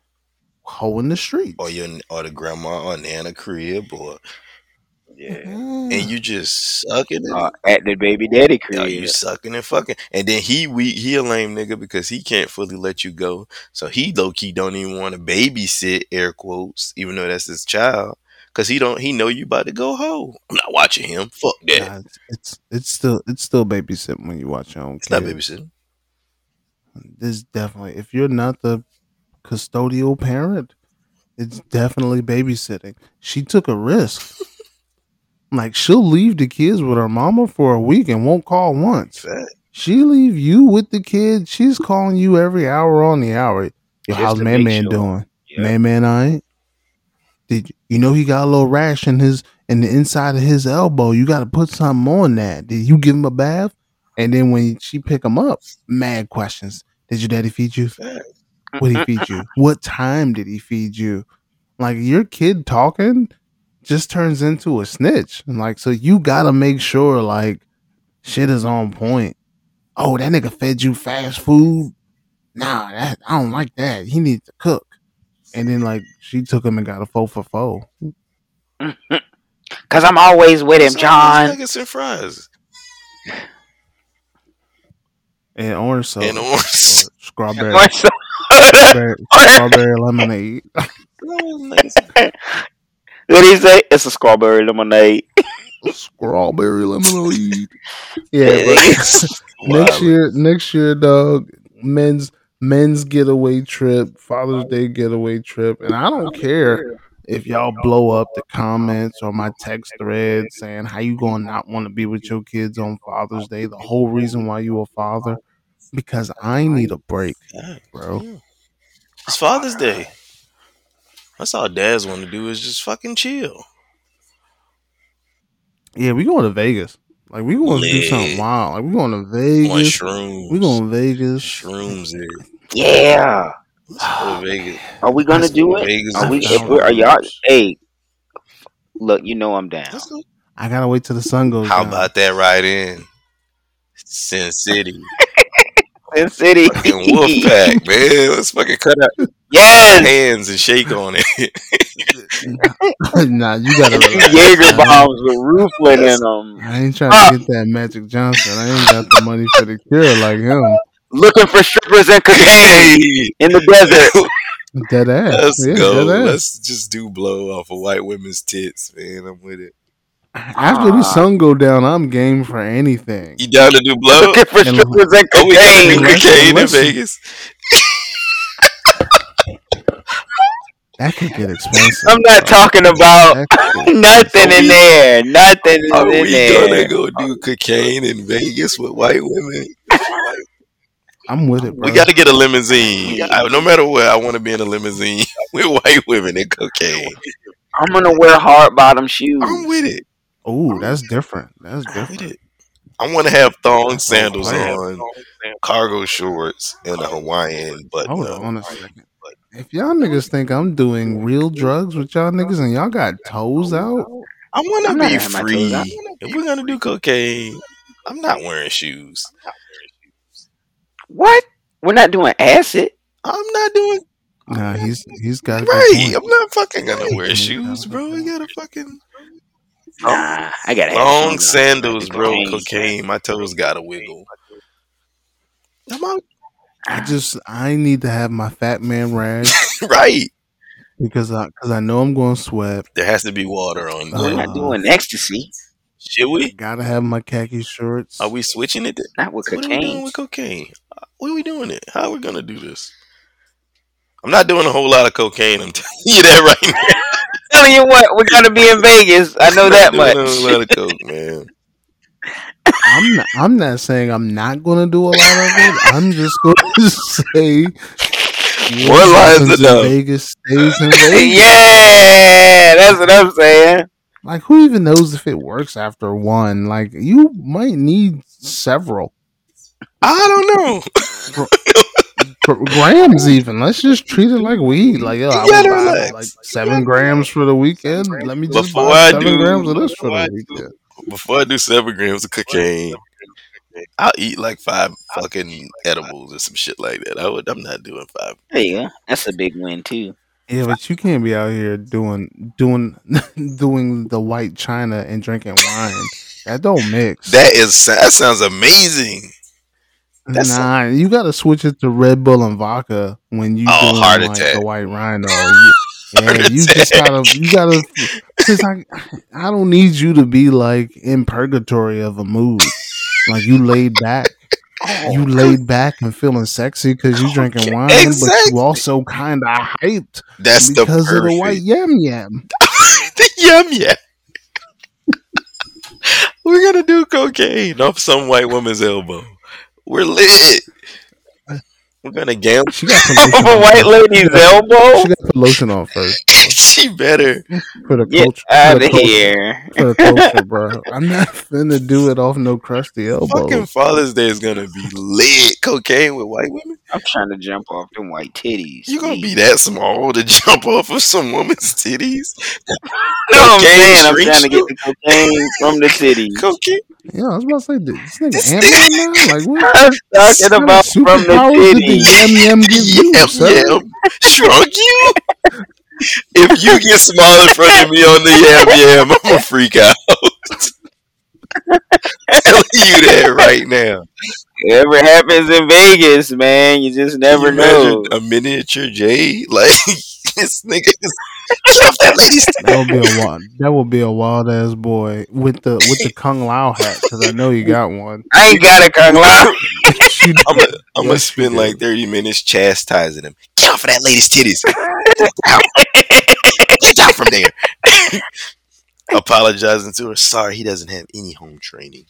Speaker 1: hoe in the streets.
Speaker 2: or your or the grandma or nana crib or
Speaker 3: Yeah.
Speaker 2: and
Speaker 1: Mm.
Speaker 2: you just sucking it.
Speaker 3: Uh, at the baby daddy
Speaker 2: Yo, you
Speaker 3: crib.
Speaker 2: sucking and fucking, and then he we he a lame nigga because he can't fully let you go. So he low key don't even want to babysit air quotes, even though that's his child, because he don't he know you about to go hoe. I'm not watching him. Fuck that.
Speaker 1: Nah, it's, it's it's still it's still babysitting when you watch your own
Speaker 2: it's
Speaker 1: kids.
Speaker 2: not babysitting.
Speaker 1: This definitely if you're not the custodial parent, it's definitely babysitting. She took a risk. <laughs> like she'll leave the kids with her mama for a week and won't call once. She leave you with the kids. She's calling you every hour on the hour. Yo, how's man man
Speaker 3: sure.
Speaker 1: doing?
Speaker 3: Yeah.
Speaker 1: Man man, I ain't. Did you, you know he got a little rash in his in the inside of his elbow? You got to put something on that. Did you give him a bath? And then when she pick him up, mad questions. Did your daddy feed you?
Speaker 2: Fact.
Speaker 1: What he feed you? <laughs> What time did he feed you? Like your kid talking just turns into a snitch. And like so you gotta make sure like shit is on point. Oh, that nigga fed you fast food? Nah, that I don't like that. He needs to cook. And then like she took him and got a four for four. <laughs>
Speaker 3: Cause I'm always with him, John.
Speaker 2: Nuggets and fries
Speaker 1: And orange sauce.
Speaker 2: and orange.
Speaker 1: or <laughs> strawberry,
Speaker 3: Or so-
Speaker 1: strawberry, strawberry lemonade.
Speaker 2: Nuggets <laughs> and-
Speaker 3: what he say? It's a strawberry lemonade.
Speaker 1: strawberry lemonade. <laughs> Yeah, <laughs> next year, next year, dog, men's men's getaway trip, Father's Day getaway trip, and I don't care if y'all blow up the comments or my text thread saying how you gonna not want to be with your kids on Father's Day. The whole reason why you a father, because I need a break,
Speaker 2: Yeah.
Speaker 1: bro.
Speaker 2: Yeah. It's Father's Day. That's all dads want to do is just fucking chill.
Speaker 1: Yeah, we going to Vegas. Like we going to do something wild. Like we going to
Speaker 2: On
Speaker 1: Vegas.
Speaker 2: shrooms.
Speaker 1: We going to Vegas.
Speaker 2: shrooms there.
Speaker 3: Yeah.
Speaker 2: Let's go to Vegas.
Speaker 3: Are we gonna
Speaker 1: Let's
Speaker 3: do
Speaker 1: go
Speaker 3: it?
Speaker 2: Vegas
Speaker 3: Are we? If we are y'all?
Speaker 2: shrooms.
Speaker 3: Hey, look, you know I'm down.
Speaker 1: I gotta wait till the sun goes
Speaker 2: How
Speaker 1: down.
Speaker 2: about that Right in? Sin City.
Speaker 3: Sin City.
Speaker 2: Fucking Wolfpack, <laughs> man. Let's fucking cut out
Speaker 3: yes.
Speaker 2: hands and shake on it.
Speaker 1: nah, you gotta relax.
Speaker 3: Jaeger
Speaker 1: I ain't-
Speaker 3: bombs with Rooflin in them.
Speaker 1: I ain't trying
Speaker 3: Ah.
Speaker 1: to get that Magic Johnson. I ain't got the money for the cure like him.
Speaker 3: Looking for strippers and cocaine
Speaker 2: hey,
Speaker 3: in the desert. <laughs>
Speaker 1: Dead ass.
Speaker 2: let's
Speaker 1: yeah,
Speaker 2: go.
Speaker 1: ass.
Speaker 2: Let's just do blow off of white women's tits, man. I'm with it.
Speaker 1: After the
Speaker 3: Ah.
Speaker 1: sun go down, I'm game for anything.
Speaker 2: You down to do blow?
Speaker 3: Looking for
Speaker 1: And-
Speaker 3: strippers and
Speaker 2: Oh, we gonna
Speaker 3: cocaine.
Speaker 1: Unless-
Speaker 2: cocaine in Vegas?
Speaker 1: That could get <laughs> expensive.
Speaker 3: I'm not
Speaker 1: bro.
Speaker 3: talking about
Speaker 1: That could get <laughs>
Speaker 3: nothing in
Speaker 2: we-
Speaker 3: there. Nothing is
Speaker 2: Are we gonna go do cocaine in Vegas with white women?
Speaker 1: I'm with it, bro.
Speaker 2: We got to get a limousine. I, no matter what, I want to be in a limousine <laughs> with white women and cocaine.
Speaker 3: I'm gonna wear hard bottom shoes.
Speaker 2: I'm with it.
Speaker 1: Ooh, that's different. That's
Speaker 2: I'm
Speaker 1: different.
Speaker 2: I want to have thong oh,
Speaker 1: That's
Speaker 2: sandals
Speaker 1: all right.
Speaker 2: on, cargo shorts, and a Hawaiian button
Speaker 1: Hold on a second. If y'all niggas think I'm doing real drugs with y'all niggas and y'all got toes out,
Speaker 2: I want
Speaker 3: I'm
Speaker 2: to be
Speaker 3: gonna have
Speaker 2: free. If we're gonna do cocaine, I'm not wearing shoes.
Speaker 3: What? We're not doing acid.
Speaker 2: I'm not doing
Speaker 1: nah, he's he's got
Speaker 2: right. I'm not fucking gonna wear shoes, bro. We gotta fucking
Speaker 3: Nah, I gotta have
Speaker 2: long sandals, bro.
Speaker 3: Cocaine.
Speaker 2: Cocaine. My toes gotta wiggle. I'm out.
Speaker 1: I just I need to have my fat man <laughs> rag
Speaker 2: right.
Speaker 1: because I because I know I'm going to sweat.
Speaker 2: There has to be water on
Speaker 3: We're
Speaker 2: there.
Speaker 3: not
Speaker 1: Uh,
Speaker 3: doing ecstasy.
Speaker 2: Should
Speaker 1: I
Speaker 2: we?
Speaker 1: gotta have my khaki shorts.
Speaker 2: Are we switching it? to-
Speaker 3: Not with
Speaker 2: What are we doing
Speaker 3: cocaine.
Speaker 2: with cocaine? Uh, What are we doing it? How are we gonna do this? I'm not doing a whole lot of cocaine. I'm <laughs> telling you that right now.
Speaker 3: Telling you what, we're gonna be in Vegas. I know that much.
Speaker 2: a whole lot of coke, man.
Speaker 1: I'm not, I'm not saying I'm not going to do a lot of it. I'm just going <laughs> to say
Speaker 2: What lies
Speaker 1: happens in
Speaker 2: enough?
Speaker 1: Vegas stays in <laughs> Vegas.
Speaker 3: yeah, that's what I'm saying.
Speaker 1: Like who even knows if it works after one? Like you might need several
Speaker 2: I don't know.
Speaker 1: Gr- grams. Even let's just treat it like weed. Like yo, I
Speaker 2: You
Speaker 1: buy
Speaker 2: relax.
Speaker 1: like seven grams for the weekend. Let me just
Speaker 2: Before
Speaker 1: buy
Speaker 2: I
Speaker 1: seven
Speaker 2: do-
Speaker 1: grams of this for
Speaker 2: before I
Speaker 1: the
Speaker 2: do-
Speaker 1: weekend.
Speaker 2: Before I do seven grams of cocaine, I'll eat like five fucking edibles or some shit like that. I would. I'm not doing five.
Speaker 3: There you go. That's a big win too.
Speaker 1: Yeah, but you can't be out here doing doing <laughs> doing the white china and drinking wine. That don't mix.
Speaker 2: That is that sounds amazing. That's
Speaker 1: nah, you gotta switch it to Red Bull and vodka when you
Speaker 2: Oh,
Speaker 1: doing
Speaker 2: heart
Speaker 1: like
Speaker 2: attack.
Speaker 1: the white rhino. <laughs> You- yeah, you just gotta you gotta cause I I don't need you to be like in purgatory of a mood. Like you laid back. You oh. laid back and feeling sexy because you drinking
Speaker 2: Okay,
Speaker 1: wine, but you also kind of hyped
Speaker 2: That's the
Speaker 1: because of the white yam yam. <laughs>
Speaker 2: the yum yum. <laughs> We're gonna do cocaine off some white woman's elbow. We're lit. <laughs> We're gonna gamble.
Speaker 1: She got some
Speaker 3: Off a <laughs> white lady's elbow.
Speaker 1: She got to put lotion on first <laughs>
Speaker 2: she better.
Speaker 1: for the
Speaker 3: Get
Speaker 1: culture.
Speaker 3: out
Speaker 1: For
Speaker 3: of
Speaker 1: culture,
Speaker 3: here.
Speaker 1: for the culture, bro. <laughs> I'm not finna do it off no crusty elbow.
Speaker 2: Fucking Father's Day is gonna be lit. Cocaine with white women.
Speaker 3: I'm trying to jump off them white titties.
Speaker 2: You gonna be that small to jump off of some woman's titties?
Speaker 3: No, <laughs> I'm saying I'm
Speaker 2: shrinks
Speaker 3: trying to get the cocaine from the titties.
Speaker 2: Cocaine.
Speaker 1: Yeah, I was about to say, this nigga
Speaker 2: This
Speaker 1: Ant Man now? Like, what
Speaker 3: I'm talking about from the
Speaker 1: superpowers did the
Speaker 3: titties.
Speaker 1: yam yam give you,
Speaker 2: Yum
Speaker 1: sir?
Speaker 2: yum shrunk you. If you get small in front of me on the yam yam, I'm gonna freak out. Telling you that right now.
Speaker 3: Whatever happens in Vegas, man, you just never
Speaker 2: you
Speaker 3: know.
Speaker 2: a miniature J? <laughs> Like this nigga is get off that lady's
Speaker 1: That would be a wild. That would be a wild ass boy with the with the Kung Lao hat because I know you got one.
Speaker 3: I ain't got a Kung Lao. <laughs>
Speaker 2: I'm gonna
Speaker 1: Yes,
Speaker 2: spend like 30 minutes chastising him. Get off of that lady's titties. Get out. From there. <laughs> Apologizing to her. Sorry, he doesn't have any home training.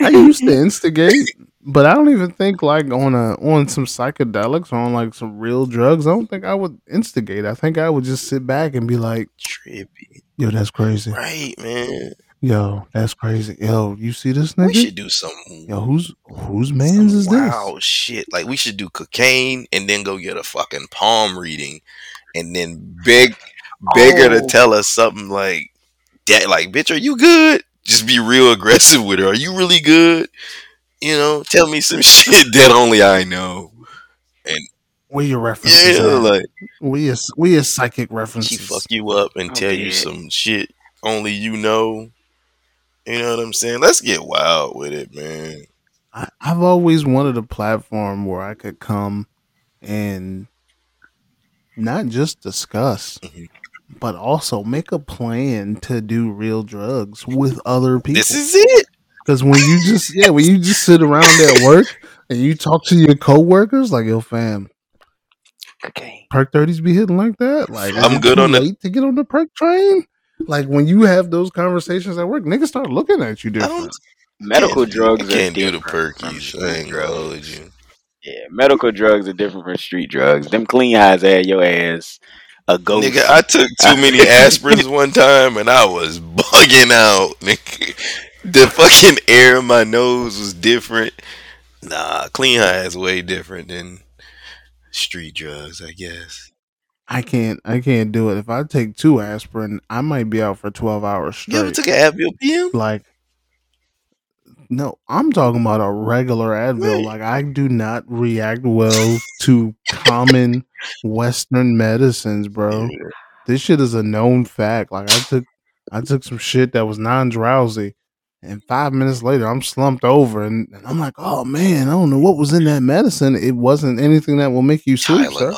Speaker 1: I used to instigate, but I don't even think like on a on some psychedelics or on like some real drugs. I don't think I would instigate. I think I would just sit back and be like,
Speaker 2: Trippy.
Speaker 1: "Yo, that's crazy.
Speaker 2: Right, man.
Speaker 1: Yo, that's crazy. Yo, you see this nigga?
Speaker 2: We should do some,
Speaker 1: Yo, whose whose man's is this?
Speaker 2: wow shit. Like we should do cocaine and then go get a fucking palm reading and then beg beg her to
Speaker 3: Oh.
Speaker 2: tell us something like that like, bitch, are you good? Just be real aggressive with her. Are you really good? You know, tell me some <laughs> shit that only I know.
Speaker 1: And where your references?
Speaker 2: Yeah,
Speaker 1: at?
Speaker 2: like
Speaker 1: we is we is psychic references.
Speaker 2: she fuck you up and
Speaker 3: I'm
Speaker 2: tell you some shit only you know. You know what I'm saying? Let's get wild with it, man.
Speaker 1: I, I've always wanted a platform where I could come and not just discuss,
Speaker 2: Mhm.
Speaker 1: but also make a plan to do real drugs with other people.
Speaker 2: This is it.
Speaker 1: Because when you just yeah, when you just sit around at work and you talk to your coworkers, like yo fam,
Speaker 3: Okay.
Speaker 1: perk thirties be hitting like that. Like
Speaker 2: I'm good on that.
Speaker 1: late to get on the perk train. Like when you have those conversations at work, niggas start looking at you different.
Speaker 3: Medical
Speaker 2: can't,
Speaker 3: drugs
Speaker 2: I can't
Speaker 3: are
Speaker 2: do the
Speaker 3: different from
Speaker 2: perkies. I ain't gonna hold you.
Speaker 3: Yeah, medical drugs are different from street drugs. Them clean highs had your ass a ghost.
Speaker 2: Nigga, I took too <laughs> many aspirins one time and I was <laughs> bugging out. Nigga. The fucking air in my nose was different. Nah, clean high is way different than street drugs, I guess.
Speaker 1: I can't I can't do it. If I take two aspirin, I might be out for twelve hours straight.
Speaker 2: You ever took an Advil PM?
Speaker 1: like no, I'm talking about a regular Advil.
Speaker 2: Right.
Speaker 1: Like I do not react well to common Western medicines, bro. This shit is a known fact. Like I took I took some shit that was non drowsy and five minutes later I'm slumped over and, and I'm like, oh man, I don't know what was in that medicine. It wasn't anything that will make you sleep, sir.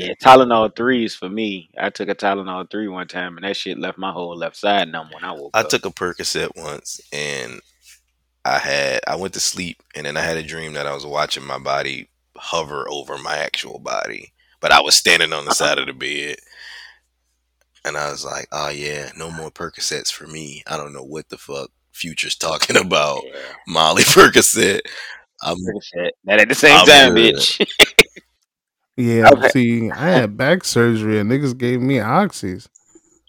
Speaker 2: Tylenol.
Speaker 3: yeah, Tylenol threes for me. I took a Tylenol three one time, and that shit left my whole left side numb when I woke up.
Speaker 2: I
Speaker 3: up.
Speaker 2: took a Percocet once and I had I went to sleep and then I had a dream that I was watching my body hover over my actual body. But I was standing on the uh-huh. side of the bed. And I was like, oh yeah, no more Percocets for me. I don't know what the fuck Future's <laughs> talking about.
Speaker 3: Yeah,
Speaker 2: Molly Percocet. I'm.
Speaker 3: That at the same
Speaker 2: I'm
Speaker 3: time,
Speaker 2: good.
Speaker 3: bitch. <laughs>
Speaker 1: Yeah,
Speaker 3: Okay.
Speaker 1: see, I had back surgery and niggas gave me oxys.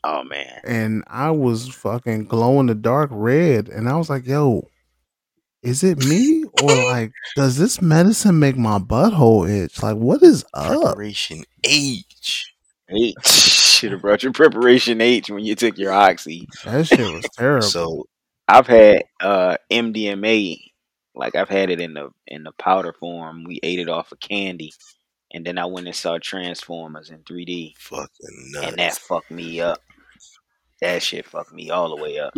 Speaker 3: oh man,
Speaker 1: and I was fucking glow in the dark red, and I was like, "Yo, is it me or like does this medicine make my butthole itch? Like, what is up?"
Speaker 2: Preparation H.
Speaker 3: H <laughs> should have brought your preparation H when you took your oxy.
Speaker 1: That shit was <laughs> terrible.
Speaker 2: So
Speaker 3: I've had uh, MDMA, like I've had it in the in the powder form. We ate it off of candy, and then I went and saw Transformers in 3D,
Speaker 2: Fucking
Speaker 3: and that fucked me up. That shit fucked me all the way up.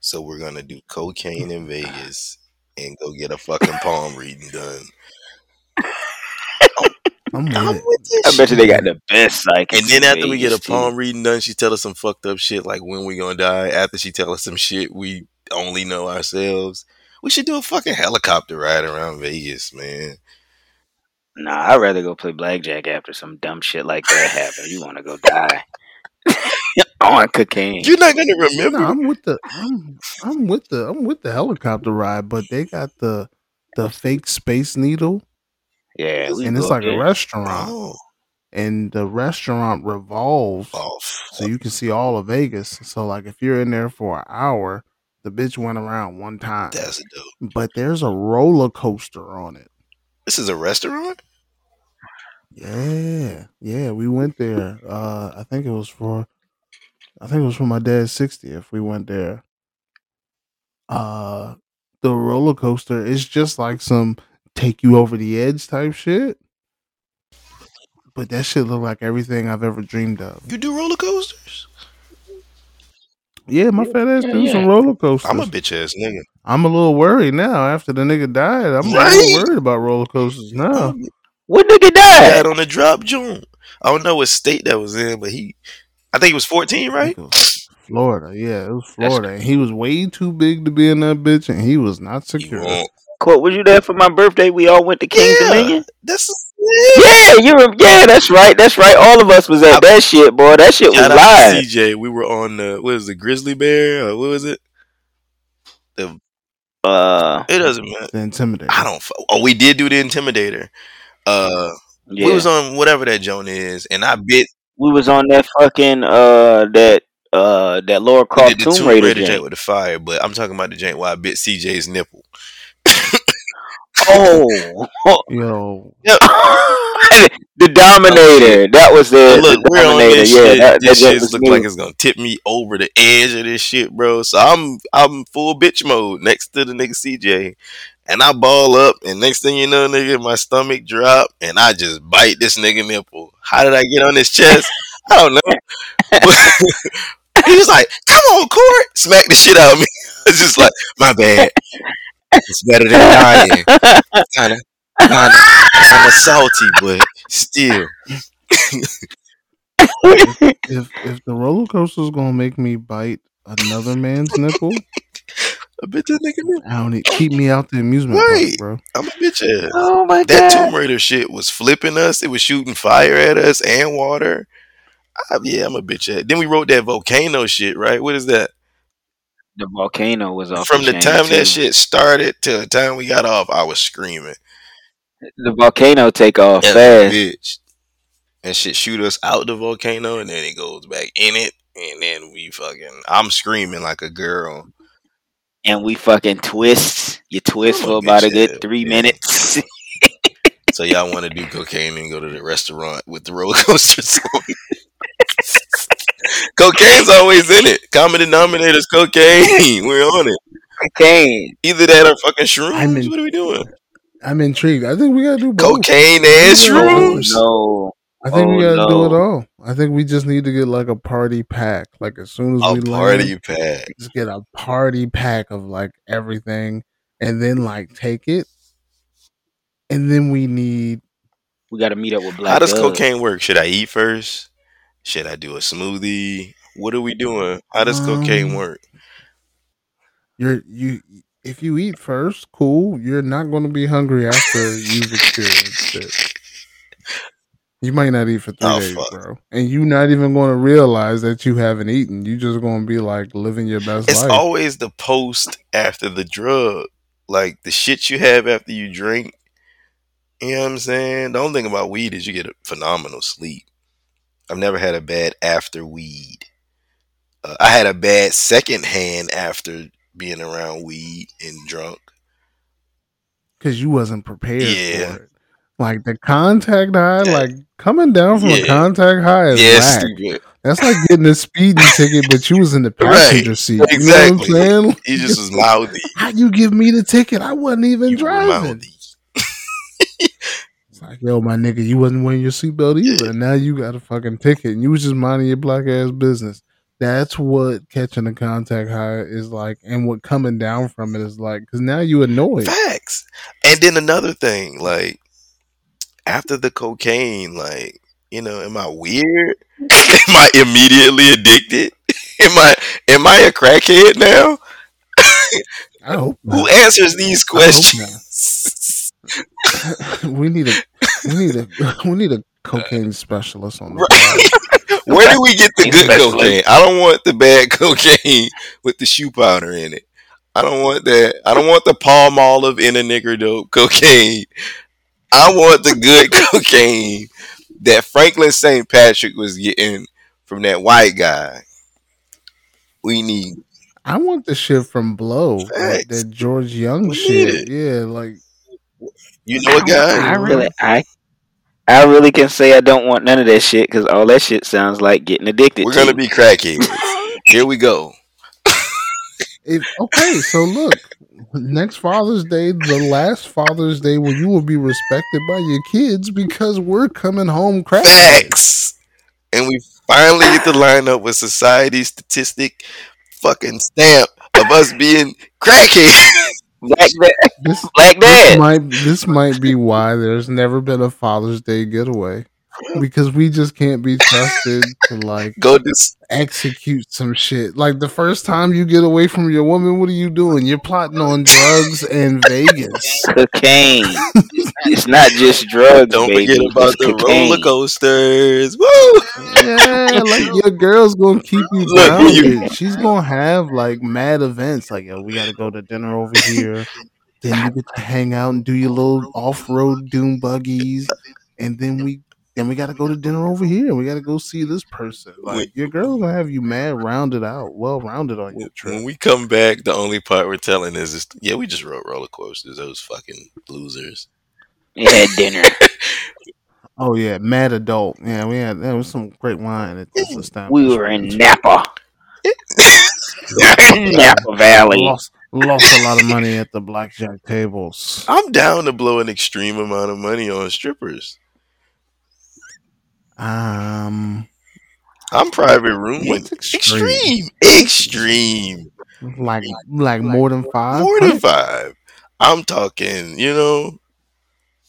Speaker 2: So we're gonna do cocaine in Vegas and go get a fucking palm reading done. <laughs>
Speaker 1: I'm with
Speaker 2: I'm with this
Speaker 3: I bet you they got the best psychics.
Speaker 2: And then after we get a
Speaker 3: Vegas, too.
Speaker 2: palm reading done, she tell us some fucked up shit like when we gonna die. After she tell us some shit we only know ourselves. We should do a fucking helicopter ride around Vegas, man.
Speaker 3: Nah, I'd rather go play blackjack after some dumb shit like that happened. You want to go die <laughs> on cocaine?
Speaker 2: You're not gonna remember.
Speaker 1: No, I'm with the I'm I'm with the I'm with the helicopter ride, but they got the the fake space needle
Speaker 3: Yeah, we
Speaker 1: and it's like
Speaker 3: there.
Speaker 1: a restaurant
Speaker 2: oh,
Speaker 1: and the restaurant revolves
Speaker 2: oh,
Speaker 1: so you can see all of Vegas. So like if you're in there for an hour, the bitch went around one time.
Speaker 2: that's dope.
Speaker 1: But there's a roller coaster on it.
Speaker 2: This is a restaurant.
Speaker 1: Yeah. Yeah, we went there. Uh I think it was for I think it was for my dad's 60th. We went there. Uh the roller coaster is just like some take you over the edge type shit. But that shit looked like everything I've ever dreamed of.
Speaker 2: You do roller coasters?
Speaker 1: Yeah, my fat ass
Speaker 3: Yeah,
Speaker 1: do some
Speaker 3: yeah.
Speaker 1: roller coasters.
Speaker 2: I'm a bitch ass nigga.
Speaker 1: I'm a little worried now after the nigga died. I'm a little worried about roller coasters now.
Speaker 2: Um,
Speaker 3: what nigga died?
Speaker 2: died on the drop joint. I don't know what state that was in, but he, I think he was 14, right?
Speaker 1: think it was Florida, yeah, it was Florida. And he was way too big to be in that bitch, and he was not secure.
Speaker 2: won't.
Speaker 3: Quote, was you there for my birthday? We all went to King's
Speaker 2: Yeah,
Speaker 3: Dominion.
Speaker 2: that's
Speaker 3: Yeah, you were. Yeah, that's right. That's right. All of us was at that shit, boy. That shit was
Speaker 2: Shout
Speaker 3: live.
Speaker 2: CJ. We were on the what was the Grizzly Bear or what was it? The
Speaker 3: Uh,
Speaker 2: it doesn't matter.
Speaker 1: The Intimidator.
Speaker 2: I don't. Oh, we did do the Intimidator. Uh,
Speaker 3: yeah.
Speaker 2: we was on whatever that Joan is, and I bit
Speaker 3: we was on that fucking uh that uh that Laura
Speaker 2: we
Speaker 3: Croft
Speaker 2: did the
Speaker 3: Tomb
Speaker 2: Tomb
Speaker 3: Raider,
Speaker 2: Raider joint
Speaker 3: joint.
Speaker 2: with the fire, but I'm talking about the joint where I bit CJ's nipple.
Speaker 3: Oh,
Speaker 1: Yo, <laughs> <laughs>
Speaker 3: the Dominator. That was the,
Speaker 2: look,
Speaker 3: the
Speaker 2: we're on
Speaker 3: Dominator.
Speaker 2: this
Speaker 3: Yeah,
Speaker 2: shit.
Speaker 3: that, that
Speaker 2: this
Speaker 3: joint
Speaker 2: shit
Speaker 3: was
Speaker 2: look like it's gonna tip me over the edge of this shit, bro. So I'm I'm full bitch mode next to the nigga CJ. And I ball up, and next thing you know, nigga, my stomach drop, and I just bite this nigga nipple. How did I get on his chest? <laughs> I don't know. But he was like, "Come on, Court!" Smack the shit out of me. It's just like, my bad. It's better than dying. Kind of, kind of, kind of salty, but still.
Speaker 1: if if the roller coaster's gonna make me bite another man's nipple,
Speaker 2: A bitch that nigga nipple.
Speaker 1: I don't need, keep me out the amusement
Speaker 2: Right.
Speaker 1: park, bro.
Speaker 2: I'm a bitch ass.
Speaker 3: oh my
Speaker 2: That
Speaker 3: god!
Speaker 2: Tomb Raider shit was flipping us. It was shooting fire at us and water. I, yeah, I'm a bitch ass. Then we wrote that volcano shit, right? What is that?
Speaker 3: The volcano was off
Speaker 2: From the
Speaker 3: chain,
Speaker 2: time
Speaker 3: too.
Speaker 2: that shit started to the time we got off, I was screaming.
Speaker 3: The volcano take off
Speaker 2: a
Speaker 3: fast.
Speaker 2: bitch. And shit shoot us out the volcano and then it goes back in it. And then we fucking I'm screaming like a girl.
Speaker 3: and we fucking twist. You twist for about a good three
Speaker 2: yeah.
Speaker 3: minutes.
Speaker 2: So y'all want to do cocaine and go to the restaurant with the roller coasters on. <laughs> Cocaine's always in it. Common denominator's cocaine. <laughs> <laughs> We're on it.
Speaker 3: Cocaine.
Speaker 2: Either that or fucking shrooms.
Speaker 1: I'm in-
Speaker 2: what are we doing?
Speaker 1: I'm intrigued. I think we gotta do both.
Speaker 2: Cocaine and shrooms.
Speaker 3: No.
Speaker 1: Oh, I think we
Speaker 3: Oh,
Speaker 1: gotta do it all. I think we just need to get like a party pack. Like as soon as
Speaker 2: A
Speaker 1: we
Speaker 2: party
Speaker 1: land,
Speaker 2: pack.
Speaker 1: just get a party pack of like everything, and then like take it, and then we need
Speaker 3: We got to meet up with Black.
Speaker 2: How does
Speaker 3: Doug.
Speaker 2: cocaine work? Should I eat first? Should I do a smoothie? What are we doing? How does cocaine
Speaker 1: Um,
Speaker 2: work?
Speaker 1: you're you. If you eat first, cool. You're not going to be hungry after you've experienced it. You might not eat for three
Speaker 2: Oh,
Speaker 1: days,
Speaker 2: fuck.
Speaker 1: bro, and you're not even going to realize that you haven't eaten. You're just going to be like living your best life.
Speaker 2: It's
Speaker 1: life.
Speaker 2: always the post after the drug. Like the shit you have after you drink. You know what I'm saying? The only thing about weed is you get a phenomenal sleep. I've never had a bad after weed. Uh, I had a bad second hand after being around weed and drunk.
Speaker 1: because you wasn't prepared
Speaker 2: Yeah.
Speaker 1: for it. Like the contact high,
Speaker 2: Yeah.
Speaker 1: like coming down from a contact high is
Speaker 2: Yeah, stupid.
Speaker 1: That's like getting a speeding ticket, but you was in the <laughs> passenger seat. You
Speaker 2: Exactly.
Speaker 1: know what I'm saying?
Speaker 2: He just was mouthy.
Speaker 1: How you give me the ticket? I wasn't even
Speaker 2: You
Speaker 1: driving.
Speaker 2: mouthy.
Speaker 1: Like, yo, my nigga, you wasn't wearing your seatbelt either. And now you got a fucking ticket and you was just minding your black ass business. That's what catching a contact high is like, and what coming down from it is like, because now you annoyed.
Speaker 2: Facts. And then another thing, like after the cocaine, like you know, am I weird? <laughs> am I immediately addicted? <laughs> am I am I a crackhead now? <laughs>
Speaker 1: I hope
Speaker 2: Who answers these questions? <laughs>
Speaker 1: we need a we need a <laughs> we need a cocaine specialist on the
Speaker 2: Right. <laughs> Where do we get the good
Speaker 3: Specialist.
Speaker 2: cocaine? I don't want the bad cocaine with the shoe powder in it. I don't want that. I don't want the palm olive in a nigger dope cocaine. I want the good cocaine that Franklin St. Patrick was getting from that white guy. We need
Speaker 1: I want the shit from Blow, like that George Jung
Speaker 2: We
Speaker 1: shit. Yeah, like
Speaker 2: you know a
Speaker 3: I
Speaker 2: guy.
Speaker 3: really, I, I really can say I don't want none of that shit because all that shit sounds like getting addicted.
Speaker 2: We're
Speaker 3: to.
Speaker 2: gonna be crackheads. <laughs> Here we go.
Speaker 1: It, okay, so look, next Father's Day, the last Father's Day where you will be respected by your kids because we're coming home crackheads.
Speaker 2: Facts. And we finally get to line up with society's statistic fucking stamp of us being crackheads. <laughs>
Speaker 3: Black, <laughs> da-
Speaker 1: This,
Speaker 3: black
Speaker 1: this might this might be why there's never been a Father's Day getaway because we just can't be trusted to like
Speaker 2: Go this
Speaker 1: execute some shit. Like the first time you get away from your woman, what are you doing? You're plotting on drugs in Vegas.
Speaker 3: Cocaine. it's not just drugs.
Speaker 2: don't
Speaker 3: baby.
Speaker 2: forget about
Speaker 3: It's
Speaker 2: the
Speaker 3: cocaine.
Speaker 2: roller coasters. Woo!
Speaker 1: Yeah, like your girl's gonna keep you
Speaker 2: Look,
Speaker 1: grounded. <laughs> She's gonna have like mad events. Like, yo, we gotta go to dinner over here. Then you get to hang out and do your little off road dune buggies, and then we then we gotta go to dinner over here. We gotta go see this person. Like your girl's gonna have you mad rounded out, well rounded on your trip.
Speaker 2: When we come back, the only part we're telling is, is yeah, we just rode roller coasters. Those fucking losers.
Speaker 3: We had dinner. <laughs>
Speaker 1: Oh yeah, mad adult. Yeah, we had there was some great wine at this establishment.
Speaker 3: We were in Napa. <laughs> <laughs> Napa Valley.
Speaker 1: Lost lost a lot of money at the blackjack tables.
Speaker 2: I'm down to blow an extreme amount of money on strippers.
Speaker 1: Um,
Speaker 2: I'm private room
Speaker 1: What's
Speaker 2: with
Speaker 1: extreme?
Speaker 2: extreme, extreme.
Speaker 1: like like more than five.
Speaker 2: More than five. I'm talking, you know,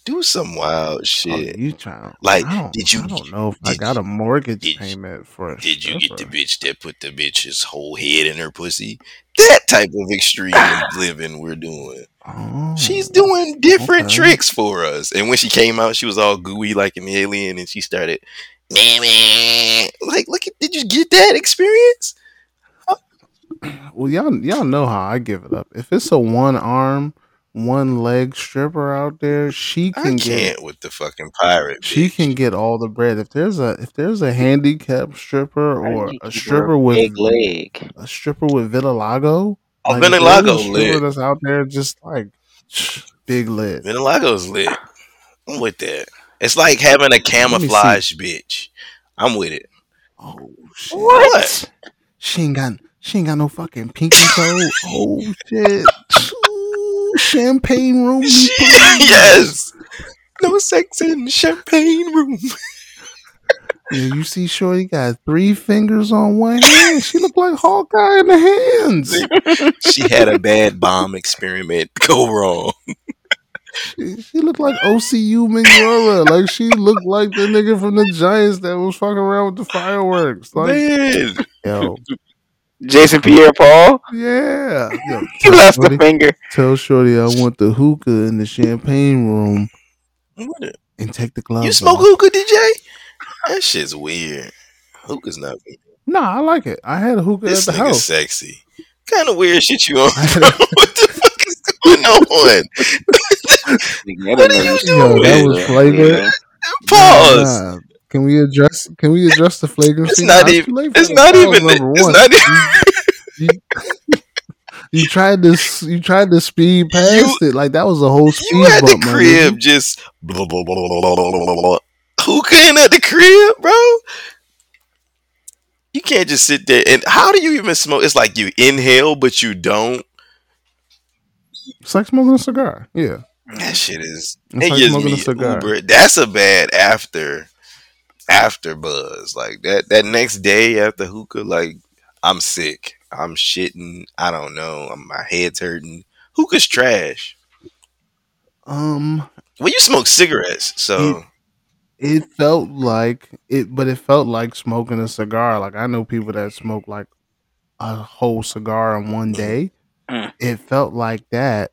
Speaker 2: do some wild
Speaker 1: Oh,
Speaker 2: shit.
Speaker 1: you trying?
Speaker 2: Like, did you-
Speaker 1: I don't know if I got a mortgage
Speaker 2: you-
Speaker 1: payment for
Speaker 2: Did you get the bitch that put the bitch's whole head in her pussy? That type of extreme <laughs> living we're doing.
Speaker 1: Oh,
Speaker 2: She's doing different
Speaker 1: okay.
Speaker 2: tricks for us. And when she came out, she was all gooey like an alien, and she started. Like, look, at, did you get that experience?
Speaker 1: Well, y'all y'all know how I give it up. If it's a one arm, one leg stripper out there, she
Speaker 2: I
Speaker 1: can
Speaker 2: can't
Speaker 1: get
Speaker 2: with the fucking pirate.
Speaker 1: she
Speaker 2: bitch.
Speaker 1: can get all the bread. If there's a if there's a handicapped stripper or a stripper with
Speaker 3: big leg.
Speaker 1: a stripper with vitiligo,
Speaker 2: Oh,
Speaker 1: if there's a
Speaker 2: Vinilago
Speaker 1: stripper
Speaker 2: lit.
Speaker 1: that's out there just like big lid.
Speaker 2: Vinilago's lit. I'm with that. It's like having a camouflage bitch. I'm with it.
Speaker 1: Oh shit.
Speaker 2: What?
Speaker 1: She ain't got she ain't got no fucking pinky toe. oh shit. <laughs> Ooh, champagne room.
Speaker 2: yes. No sex in the champagne room.
Speaker 1: Yeah, you see Shorty got three fingers on one hand. She looked like Hawkeye in the hands.
Speaker 2: she had a bad bomb experiment <laughs> go wrong.
Speaker 1: She, she looked like OCU Minora. Like she looked like the nigga from the Giants that was fucking around with the fireworks. Like
Speaker 2: Man.
Speaker 1: yo,
Speaker 3: Jason Pierre Paul.
Speaker 1: yeah. <laughs> Yo,
Speaker 3: He
Speaker 1: tell
Speaker 3: left the finger.
Speaker 1: tell Shorty I want the hookah in the champagne room
Speaker 2: I'm with it.
Speaker 1: and take the gloves
Speaker 2: You smoke
Speaker 1: off.
Speaker 2: hookah, DJ? That shit's weird. Hookah's not weird.
Speaker 1: Nah, I like it. I had a hookah
Speaker 2: This
Speaker 1: at the house.
Speaker 2: sexy. kind of weird shit you on, <laughs>
Speaker 1: I had
Speaker 2: bro?
Speaker 1: a- <laughs>
Speaker 2: what the fuck is going on?
Speaker 3: What
Speaker 2: are you
Speaker 1: Yo, that
Speaker 2: doing?
Speaker 1: was flavor.
Speaker 2: Pause.
Speaker 1: Can we address? Can we address the flagrancy?
Speaker 2: It's not even- It's not even. It's
Speaker 1: one.
Speaker 2: not even.
Speaker 1: you, you tried this. you tried to speed past it like that was a whole speed
Speaker 2: You at the
Speaker 1: bump, my
Speaker 2: crib
Speaker 1: nigga.
Speaker 2: just blah, blah, blah, blah, blah, blah, blah, hookah in at the crib, bro. You can't just sit there and how do you even smoke? It's like you inhale but you don't.
Speaker 1: It's like smoking a cigar. Yeah,
Speaker 2: That shit is.
Speaker 1: It's
Speaker 2: It
Speaker 1: like
Speaker 2: gives
Speaker 1: smoking a cigar.
Speaker 2: uber. That's a bad after after buzz. Like that that next day after hookah, like I'm sick. I'm shitting. I don't know. My head's hurting. Hookah's trash.
Speaker 1: Um,
Speaker 2: Well, you smoke cigarettes, so
Speaker 1: it felt like it, but it felt like smoking a cigar. Like I know people that smoke like a whole cigar in one day.
Speaker 3: Mm.
Speaker 1: It felt like that.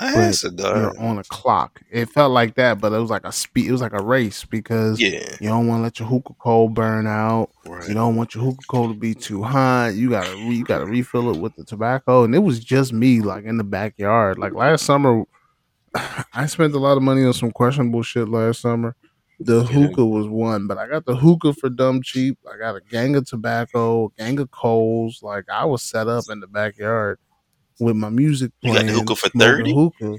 Speaker 2: I
Speaker 1: but
Speaker 2: had a cigar.
Speaker 1: You're on a clock. It felt like that, but it was like a speed. It was like a race because
Speaker 2: Yeah,
Speaker 1: you don't want to let your hookah coal burn out. You don't want your hookah coal to be too hot. You gotta re, you gotta refill it with the tobacco. And it was just me, like in the backyard. Like last summer, <sighs> I spent a lot of money on some questionable shit last summer. The hookah was one, but I got the hookah for dumb cheap. I got a gang of tobacco, gang of coals. Like I was set up in the backyard with my music
Speaker 2: You
Speaker 1: playing.
Speaker 2: got the hookah for 30?
Speaker 1: Hookah.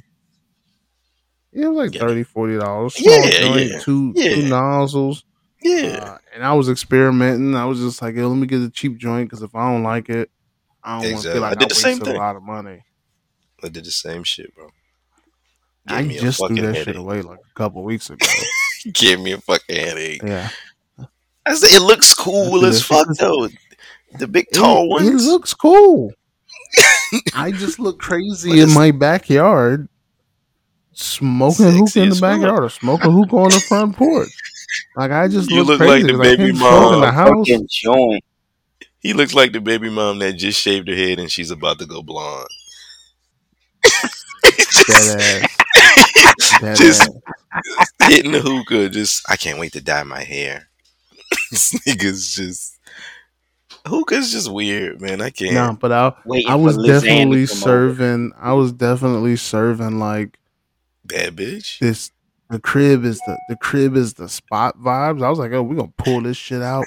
Speaker 1: It was like
Speaker 2: Yeah.
Speaker 1: 30 dollars.
Speaker 2: Yeah,
Speaker 1: joint,
Speaker 2: yeah,
Speaker 1: two
Speaker 2: yeah.
Speaker 1: two nozzles.
Speaker 2: Yeah,
Speaker 1: Uh, and I was experimenting. I was just like, yo, let me get a cheap joint because if I don't like it, I don't want to
Speaker 2: Exactly.
Speaker 1: feel like I,
Speaker 2: did the same thing.
Speaker 1: a lot of money.
Speaker 2: I did the same shit, bro.
Speaker 1: I just threw that shit away like a couple weeks <laughs> ago.
Speaker 2: Give me a fucking headache.
Speaker 1: yeah,
Speaker 2: I said it looks cool as fuck though. The big
Speaker 1: it,
Speaker 2: tall
Speaker 1: it
Speaker 2: ones.
Speaker 1: looks cool. I just look crazy in my backyard, smoking
Speaker 2: Sexy
Speaker 1: hookah in the backyard or smoking hookah on the front porch. Like I just
Speaker 2: You
Speaker 1: look,
Speaker 2: look like
Speaker 1: crazy
Speaker 2: the
Speaker 1: 'cause I
Speaker 2: baby
Speaker 1: can't in the
Speaker 2: mom.
Speaker 1: house.
Speaker 3: Joint.
Speaker 2: He looks like the baby mom that just shaved her head and she's about to go blonde.
Speaker 1: Dead ass. Dead
Speaker 2: just
Speaker 1: ass.
Speaker 2: hitting the hookah. Just I can't wait to dye my hair. <laughs> this nigga's just hookah's just weird, man. I can't.
Speaker 1: No, but I
Speaker 3: Waiting
Speaker 1: I was definitely
Speaker 3: come over.
Speaker 1: serving. I was definitely serving like
Speaker 2: Bad bitch.
Speaker 1: this. The crib is the the crib is the spot vibes. I was like, oh, we gonna pull this shit out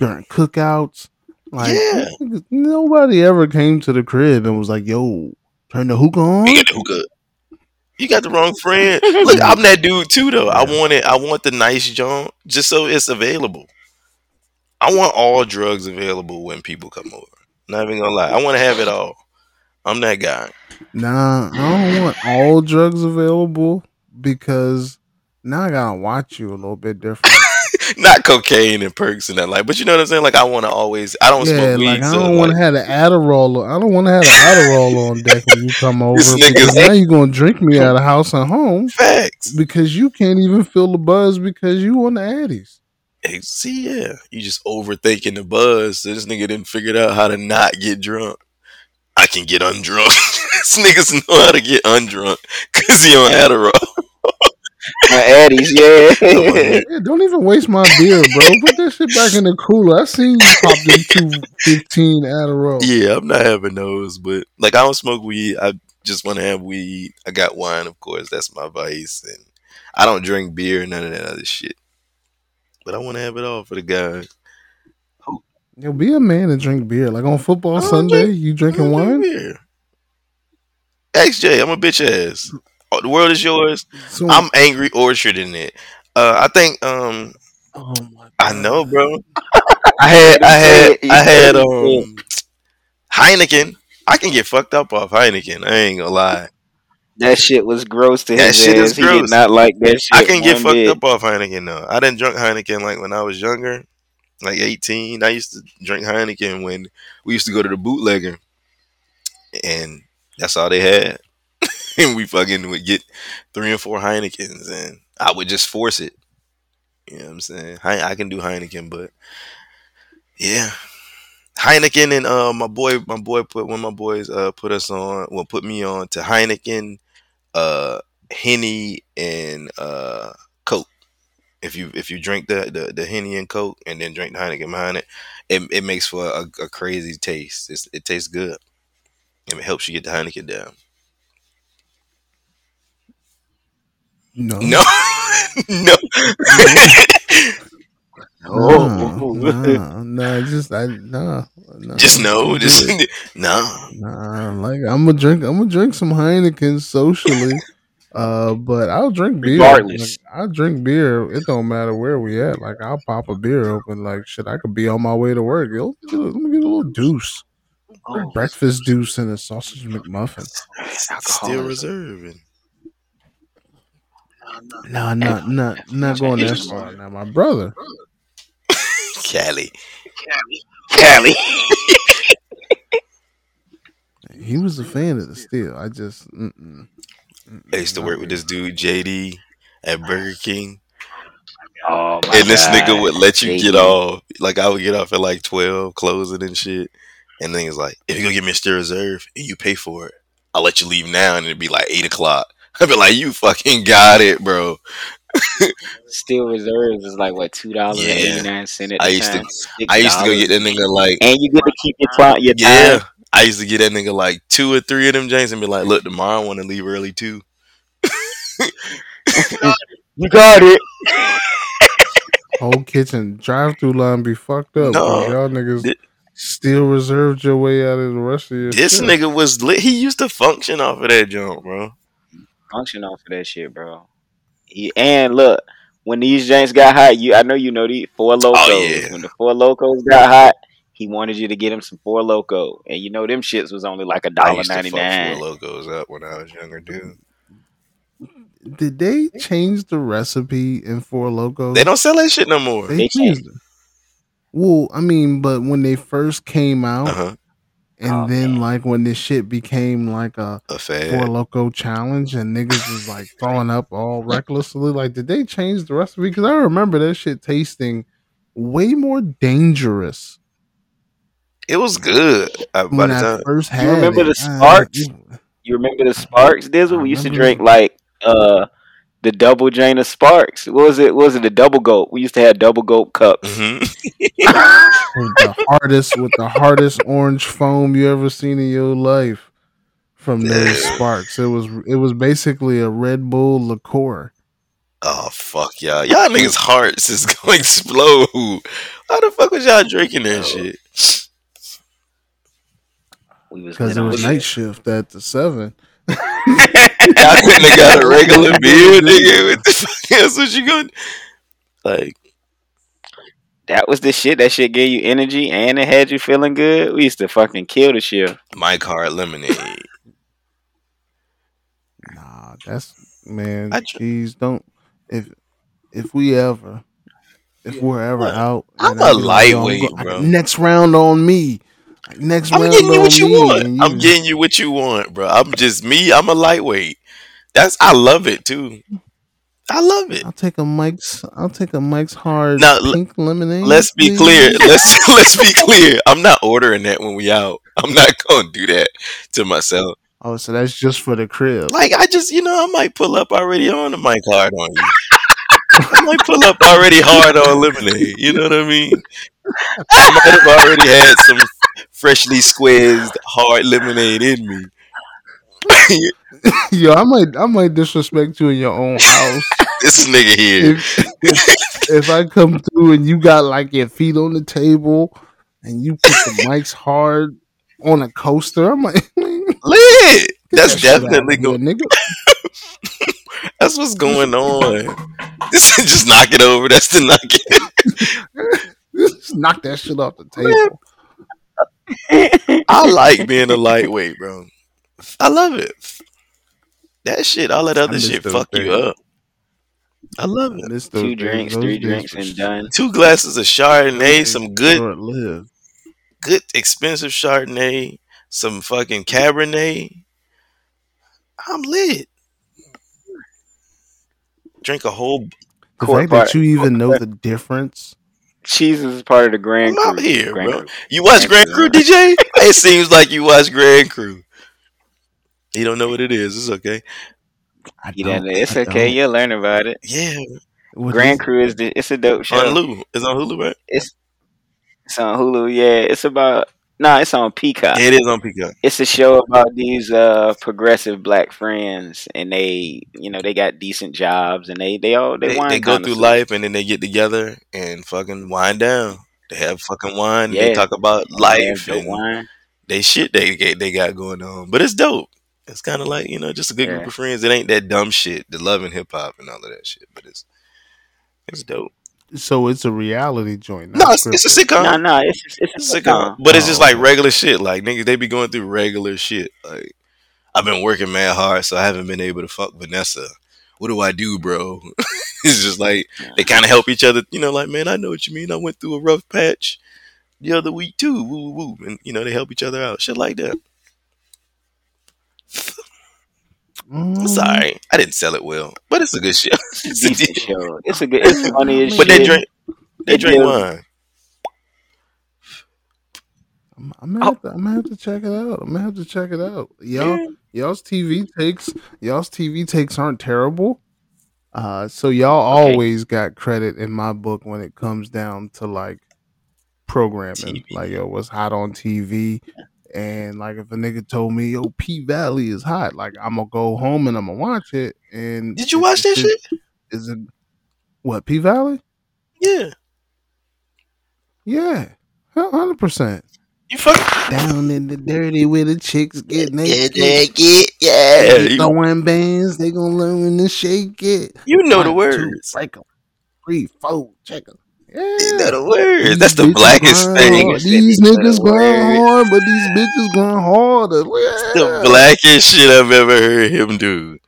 Speaker 1: during cookouts. Like
Speaker 2: Yeah.
Speaker 1: nobody ever came to the crib and was like, yo, turn the hookah on.
Speaker 2: You got the hookah. You got the wrong friend. <laughs> Look, I'm that dude too, though. I want it. I want the nice joint, just so it's available. I want all drugs available when people come over. Not even gonna lie, I want to have it all. I'm that guy.
Speaker 1: Nah, I don't want all drugs available because now I gotta watch you a little bit different. <laughs>
Speaker 2: Not cocaine and perks and that, like. But you know what I'm saying? Like, I want to always. I don't
Speaker 1: yeah,
Speaker 2: smoke weed,
Speaker 1: like I don't want
Speaker 2: like,
Speaker 1: to have an Adderall. I don't want to have an Adderall on deck when you come <laughs> over
Speaker 2: This
Speaker 1: because now you're gonna drink me out of house and home
Speaker 2: facts.
Speaker 1: because you can't even feel the buzz because you on the Addies.
Speaker 2: Hey, see, yeah, you just overthinking the buzz. So this nigga didn't figure out how to not get drunk. I can get undrunk. <laughs> this niggas know how to get undrunk because he on Adderall. <laughs>
Speaker 3: My Addies, yeah. <laughs>
Speaker 1: Yeah, don't even waste my beer, bro. Put that shit back in the cooler. I seen you pop them two fifteen Adderall.
Speaker 2: Yeah, I'm not having those, but like I don't smoke weed. I just want to have weed. I got wine, of course. That's my vice, and I don't drink beer, none of that other shit. But I want to have it all for the guys.
Speaker 1: Yo, be a man and drink beer. Like on football Sunday,
Speaker 2: drink-
Speaker 1: you drinking
Speaker 2: don't drink
Speaker 1: wine?
Speaker 2: beer. XJ, I'm a bitch ass. Oh, the world is yours.
Speaker 1: So,
Speaker 2: I'm angry orchard in it. Uh, I think um
Speaker 1: oh my
Speaker 2: I know, bro. <laughs> I had I had I had um Heineken. I can get fucked up off Heineken. I ain't gonna lie.
Speaker 3: That shit was gross to him.
Speaker 2: That
Speaker 3: his
Speaker 2: shit is
Speaker 3: ass. He
Speaker 2: gross.
Speaker 3: did not like that shit.
Speaker 2: I can get fucked
Speaker 3: bit.
Speaker 2: up off Heineken though. I didn't drink Heineken like when I was younger, like 18. I used to drink Heineken when we used to go to the bootlegger, and that's all they had. <laughs> and we fucking would get three and four Heinekens, and I would just force it. You know what I'm saying? I, I can do Heineken, but yeah, Heineken and uh my boy, my boy put one of my boys uh put us on, well put me on to Heineken, uh Henny and uh Coke. If you if you drink the the, the Henny and Coke and then drink the Heineken behind it, it, it makes for a, a crazy taste. It's, it tastes good. And it helps you get the Heineken down.
Speaker 1: No,
Speaker 2: No, <laughs> no. <laughs>
Speaker 3: Oh.
Speaker 1: no, nah, nah, just I nah, nah.
Speaker 2: just no,
Speaker 1: I'm
Speaker 2: just
Speaker 1: good. <laughs>
Speaker 2: no.
Speaker 1: Nah, like I'm gonna drink. I'm gonna drink some Heineken socially, uh, but I'll drink beer.
Speaker 3: Regardless.
Speaker 1: Like, I'll drink beer. It don't matter where we at. Like I'll pop a beer open. Like shit, I could be on my way to work. Yo, let me get a, let me get a little deuce,
Speaker 3: Oh.
Speaker 1: breakfast deuce and a sausage McMuffin.
Speaker 2: Still
Speaker 3: Alcoholism.
Speaker 2: reserving.
Speaker 1: No, not not not going that far. Now, my brother,
Speaker 2: Cali.
Speaker 3: Cali.
Speaker 1: he was a fan of the steel. I just mm-mm, mm-mm,
Speaker 2: I used to work with this dude JD at Burger King,
Speaker 3: Oh my
Speaker 2: and this nigga would let you get
Speaker 3: JD.
Speaker 2: off. Like I would get off at like twelve, closing and shit. And then he's like, "If you go get me a Steel Reserve and you pay for it, I'll let you leave now." And it'd be like eight o'clock. <laughs> I'd be like, "You fucking got it, bro."
Speaker 3: Steel reserves is like what two dollars
Speaker 2: yeah.
Speaker 3: eighty nine cent.
Speaker 2: I used to-
Speaker 3: time.
Speaker 2: I used to go get that nigga like,
Speaker 3: and you get to keep your time. Your
Speaker 2: yeah.
Speaker 3: time.
Speaker 2: I used to get that nigga like two or three of them James and be like, "Look, tomorrow I want to leave early too." <laughs>
Speaker 3: You got it.
Speaker 1: Whole kitchen drive through line be fucked up.
Speaker 2: No.
Speaker 1: Y'all niggas
Speaker 2: Thi-
Speaker 1: still reserved your way out of the rest of your
Speaker 2: This
Speaker 1: shit.
Speaker 2: nigga was lit. He used to function off of that jump, bro.
Speaker 3: Function off of that shit, bro. He, and look, when these janks got hot, you I know you know these four Lokos.
Speaker 2: Oh, yeah.
Speaker 3: When the four Lokos got hot, he wanted you to get him some four loco, and you know them shits was only like a dollar
Speaker 2: used to
Speaker 3: ninety
Speaker 2: fuck four Lokos up when I was younger, dude.
Speaker 1: Did they change the recipe in Four Lokos?
Speaker 2: They don't sell that shit no more.
Speaker 1: They
Speaker 3: They
Speaker 1: changed it. Well, I mean, but when they first came out,
Speaker 2: Uh huh.
Speaker 1: And
Speaker 3: Oh,
Speaker 1: then
Speaker 3: man.
Speaker 1: like when this shit became like a
Speaker 2: A
Speaker 1: Four. Loco challenge, and niggas was like throwing up all recklessly, like did they change the recipe? Because I remember that shit tasting way more dangerous
Speaker 2: It was good. Uh, by
Speaker 1: when
Speaker 2: the
Speaker 1: I
Speaker 2: time,
Speaker 1: first had.
Speaker 3: You remember
Speaker 1: it.
Speaker 3: the Sparks?
Speaker 1: it-
Speaker 3: You remember the Sparks Dizzle?
Speaker 1: I
Speaker 3: We used to drink like uh the double drain of Sparks. What was it? What was it the double gulp? We used to have double gulp cups.
Speaker 2: hmm <laughs>
Speaker 1: with the hardest with the hardest orange foam you ever seen in your life from those <laughs> sparks. It was it was basically a Red Bull liqueur.
Speaker 2: oh fuck y'all, y'all niggas' hearts is <laughs> going to explode. Why the fuck was y'all drinking that shit?
Speaker 1: Because it was night shift at the seven.
Speaker 2: Y'all couldn't have got a regular <laughs> beer, nigga. What the fuck else was you going? Like,
Speaker 3: That was the shit. That shit gave you energy and it had you feeling good. We used to fucking kill the shit.
Speaker 2: my car lemonade.
Speaker 1: Nah, that's man.
Speaker 2: I tr-
Speaker 1: Jeez, don't if if we ever if we're ever
Speaker 2: Look,
Speaker 1: out.
Speaker 2: I'm
Speaker 1: and I
Speaker 2: a
Speaker 1: be like, yo, I'm
Speaker 2: lightweight,
Speaker 1: go-
Speaker 2: bro.
Speaker 1: Next round on me. Next
Speaker 2: I'm
Speaker 1: round
Speaker 2: getting you what you want.
Speaker 1: and
Speaker 2: I'm getting you what you want, bro. I'm just me. I'm a lightweight. That's I love it too. I love it.
Speaker 1: I'll take a Mike's. I'll take a Mike's hard
Speaker 2: Now,
Speaker 1: pink lemonade.
Speaker 2: Let's be
Speaker 1: please.
Speaker 2: clear. <laughs> Let's <laughs> let's be clear. I'm not ordering that when we out. I'm not <laughs> gonna do that to myself.
Speaker 1: Oh, so that's just for the crib.
Speaker 2: Like I just, you know, I might pull up already on the Mike hard on you. I might pull up already hard on lemonade. You know what I mean? I might have already had some freshly squeezed hard lemonade in me. <laughs>
Speaker 1: Yo, I might, I might disrespect you in your own house <laughs>
Speaker 2: this nigga here.
Speaker 1: if, if if I come through and you got like your feet on the table and you put the mics hard on a coaster. I'm like, <laughs>
Speaker 2: Lit. That's
Speaker 1: that
Speaker 2: definitely going.
Speaker 1: nigga.
Speaker 2: That's what's going on. This is just knock it over. That's the knock it.
Speaker 1: Just knock that shit off the table.
Speaker 2: I like being a lightweight, bro. I love it. That shit, all that other shit,
Speaker 1: those
Speaker 2: fuck you up. I love it.
Speaker 1: Miss those
Speaker 3: Two
Speaker 1: days.
Speaker 3: drinks,
Speaker 1: Those
Speaker 3: three drinks, and done.
Speaker 2: Two glasses of Chardonnay, some good, good, expensive Chardonnay, some fucking Cabernet. I'm lit. Drink a whole.
Speaker 1: The fact
Speaker 3: part-
Speaker 1: that you even know the difference.
Speaker 3: Cheese is part of the Grand
Speaker 2: I'm out
Speaker 3: Crew.
Speaker 2: here,
Speaker 3: Grand
Speaker 2: bro.
Speaker 3: Crew.
Speaker 2: You watch Grand Crew, DJ? <laughs> It seems like you watch Grand Crew. You don't know what it is. It's okay.
Speaker 1: I
Speaker 3: You
Speaker 1: don't-
Speaker 3: done, it's
Speaker 1: I
Speaker 3: okay.
Speaker 1: don't.
Speaker 3: You'll learn about it.
Speaker 2: Yeah,
Speaker 1: What
Speaker 3: Grand
Speaker 1: is-
Speaker 3: Crew is the, it's a dope show.
Speaker 2: on Hulu. It's on Hulu, right?
Speaker 3: It's it's on Hulu. Yeah, it's about no, it's on Peacock.
Speaker 2: It is on Peacock.
Speaker 3: It's a show about these uh progressive black friends, and they, you know, they got decent jobs, and they they all they,
Speaker 2: They,
Speaker 3: wine
Speaker 2: they go through
Speaker 3: connoisseurs.
Speaker 2: life and then they get together and fucking wind down. They have fucking wine. They talk about
Speaker 3: And they
Speaker 2: life and
Speaker 3: wine.
Speaker 2: they shit they get they got going on. But it's dope. It's kind of like you know just a good
Speaker 3: Yeah.
Speaker 2: group of friends. It ain't that dumb shit, the love and hip hop and all of that shit. But it's it's dope.
Speaker 1: So it's a reality joint.
Speaker 2: No, it's, it's a
Speaker 1: scripted.
Speaker 2: sitcom.
Speaker 3: No, no, it's it's, it's
Speaker 2: It's
Speaker 3: a
Speaker 2: a sitcom.
Speaker 3: sitcom.
Speaker 2: But it's just
Speaker 1: Oh,
Speaker 2: like regular shit. Like niggas, they be going through regular shit. Like I've been working mad hard, so I haven't been able to fuck Vanessa what do I do, bro? <laughs> it's just like they kind of help each other. You know, like man, I know what you mean. I went through a rough patch the other week too. Woo woo, woo. and you know they help each other out. Shit like that.
Speaker 1: Um,
Speaker 2: Sorry, I didn't sell it well, but it's a good show. <laughs>
Speaker 3: It's a decent <laughs> show. It's a good. It's funny as
Speaker 2: but
Speaker 3: shit.
Speaker 2: they drink, they
Speaker 3: They
Speaker 2: drink wine.
Speaker 1: I'm, I'm, gonna have to, I'm gonna have to check it out. I'm gonna have to check it out. Y'all, y'all's TV takes, y'all's TV takes aren't terrible. Uh, so y'all
Speaker 3: Okay.
Speaker 1: always got credit in my book when it comes down to like programming,
Speaker 2: TV.
Speaker 1: like yo, what's hot on TV, and like if a nigga told me yo P Valley is hot, like I'm gonna go home and I'm gonna watch it. And
Speaker 2: Did you watch that shit?
Speaker 1: Is it what P Valley?
Speaker 2: Yeah,
Speaker 1: Yeah, hundred percent.
Speaker 2: you fuck.
Speaker 1: Down in the dirty where the chicks get
Speaker 2: Yeah,
Speaker 1: naked.
Speaker 2: yeah, yeah.
Speaker 1: They
Speaker 2: You,
Speaker 1: throwing bands, they gonna learn to shake it.
Speaker 2: you know the
Speaker 1: One, two,
Speaker 2: words.
Speaker 1: break 'em. Three, four, check 'em.
Speaker 2: Know the words.
Speaker 1: These
Speaker 2: That's the blackest thing.
Speaker 1: These niggas grind hard, but these bitches grind harder.
Speaker 2: It's the blackest shit I've ever heard him do.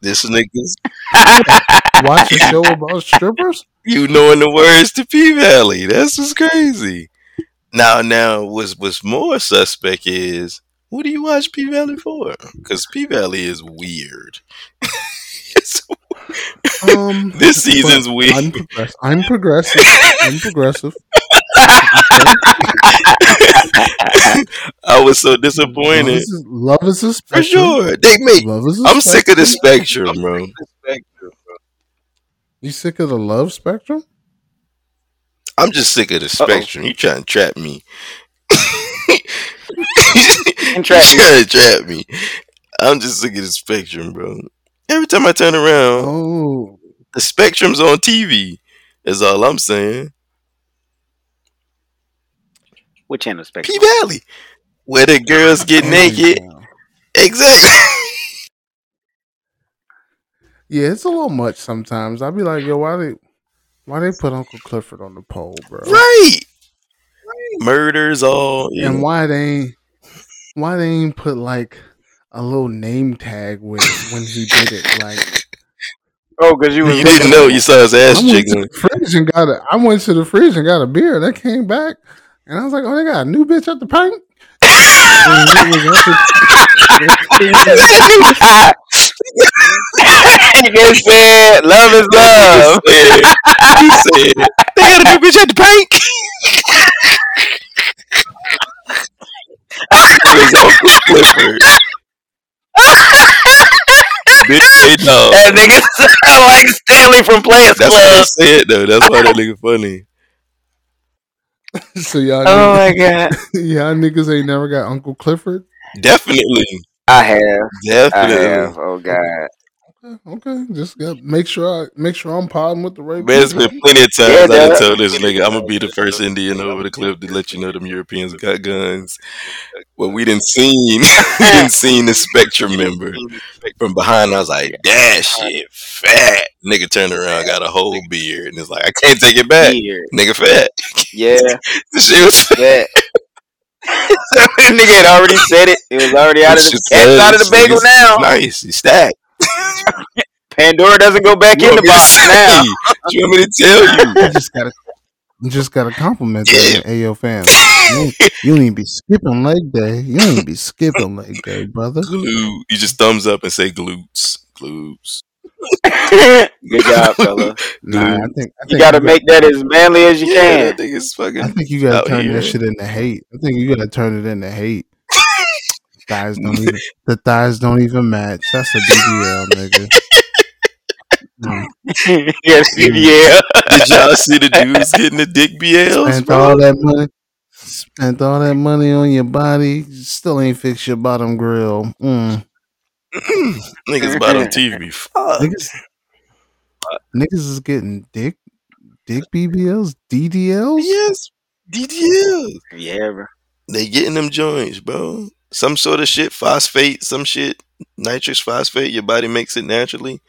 Speaker 2: This niggas, <laughs>
Speaker 1: Watch a show <laughs> about strippers?
Speaker 2: you knowing the words to P Valley. That's just crazy. Now, now, what's what's more suspect is what do you watch P Valley for? Because P Valley is weird. <laughs> It's-
Speaker 1: Um, <laughs>
Speaker 2: this season's weak.
Speaker 1: I'm, progress- I'm progressive. I'm progressive.
Speaker 2: I was so
Speaker 1: Love
Speaker 2: disappointed.
Speaker 1: is, love is a spectrum.
Speaker 2: For sure, they make.
Speaker 1: Love is a
Speaker 2: I'm sick of the
Speaker 1: spectrum.
Speaker 2: spectrum, bro.
Speaker 1: You sick of the love spectrum?
Speaker 2: I'm just sick of the spectrum. You trying to trap me? You trying to <laughs> trap me? I'm just sick of the spectrum, bro. Every time I turn around,
Speaker 1: Oh,
Speaker 2: the spectrum's on TV. Is all I'm saying.
Speaker 3: What channel spectrum?
Speaker 2: P Valley, where the girls get naked.
Speaker 1: everything.
Speaker 2: Exactly. <laughs>
Speaker 1: Yeah, it's a little much sometimes. I'd be like, yo, why they why they put Uncle Clifford on the pole, bro?
Speaker 2: right. Murders all. Yeah.
Speaker 1: And why they ain't why they ain't put like a little name tag with when he did it? Like
Speaker 3: Oh, because you
Speaker 2: You didn't know. You saw his
Speaker 1: I
Speaker 2: ass
Speaker 1: went to the fridge and got a I went to the fridge and got a beer. That came back and I was like, oh, they got a new bitch at the pint. And it was Uncle-
Speaker 3: Nigga <laughs> said, "Love is love."
Speaker 2: he said, "They got a new bitch at the bank." <laughs> it was Uncle Clifford. <laughs> bitch, <laughs> they dog.
Speaker 3: That nigga sound like Stanley from Players
Speaker 2: That's what I
Speaker 3: Club.
Speaker 2: said though. That's why that nigga funny. <laughs>
Speaker 1: so y'all,
Speaker 3: Oh
Speaker 1: niggas,
Speaker 3: my god, <laughs>
Speaker 1: y'all niggas ain't never got Uncle Clifford.
Speaker 2: Definitely,
Speaker 3: I have, I
Speaker 2: definitely.
Speaker 3: have. Oh god,
Speaker 1: Okay, okay. Just got make sure I make sure I'm podding with the right.
Speaker 2: Man, it's
Speaker 1: people.
Speaker 2: been plenty of times
Speaker 3: Yeah,
Speaker 2: I done
Speaker 3: dog.
Speaker 2: told this nigga I'm gonna be the first Indian over the cliff to let you know them Europeans got guns. Well, we didn't seen <laughs> we didn't <laughs> seen the spectrum member from behind. I was like, that shit fat. Nigga turned around, got a whole beard, and it's like I can't take it back.
Speaker 3: Weird.
Speaker 2: Nigga fat.
Speaker 3: Yeah, <laughs>
Speaker 2: The shit was fat.
Speaker 3: so nigga had already said it. It was already out of the
Speaker 2: Shit
Speaker 3: out of the bagel now.
Speaker 2: Nice. He stacked. <laughs>
Speaker 3: Pandora doesn't go back
Speaker 2: You
Speaker 3: in the box
Speaker 2: say?
Speaker 3: now. <laughs>
Speaker 2: You want me to tell you?
Speaker 1: You just gotta, you just gotta compliment
Speaker 2: Yeah.
Speaker 1: that. Hey, yo, fam. You, ain't- you ain't be skipping leg day. You ain't be skipping leg day, brother.
Speaker 2: Glute. You just thumbs up and say glutes. Glutes. <laughs>
Speaker 3: Good job, fella.
Speaker 1: Nah, I think I think
Speaker 3: You got to
Speaker 1: got-
Speaker 3: make that as manly as you
Speaker 2: Yeah, I
Speaker 3: can.
Speaker 2: think it's fucking.
Speaker 1: I think you gotta turn
Speaker 2: here.
Speaker 1: that shit into hate. I think you gotta turn it into hate. Thighs don't even the thighs don't even match. That's a BBL, nigga. Mm. <laughs>
Speaker 3: yes, yeah.
Speaker 2: Did y'all see the dudes getting the dick BLs,
Speaker 1: Spent
Speaker 2: bro?
Speaker 1: all that money. Spent all that money on your body. Still ain't fix your bottom grill. Mm. <clears throat>
Speaker 2: Niggas bottom TV. Fuck.
Speaker 1: Niggas, niggas is getting dick, dick BBLs, DDLs.
Speaker 2: Yes, DDL.
Speaker 3: Yeah, bro.
Speaker 2: They getting them joints, bro. Some sort of shit, phosphate, some shit, nitrous phosphate. Your body makes it naturally,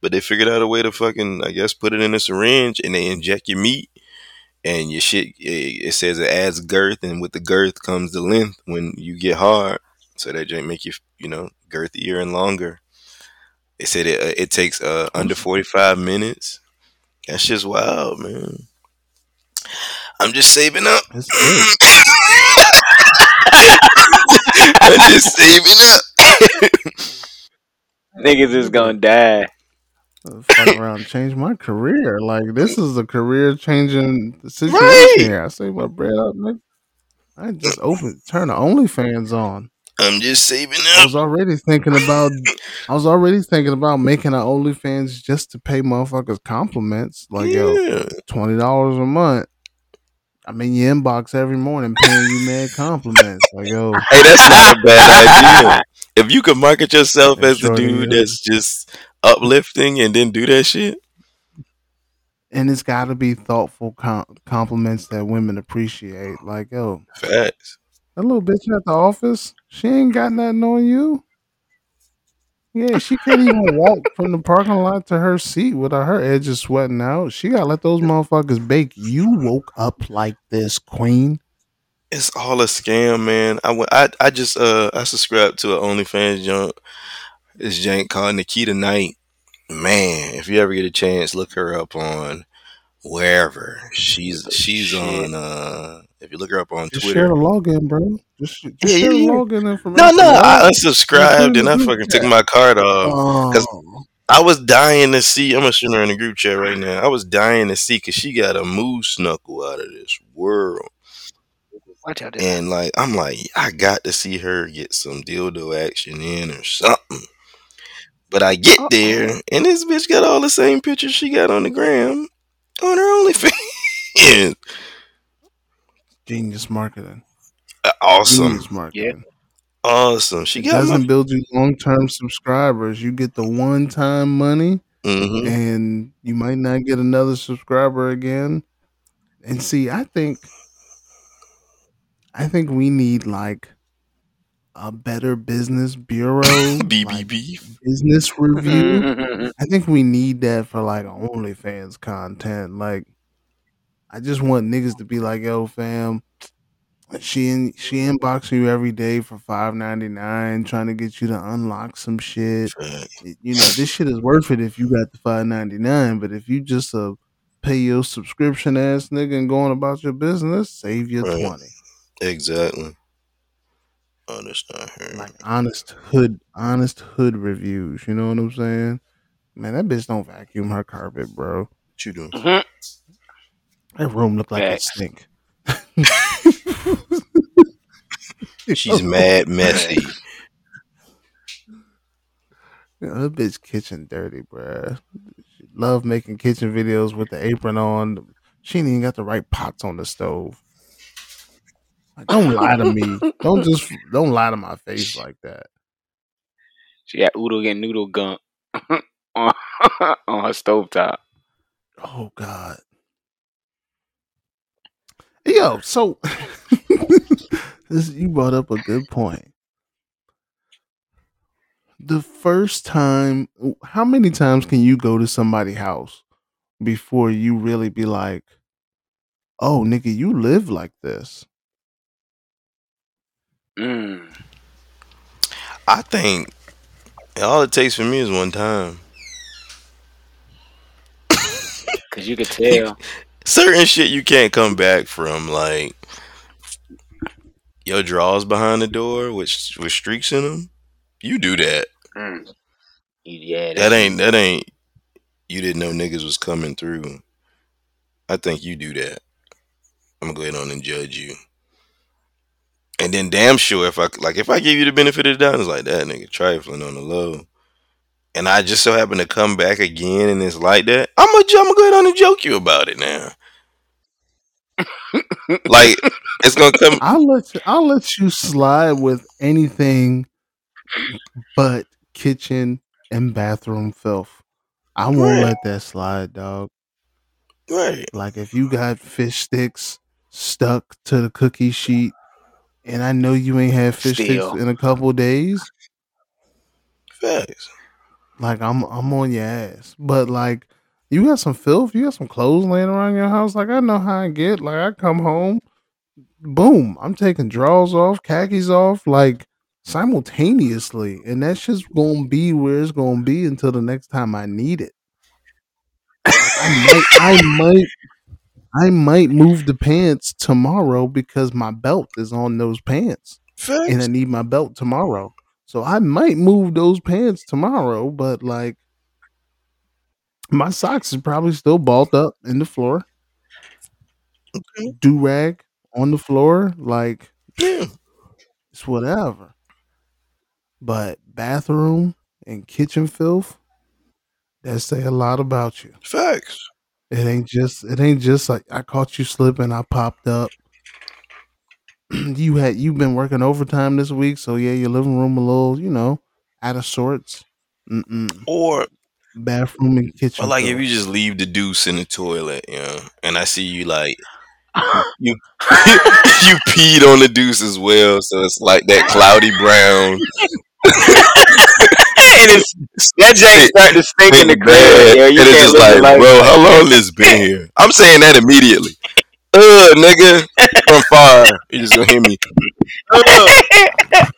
Speaker 2: but they figured out a way to fucking, I guess, put it in a syringe and they inject your meat. And your shit, it it says it adds girth, and with the girth comes the length when you get hard. So that joint make you, you know, girthier and longer. They said it uh, it takes uh, under forty five minutes. That's just wild, man. I'm just saving up. <laughs>
Speaker 1: It's good.
Speaker 2: I'm just saving up.
Speaker 3: Niggas is gonna die.
Speaker 1: Fuck around, change my career. Like this is a career changing situation
Speaker 2: Right.
Speaker 1: here. I save my bread up, nigga. I just open turn the OnlyFans on.
Speaker 2: I'm just saving up.
Speaker 1: I was already thinking about I was already thinking about making an OnlyFans just to pay motherfuckers compliments. Like yo,
Speaker 2: yeah.
Speaker 1: twenty dollars a month. I'm in your inbox every morning paying you mad compliments. Like yo,
Speaker 2: Hey, that's not a bad <laughs> idea. If you could market yourself
Speaker 1: It
Speaker 2: as the dude that's just uplifting and then do that shit,
Speaker 1: and it's got to be thoughtful com- compliments that women appreciate. Like yo,
Speaker 2: facts.
Speaker 1: that little bitch at the office, she ain't got nothing on you. Yeah, she couldn't even walk from the parking lot to her seat without her edges sweating out. She got to let those motherfuckers bake. You woke up like this, queen.
Speaker 2: It's all a scam, man. I, went- I, I just uh I subscribed to an OnlyFans junk. This jank called Nikita Knight. Man, if you ever get a chance, look her up on wherever. She's she's
Speaker 3: Shit.
Speaker 2: on uh if you look her up on
Speaker 1: Just share
Speaker 2: Twitter.
Speaker 1: the login, bro. Just, just
Speaker 2: Yeah,
Speaker 1: share
Speaker 2: yeah,
Speaker 1: the
Speaker 2: yeah.
Speaker 1: login information.
Speaker 2: No, no. I unsubscribed and I fucking took my card off. Oh. 'cause
Speaker 1: Oh,
Speaker 2: I was dying to see. I'm gonna shoot her in the group chat right now. I was dying to see because she got a moose knuckle out of this world,
Speaker 3: Watch out
Speaker 2: and like I'm like, I got to see her get some dildo action in or something. But I get there, and this bitch got all the same pictures she got on the gram on her OnlyFans.
Speaker 1: Genius marketing.
Speaker 2: awesome,
Speaker 1: Genius marketing.
Speaker 2: awesome. She
Speaker 1: It doesn't
Speaker 2: my.
Speaker 1: build you long term subscribers. You get the one time money,
Speaker 2: hmm
Speaker 1: and you might not get another subscriber again. And see, I think, I think we need like a better business bureau, <laughs>
Speaker 2: BBB
Speaker 1: like business review.
Speaker 3: Mm-hmm. <laughs>
Speaker 1: I think we need that for like OnlyFans content. Like, I just want niggas to be like, "Yo, fam, she in, she inboxing you every day for five ninety nine, trying to get you to unlock some shit. You know, this shit is worth it if you got the five ninety nine. But if you just a pay your subscription ass nigga and going about your business, save your
Speaker 2: Right.
Speaker 1: twenty.
Speaker 2: Exactly. That's not her.
Speaker 1: Like honest hood, honest hood reviews. You know what I'm saying? Man, that bitch don't vacuum her carpet, bro.
Speaker 2: What you doing?
Speaker 3: Mhm.
Speaker 1: That room look like
Speaker 3: Facts.
Speaker 1: it stink. <laughs>
Speaker 2: She's mad messy. <laughs>
Speaker 1: You know, that bitch kitchen dirty, bruh. She love making kitchen videos with the apron on. She ain't even got the right pots on the stove. Like, don't lie to me. <laughs> Don't just don't lie to my face like that.
Speaker 3: She got oodle and noodle gunk on, on her stovetop.
Speaker 1: Oh God. Yo, so <laughs> this you brought up a good point. The first time, how many times can you go to somebody's house before you really be like, "Oh, nigga, you live like this"?
Speaker 3: Mm.
Speaker 2: I think all it takes for me is one time. <laughs>
Speaker 3: Cause you could tell. <laughs>
Speaker 2: Certain shit you can't come back from, like your drawers behind the door with with streaks in them. You do that.
Speaker 3: Mm. Yeah,
Speaker 2: That ain't that ain't. You didn't know niggas was coming through. I think you do that. I'm gonna go ahead on and judge you. And then damn sure if I like if I give you the benefit of the doubt, it's like that nigga trifling on the low. And I just so happen to come back again and it's like that, I'm gonna, I'm gonna go ahead on and joke you about it now. <laughs> like it's gonna come
Speaker 1: I'll let you, I'll let you slide with anything but kitchen and bathroom filth. I won't
Speaker 2: Right.
Speaker 1: let that slide, dog.
Speaker 2: right.
Speaker 1: Like if you got fish sticks stuck to the cookie sheet, and I know you ain't had fish
Speaker 3: Still.
Speaker 1: sticks in a couple days,
Speaker 2: Facts.
Speaker 1: Like I'm I'm on your ass. But like you got some filth, you got some clothes laying around your house. Like I know how I get. Like I come home, boom, I'm taking drawers off, khakis off. Like simultaneously, and that's just gonna be where it's gonna be until the next time I need it. Like I might, I might, I might move the pants tomorrow because my belt is on those pants, and I need my belt tomorrow. So I might move those pants tomorrow, but like my socks is probably still balled up in the floor,
Speaker 2: Okay.
Speaker 1: do rag on the floor, like
Speaker 2: Yeah.
Speaker 1: it's whatever. But bathroom and kitchen filth, that say a lot about you.
Speaker 2: Facts.
Speaker 1: It ain't just it ain't just like I caught you slipping, I popped up. <clears throat> you had you've been working overtime this week, so yeah, your living room a little, you know, out of sorts. Mm-mm.
Speaker 2: Or
Speaker 1: Bathroom and
Speaker 2: or
Speaker 1: kitchen
Speaker 2: like if you just leave the deuce in the toilet, you know, and I see you like <laughs> you <laughs> you peed on the deuce as well, so it's like that cloudy brown. <laughs>
Speaker 3: and it's that jank start to stink in the
Speaker 2: Think
Speaker 3: crib.
Speaker 2: bad, and it's just
Speaker 3: live
Speaker 2: like,
Speaker 3: your
Speaker 2: bro, how long
Speaker 3: that.
Speaker 2: this been here? I'm saying that immediately. Uh, nigga, from far, you just gonna hear me. Uh, <laughs>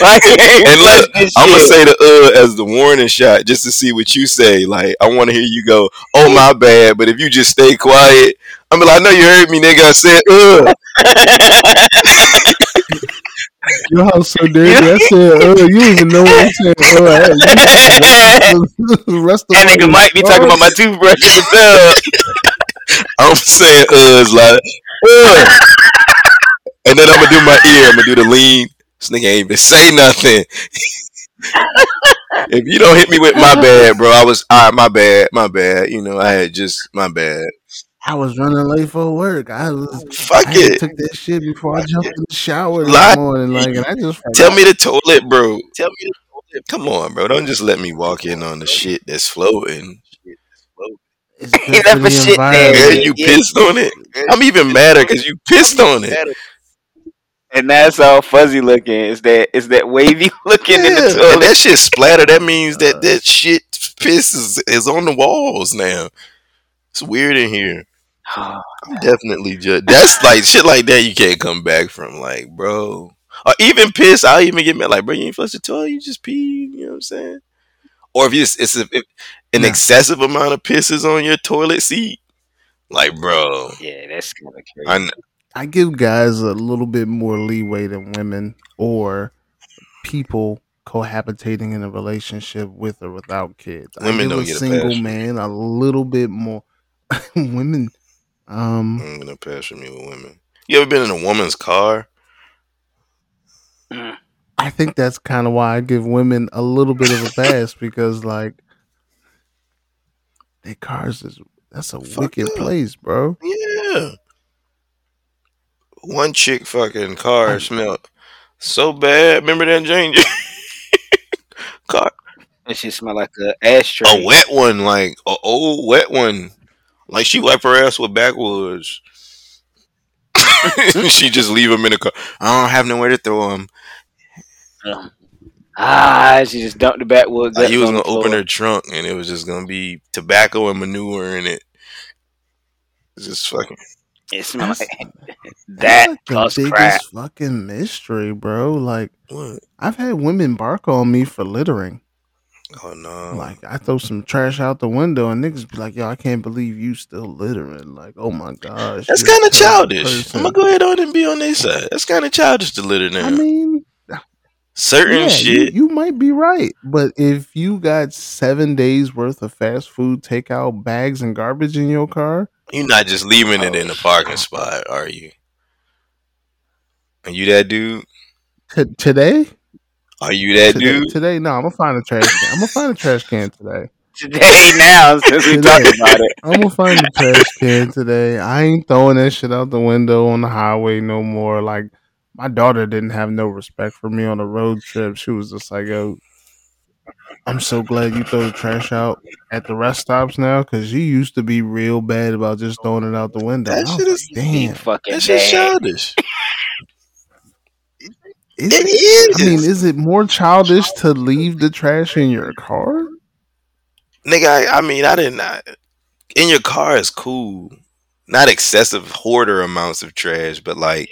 Speaker 3: Like, <laughs>
Speaker 2: and look, I'm gonna say the uh as the warning shot just to see what you say. Like, I want to hear you go, "Oh my bad," but if you just stay quiet, I'm be like, "I know you heard me, nigga." I said, "Uh." <laughs>
Speaker 1: Your house so dirty. I said, uh, you don't even know what I'm saying. Uh, hey, you
Speaker 3: that
Speaker 1: the rest of
Speaker 3: nigga
Speaker 1: all
Speaker 3: might be talking about my toothbrush in the tub.
Speaker 2: I'm saying, "Uh," it's like, "Uh," and then I'm gonna do my ear. I'm gonna do the lean. This nigga ain't even say nothing. <laughs> if you don't hit me with my bad, bro, I was all right. My bad, my bad. You know, I had just my bad.
Speaker 1: I was running late for work. I was
Speaker 2: Fuck
Speaker 1: I
Speaker 2: it.
Speaker 1: took that shit before I jumped in the shower
Speaker 2: Lie.
Speaker 1: morning, like, and I just
Speaker 2: Tell me the toilet, bro. Tell me the toilet. Come on, bro. Don't just let me walk in on the shit that's floating.
Speaker 1: It's <laughs> good
Speaker 3: That
Speaker 1: for
Speaker 3: for
Speaker 1: the
Speaker 3: shit
Speaker 2: Yeah,
Speaker 3: there.
Speaker 1: environment.
Speaker 2: you
Speaker 3: Yeah.
Speaker 2: pissed on it. I'm even madder because you pissed on it.
Speaker 3: And that's all fuzzy looking. Is that is that wavy <laughs> looking in the
Speaker 2: Yeah, and
Speaker 3: toilet?
Speaker 2: that shit splatter. That means that
Speaker 1: Uh,
Speaker 2: that shit piss is, is on the walls now. It's weird in here. <sighs> I'm definitely just that's like shit like that. You can't come back from, like, bro. Or even piss. I'll even get mad, like, bro. You ain't flush the toilet. You just pee. You know what I'm saying? Or if it's, it's a, if an
Speaker 1: Nah.
Speaker 2: excessive amount of pisses on your toilet seat, like, bro.
Speaker 3: yeah, that's kind of crazy.
Speaker 2: I kn-
Speaker 1: I give guys a little bit more leeway than women or people cohabitating in a relationship with or without kids. I
Speaker 2: Women
Speaker 1: give
Speaker 2: don't
Speaker 1: a
Speaker 2: get
Speaker 1: single
Speaker 2: pass.
Speaker 1: man a little bit more. <laughs> women, um,
Speaker 2: I'm gonna pass for me with women. You ever been in a woman's car?
Speaker 3: Mm.
Speaker 1: I think that's kind of why I give women a little bit of a pass because, like, their cars is that's a
Speaker 2: Fucked
Speaker 1: wicked
Speaker 2: up.
Speaker 1: place, bro.
Speaker 2: Yeah. One chick fucking car
Speaker 1: I-
Speaker 2: smelled so bad. Remember that Jane? <laughs> car,
Speaker 3: That shit smell like a ashtray.
Speaker 2: a wet one, like a old wet one. Like she wipe her ass with backwoods. <laughs> she just leave them in the car. I don't have nowhere to throw them.
Speaker 3: Yeah. Ah, she just dumped the backwood
Speaker 2: Like
Speaker 3: guts
Speaker 2: you was gonna open her trunk and it was just gonna be tobacco and manure in it. It's just fucking.
Speaker 3: It smell
Speaker 1: That's,
Speaker 3: like <laughs> that
Speaker 1: like the biggest
Speaker 3: crap.
Speaker 1: fucking mystery, bro. Like,
Speaker 2: What?
Speaker 1: I've had women bark on me for littering.
Speaker 2: Oh no!
Speaker 1: Like, I throw some trash out the window and niggas be like, yo, I can't believe you still littering. Like, oh my gosh.
Speaker 2: That's kind of
Speaker 1: terrible
Speaker 2: childish. I'm gonna go ahead on and be on their side. That's kind of childish to litter now.
Speaker 1: I mean,
Speaker 2: Certain
Speaker 1: yeah, you,
Speaker 2: shit.
Speaker 1: you might be right. But if you got seven days worth of fast food takeout bags and garbage in your car,
Speaker 2: You're not just leaving it in the oh, parking spot, are you? Are you that dude?
Speaker 1: t- today,
Speaker 2: Are you that
Speaker 1: today,
Speaker 2: dude?
Speaker 1: today, no, I'm gonna find a trash can. I'm gonna find a trash can today.
Speaker 3: Today now, since we
Speaker 1: Today.
Speaker 3: talking about it.
Speaker 1: I'm gonna find a trash can today. I ain't throwing that shit out the window on the highway no more. Like my daughter didn't have no respect for me on a road trip. She was just like, "Yo, I'm so glad you throw the trash out at the rest stops now, because you used to be real bad about just throwing it out the window."
Speaker 2: That
Speaker 1: I
Speaker 2: shit
Speaker 1: was
Speaker 2: is-
Speaker 1: like,
Speaker 3: Big
Speaker 1: "Damn,
Speaker 3: fucking
Speaker 2: That shit's childish. <laughs>
Speaker 1: is
Speaker 2: It
Speaker 1: it? I mean,
Speaker 2: is.
Speaker 1: is it more childish to leave the trash in your car?
Speaker 2: Nigga, I, I mean, I didn't. In your car is cool. Not excessive hoarder amounts of trash, but like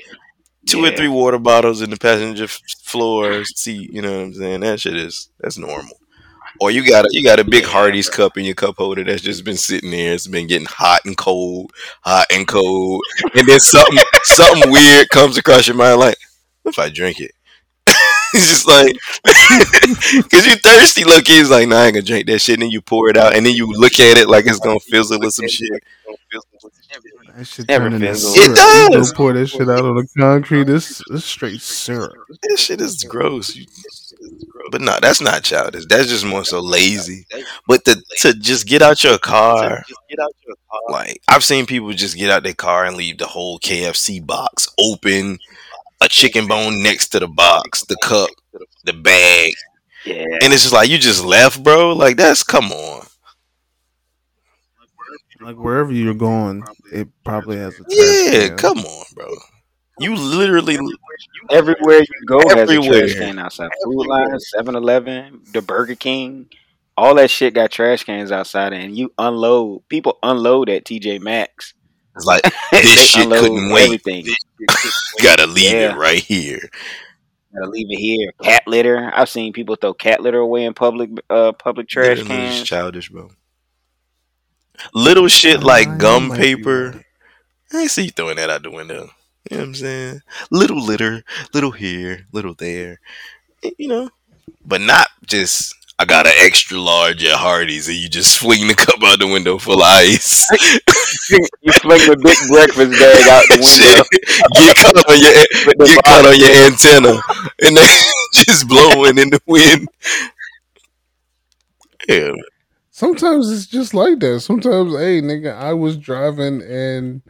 Speaker 2: two or three water bottles in the passenger floor seat. You know what I'm saying? That shit is that's normal. Or you got a you got a big
Speaker 3: Yeah, Hardee's
Speaker 2: cup in your cup holder that's just been sitting there. It's been getting hot and cold, hot and cold, and then something <laughs> something weird comes across your mind like, what if I drink it? <laughs> it's just like <laughs> because you're thirsty. Look, he's like, nah, I ain't gonna drink that shit. And then you pour it out, and then you look at it like it's gonna fizzle or some shit.
Speaker 1: That shit
Speaker 3: Never
Speaker 1: turn into
Speaker 3: fizzles.
Speaker 1: syrup.
Speaker 2: It does.
Speaker 1: You go pour that shit out on the concrete. This this straight syrup.
Speaker 2: That shit is gross. You- But no, that's not childish. That's just more so lazy. But to to just get out your car, like I've seen people just get out their car and leave the whole KFC box open, a chicken bone next to the box, the cup, the bag,
Speaker 3: Yeah.
Speaker 2: and it's just like you just left, bro. Like that's come on.
Speaker 1: Like wherever you're going, it probably has a trash
Speaker 2: Yeah,
Speaker 1: can.
Speaker 2: come on, bro. You literally
Speaker 3: Everywhere you go has a
Speaker 2: Everywhere.
Speaker 3: trash can outside. Food Lion, 7-Eleven, the Burger King, all that shit got trash cans outside, and you unload. People unload at TJ Maxx.
Speaker 2: it's like <laughs> this shit couldn't <laughs> wait.
Speaker 3: Everything.
Speaker 2: Gotta leave
Speaker 3: Yeah.
Speaker 2: it right here.
Speaker 3: Gotta leave it here. Cat litter. I've seen people throw cat litter away in public, uh, public trash
Speaker 2: Literally
Speaker 3: cans.
Speaker 2: childish, bro. Little shit like
Speaker 1: you
Speaker 2: gum paper. I ain't see you throwing that out the window. You know what I'm saying? Little litter, little here, little there. You know, but not just. I got an extra large at Hardee's, and you just fling the cup out the window full of ice. <laughs>
Speaker 3: you fling the big breakfast bag out the <laughs> window.
Speaker 2: Shit. get caught on your get caught on your antenna, and then <laughs> just blowing in the wind. Yeah,
Speaker 1: Sometimes it's just like that. Sometimes, hey, nigga, I was driving and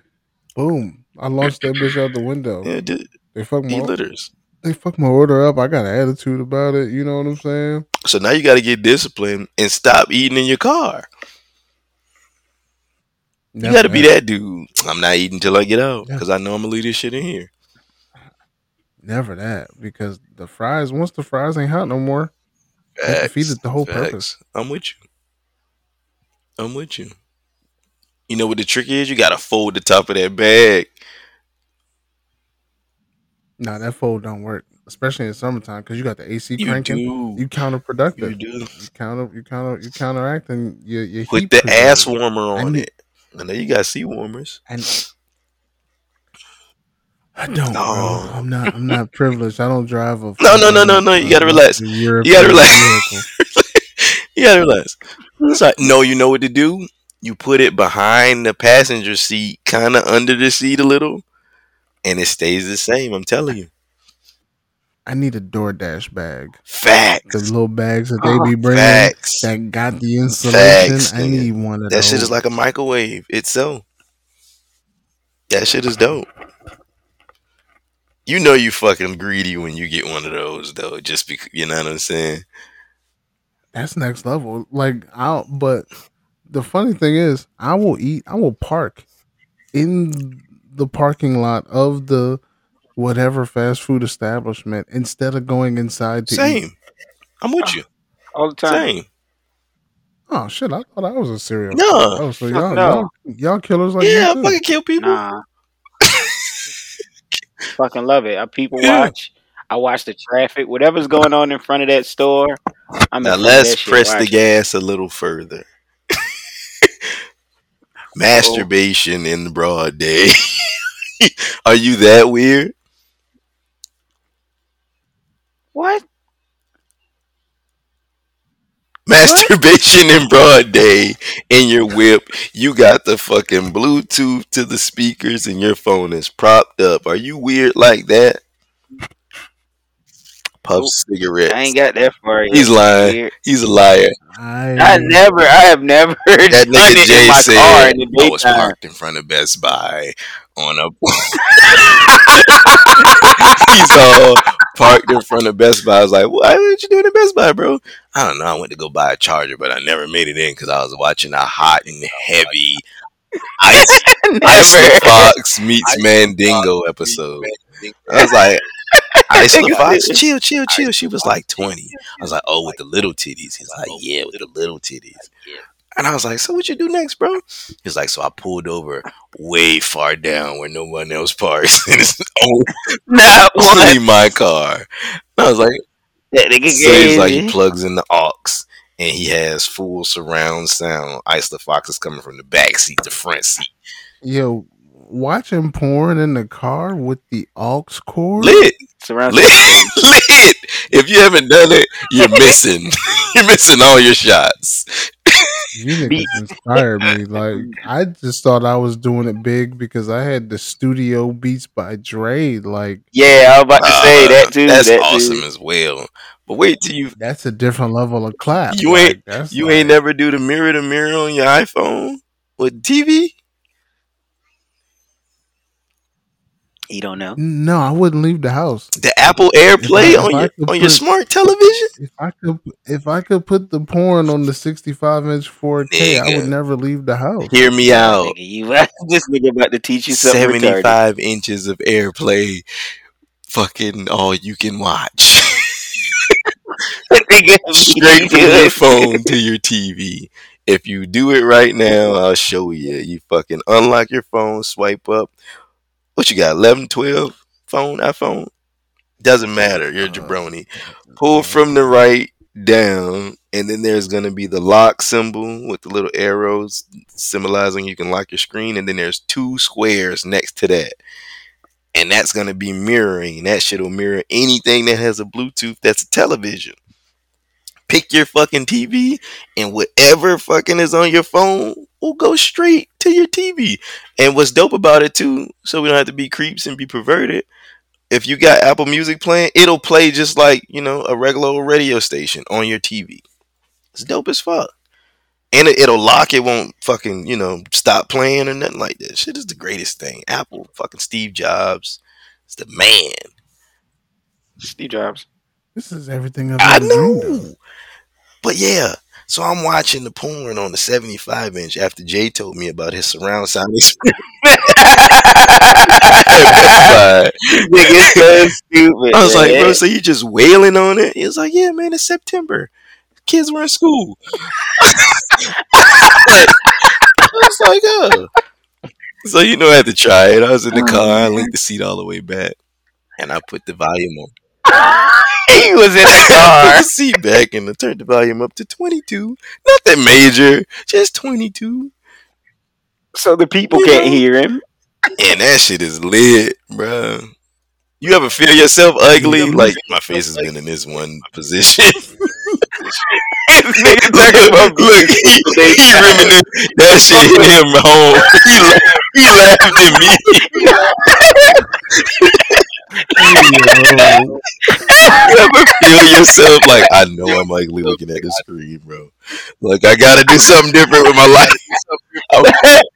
Speaker 1: boom, I launched that bitch out the window.
Speaker 2: yeah, dude,
Speaker 1: They fuck my
Speaker 2: litters.
Speaker 1: they fuck my order up. I got an attitude about it. You know what I'm saying?
Speaker 2: So now you got to get disciplined and stop eating in your car. You got to be
Speaker 1: that.
Speaker 2: dude. I'm not eating till I get out because I know I'm gonna leave this shit in here.
Speaker 1: Never that because the fries. Once the fries ain't hot no more, that defeated the whole purpose.
Speaker 2: I'm with you. I'm with you. You know what the trick is? You got to fold the top of that bag.
Speaker 1: Nah, that fold don't work, especially in summertime because you got the AC
Speaker 2: You
Speaker 1: cranking.
Speaker 2: do.
Speaker 1: You counterproductive.
Speaker 2: You do.
Speaker 1: You counter. You counter. You counteracting your your
Speaker 2: Put the ass warmer on it. I know you got sea warmers.
Speaker 1: And I don't, bro.
Speaker 2: No.
Speaker 1: I'm not. I'm not privileged. I don't drive a. <laughs>
Speaker 2: No, no, no, no, no. You gotta relax.
Speaker 1: You
Speaker 2: You gotta relax. <laughs> You gotta realize. Like, no, you know what to do? You put it behind the passenger seat, kind of under the seat a little, and it stays the same. I'm telling you.
Speaker 1: I need a DoorDash bag. The
Speaker 2: Facts.
Speaker 1: little bags that they oh, be bringing
Speaker 2: Facts.
Speaker 1: that got the insulation.
Speaker 2: Facts,
Speaker 1: I need one of those.
Speaker 2: That
Speaker 1: those.
Speaker 2: shit is like a microwave. It's so. That shit is dope. You know you fucking greedy when you get one of those though, just because you know what I'm saying.
Speaker 1: That's next level. Like I'll. But the funny thing is, I will eat. I will park in the parking lot of the whatever fast food establishment instead of going inside to eat.
Speaker 2: Same. I'm with you. <sighs>
Speaker 3: all the time.
Speaker 2: Same.
Speaker 1: Oh shit! I thought I was a serial.
Speaker 2: No.
Speaker 1: killer. Oh, so
Speaker 3: Fuck
Speaker 1: y'all,
Speaker 3: no.
Speaker 1: y'all, y'all killers like
Speaker 2: Yeah, I fucking kill people.
Speaker 3: Nah. <laughs> Fucking love it. I people
Speaker 2: Yeah.
Speaker 3: watch. I watch the traffic. Whatever's going on in front of that store, I'm
Speaker 2: Now
Speaker 3: in front of
Speaker 2: let's press the gas a little further. <laughs> Masturbation in the broad day. <laughs> Are you that weird?
Speaker 3: What?
Speaker 2: Masturbation in broad day in your whip. You got the fucking Bluetooth to the speakers and your phone is propped up. Are you weird like that? Puff
Speaker 3: Nope.
Speaker 2: cigarettes.
Speaker 3: I ain't got that far yet.
Speaker 2: He's lying. He's a liar.
Speaker 1: I,
Speaker 3: I never. I have never <laughs>
Speaker 2: That
Speaker 3: done
Speaker 2: nigga
Speaker 3: it
Speaker 2: Jay
Speaker 3: in my car
Speaker 2: said
Speaker 3: in the
Speaker 2: I was parked in front of Best Buy on a. <laughs> He's all parked in front of Best Buy. I was like, "What? What you doing at Best Buy, bro?" I don't know. I went to go buy a charger, but I never made it in because I was watching a hot and heavy <laughs> Ice Ice Fox meets Mandingo episode. I was like, Ice
Speaker 3: Nigga,
Speaker 2: Fox, chill, chill, chill. She was like twenty. I was like, oh, with the little titties. He's like, oh, yeah, with the little titties. And I was like, "So what you do next, bro?" He's like, "So I pulled over way far down where no one else parks, <laughs> and it's only, <laughs>
Speaker 3: Not <laughs>
Speaker 2: only
Speaker 3: one.
Speaker 2: my car." And I was like,
Speaker 3: That nigga
Speaker 2: so he's like, he plugs in the aux, and he has full surround sound. Isla Fox is coming from the back seat, the front seat,
Speaker 1: Yo, watching porn in the car with the aux cord.
Speaker 2: lit,
Speaker 3: Surround
Speaker 2: lit, <laughs> lit. If you haven't done it, you're missing. <laughs> <laughs> you're missing all your shots.
Speaker 1: You niggas inspired me. Like I just thought I was doing it big because I had the studio beats by Dre. Like
Speaker 3: Yeah, I was about to say
Speaker 2: Uh,
Speaker 3: that too.
Speaker 2: That's
Speaker 3: that
Speaker 2: awesome
Speaker 3: Too.
Speaker 2: as well. But wait till you
Speaker 1: that's a different level of clap.
Speaker 2: You
Speaker 1: Like,
Speaker 2: ain't-
Speaker 1: that's
Speaker 2: you
Speaker 1: like,
Speaker 2: ain't never do the mirror to mirror on your iPhone with TV.
Speaker 3: You don't know.
Speaker 1: No, I wouldn't leave the house.
Speaker 2: The Apple AirPlay
Speaker 1: If I-
Speaker 2: on
Speaker 1: if I
Speaker 2: your
Speaker 1: could
Speaker 2: on your smart television.
Speaker 1: If I could, if I could put the porn on the sixty-five inch four K, I
Speaker 2: Nigga.
Speaker 1: would never leave the house.
Speaker 2: Hear me out.
Speaker 3: Nigga, you <laughs> this nigga about to teach you something retarded.
Speaker 2: 75 inches of airplay fucking all you can watch <laughs> <laughs> straight from your phone to your tv if you do it right now i'll show you you fucking unlock your phone swipe up what you got 11 12 phone iphone? Doesn't matter you're a
Speaker 1: Uh,
Speaker 2: jabroni. pull from the right down and then there's going to be the lock symbol with the little arrows symbolizing you can lock your screen and then there's two squares next to that. And that's going to be mirroring that shit will mirror anything that has a bluetooth that's a television. Pick your fucking tv and whatever fucking is on your phone will go straight to your tv and what's dope about it too so we don't have to be creeps and be perverted if you got Apple Music playing, it'll play just like you know a regular old radio station on your TV. It's dope as fuck, and it, it'll lock. It won't fucking you know stop playing or nothing like that. Shit is the greatest thing. Apple, fucking Steve Jobs, is the man.
Speaker 3: Steve Jobs.
Speaker 1: This is everything I've
Speaker 2: I
Speaker 1: ever dreamed of.
Speaker 2: know, but yeah. So I'm watching the porn on the 75 inch after Jay told me about his surround sound experience. <laughs>
Speaker 3: Nigga so stupid.
Speaker 2: I was like, bro, so you just wailing on it? He was like, yeah, man, it's September. Kids were in school. <laughs> I was like, oh. So you know I had to try it. I was in the oh, car, I linked the seat all the way back, and I put the volume on. <laughs>
Speaker 3: he was in the
Speaker 2: I put
Speaker 3: car. <laughs>
Speaker 2: the seat back and I turned the volume up to 22. Nothing major, just 22.
Speaker 3: so the people
Speaker 2: You
Speaker 3: can't
Speaker 2: know?
Speaker 3: hear him.
Speaker 2: And that shit is lit, bro. You ever feel yourself ugly? Like my face has been in this one position. <laughs>
Speaker 3: Nigga
Speaker 2: look,
Speaker 3: talking about
Speaker 2: look, he, he reminisced that shit hit him home. He, la- he laughed at me.
Speaker 1: Yo,
Speaker 2: You ever feel yourself like I know I'm ugly looking at the screen, bro? Like I gotta do something different with my life. <laughs> I'm,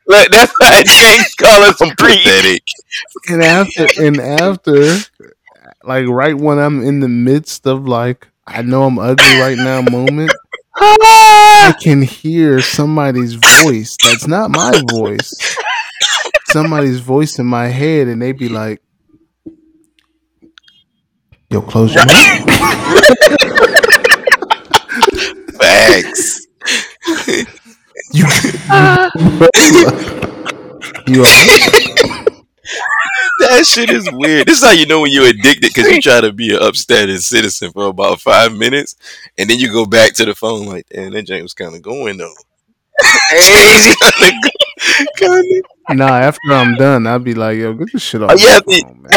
Speaker 3: Look, that's why James call us
Speaker 2: I'm
Speaker 3: street.
Speaker 2: pathetic.
Speaker 1: and after and after like right when i'm in the midst of like i know i'm ugly right now moment i <laughs> can hear somebody's voice that's not my voice somebody's voice in my head and they be like yo close your mouth <laughs>
Speaker 2: Facts.
Speaker 1: you <laughs> <laughs> you are
Speaker 2: That shit is weird. This is how you know when you're addicted because you try to be an upstanding citizen for about five minutes, and then you go back to the phone like, damn, that James was kind of going though.
Speaker 3: Crazy.
Speaker 2: Kinda-
Speaker 1: nah after i'm done i'll be like yo get this shit off
Speaker 2: Oh, yeah,
Speaker 1: my phone, man.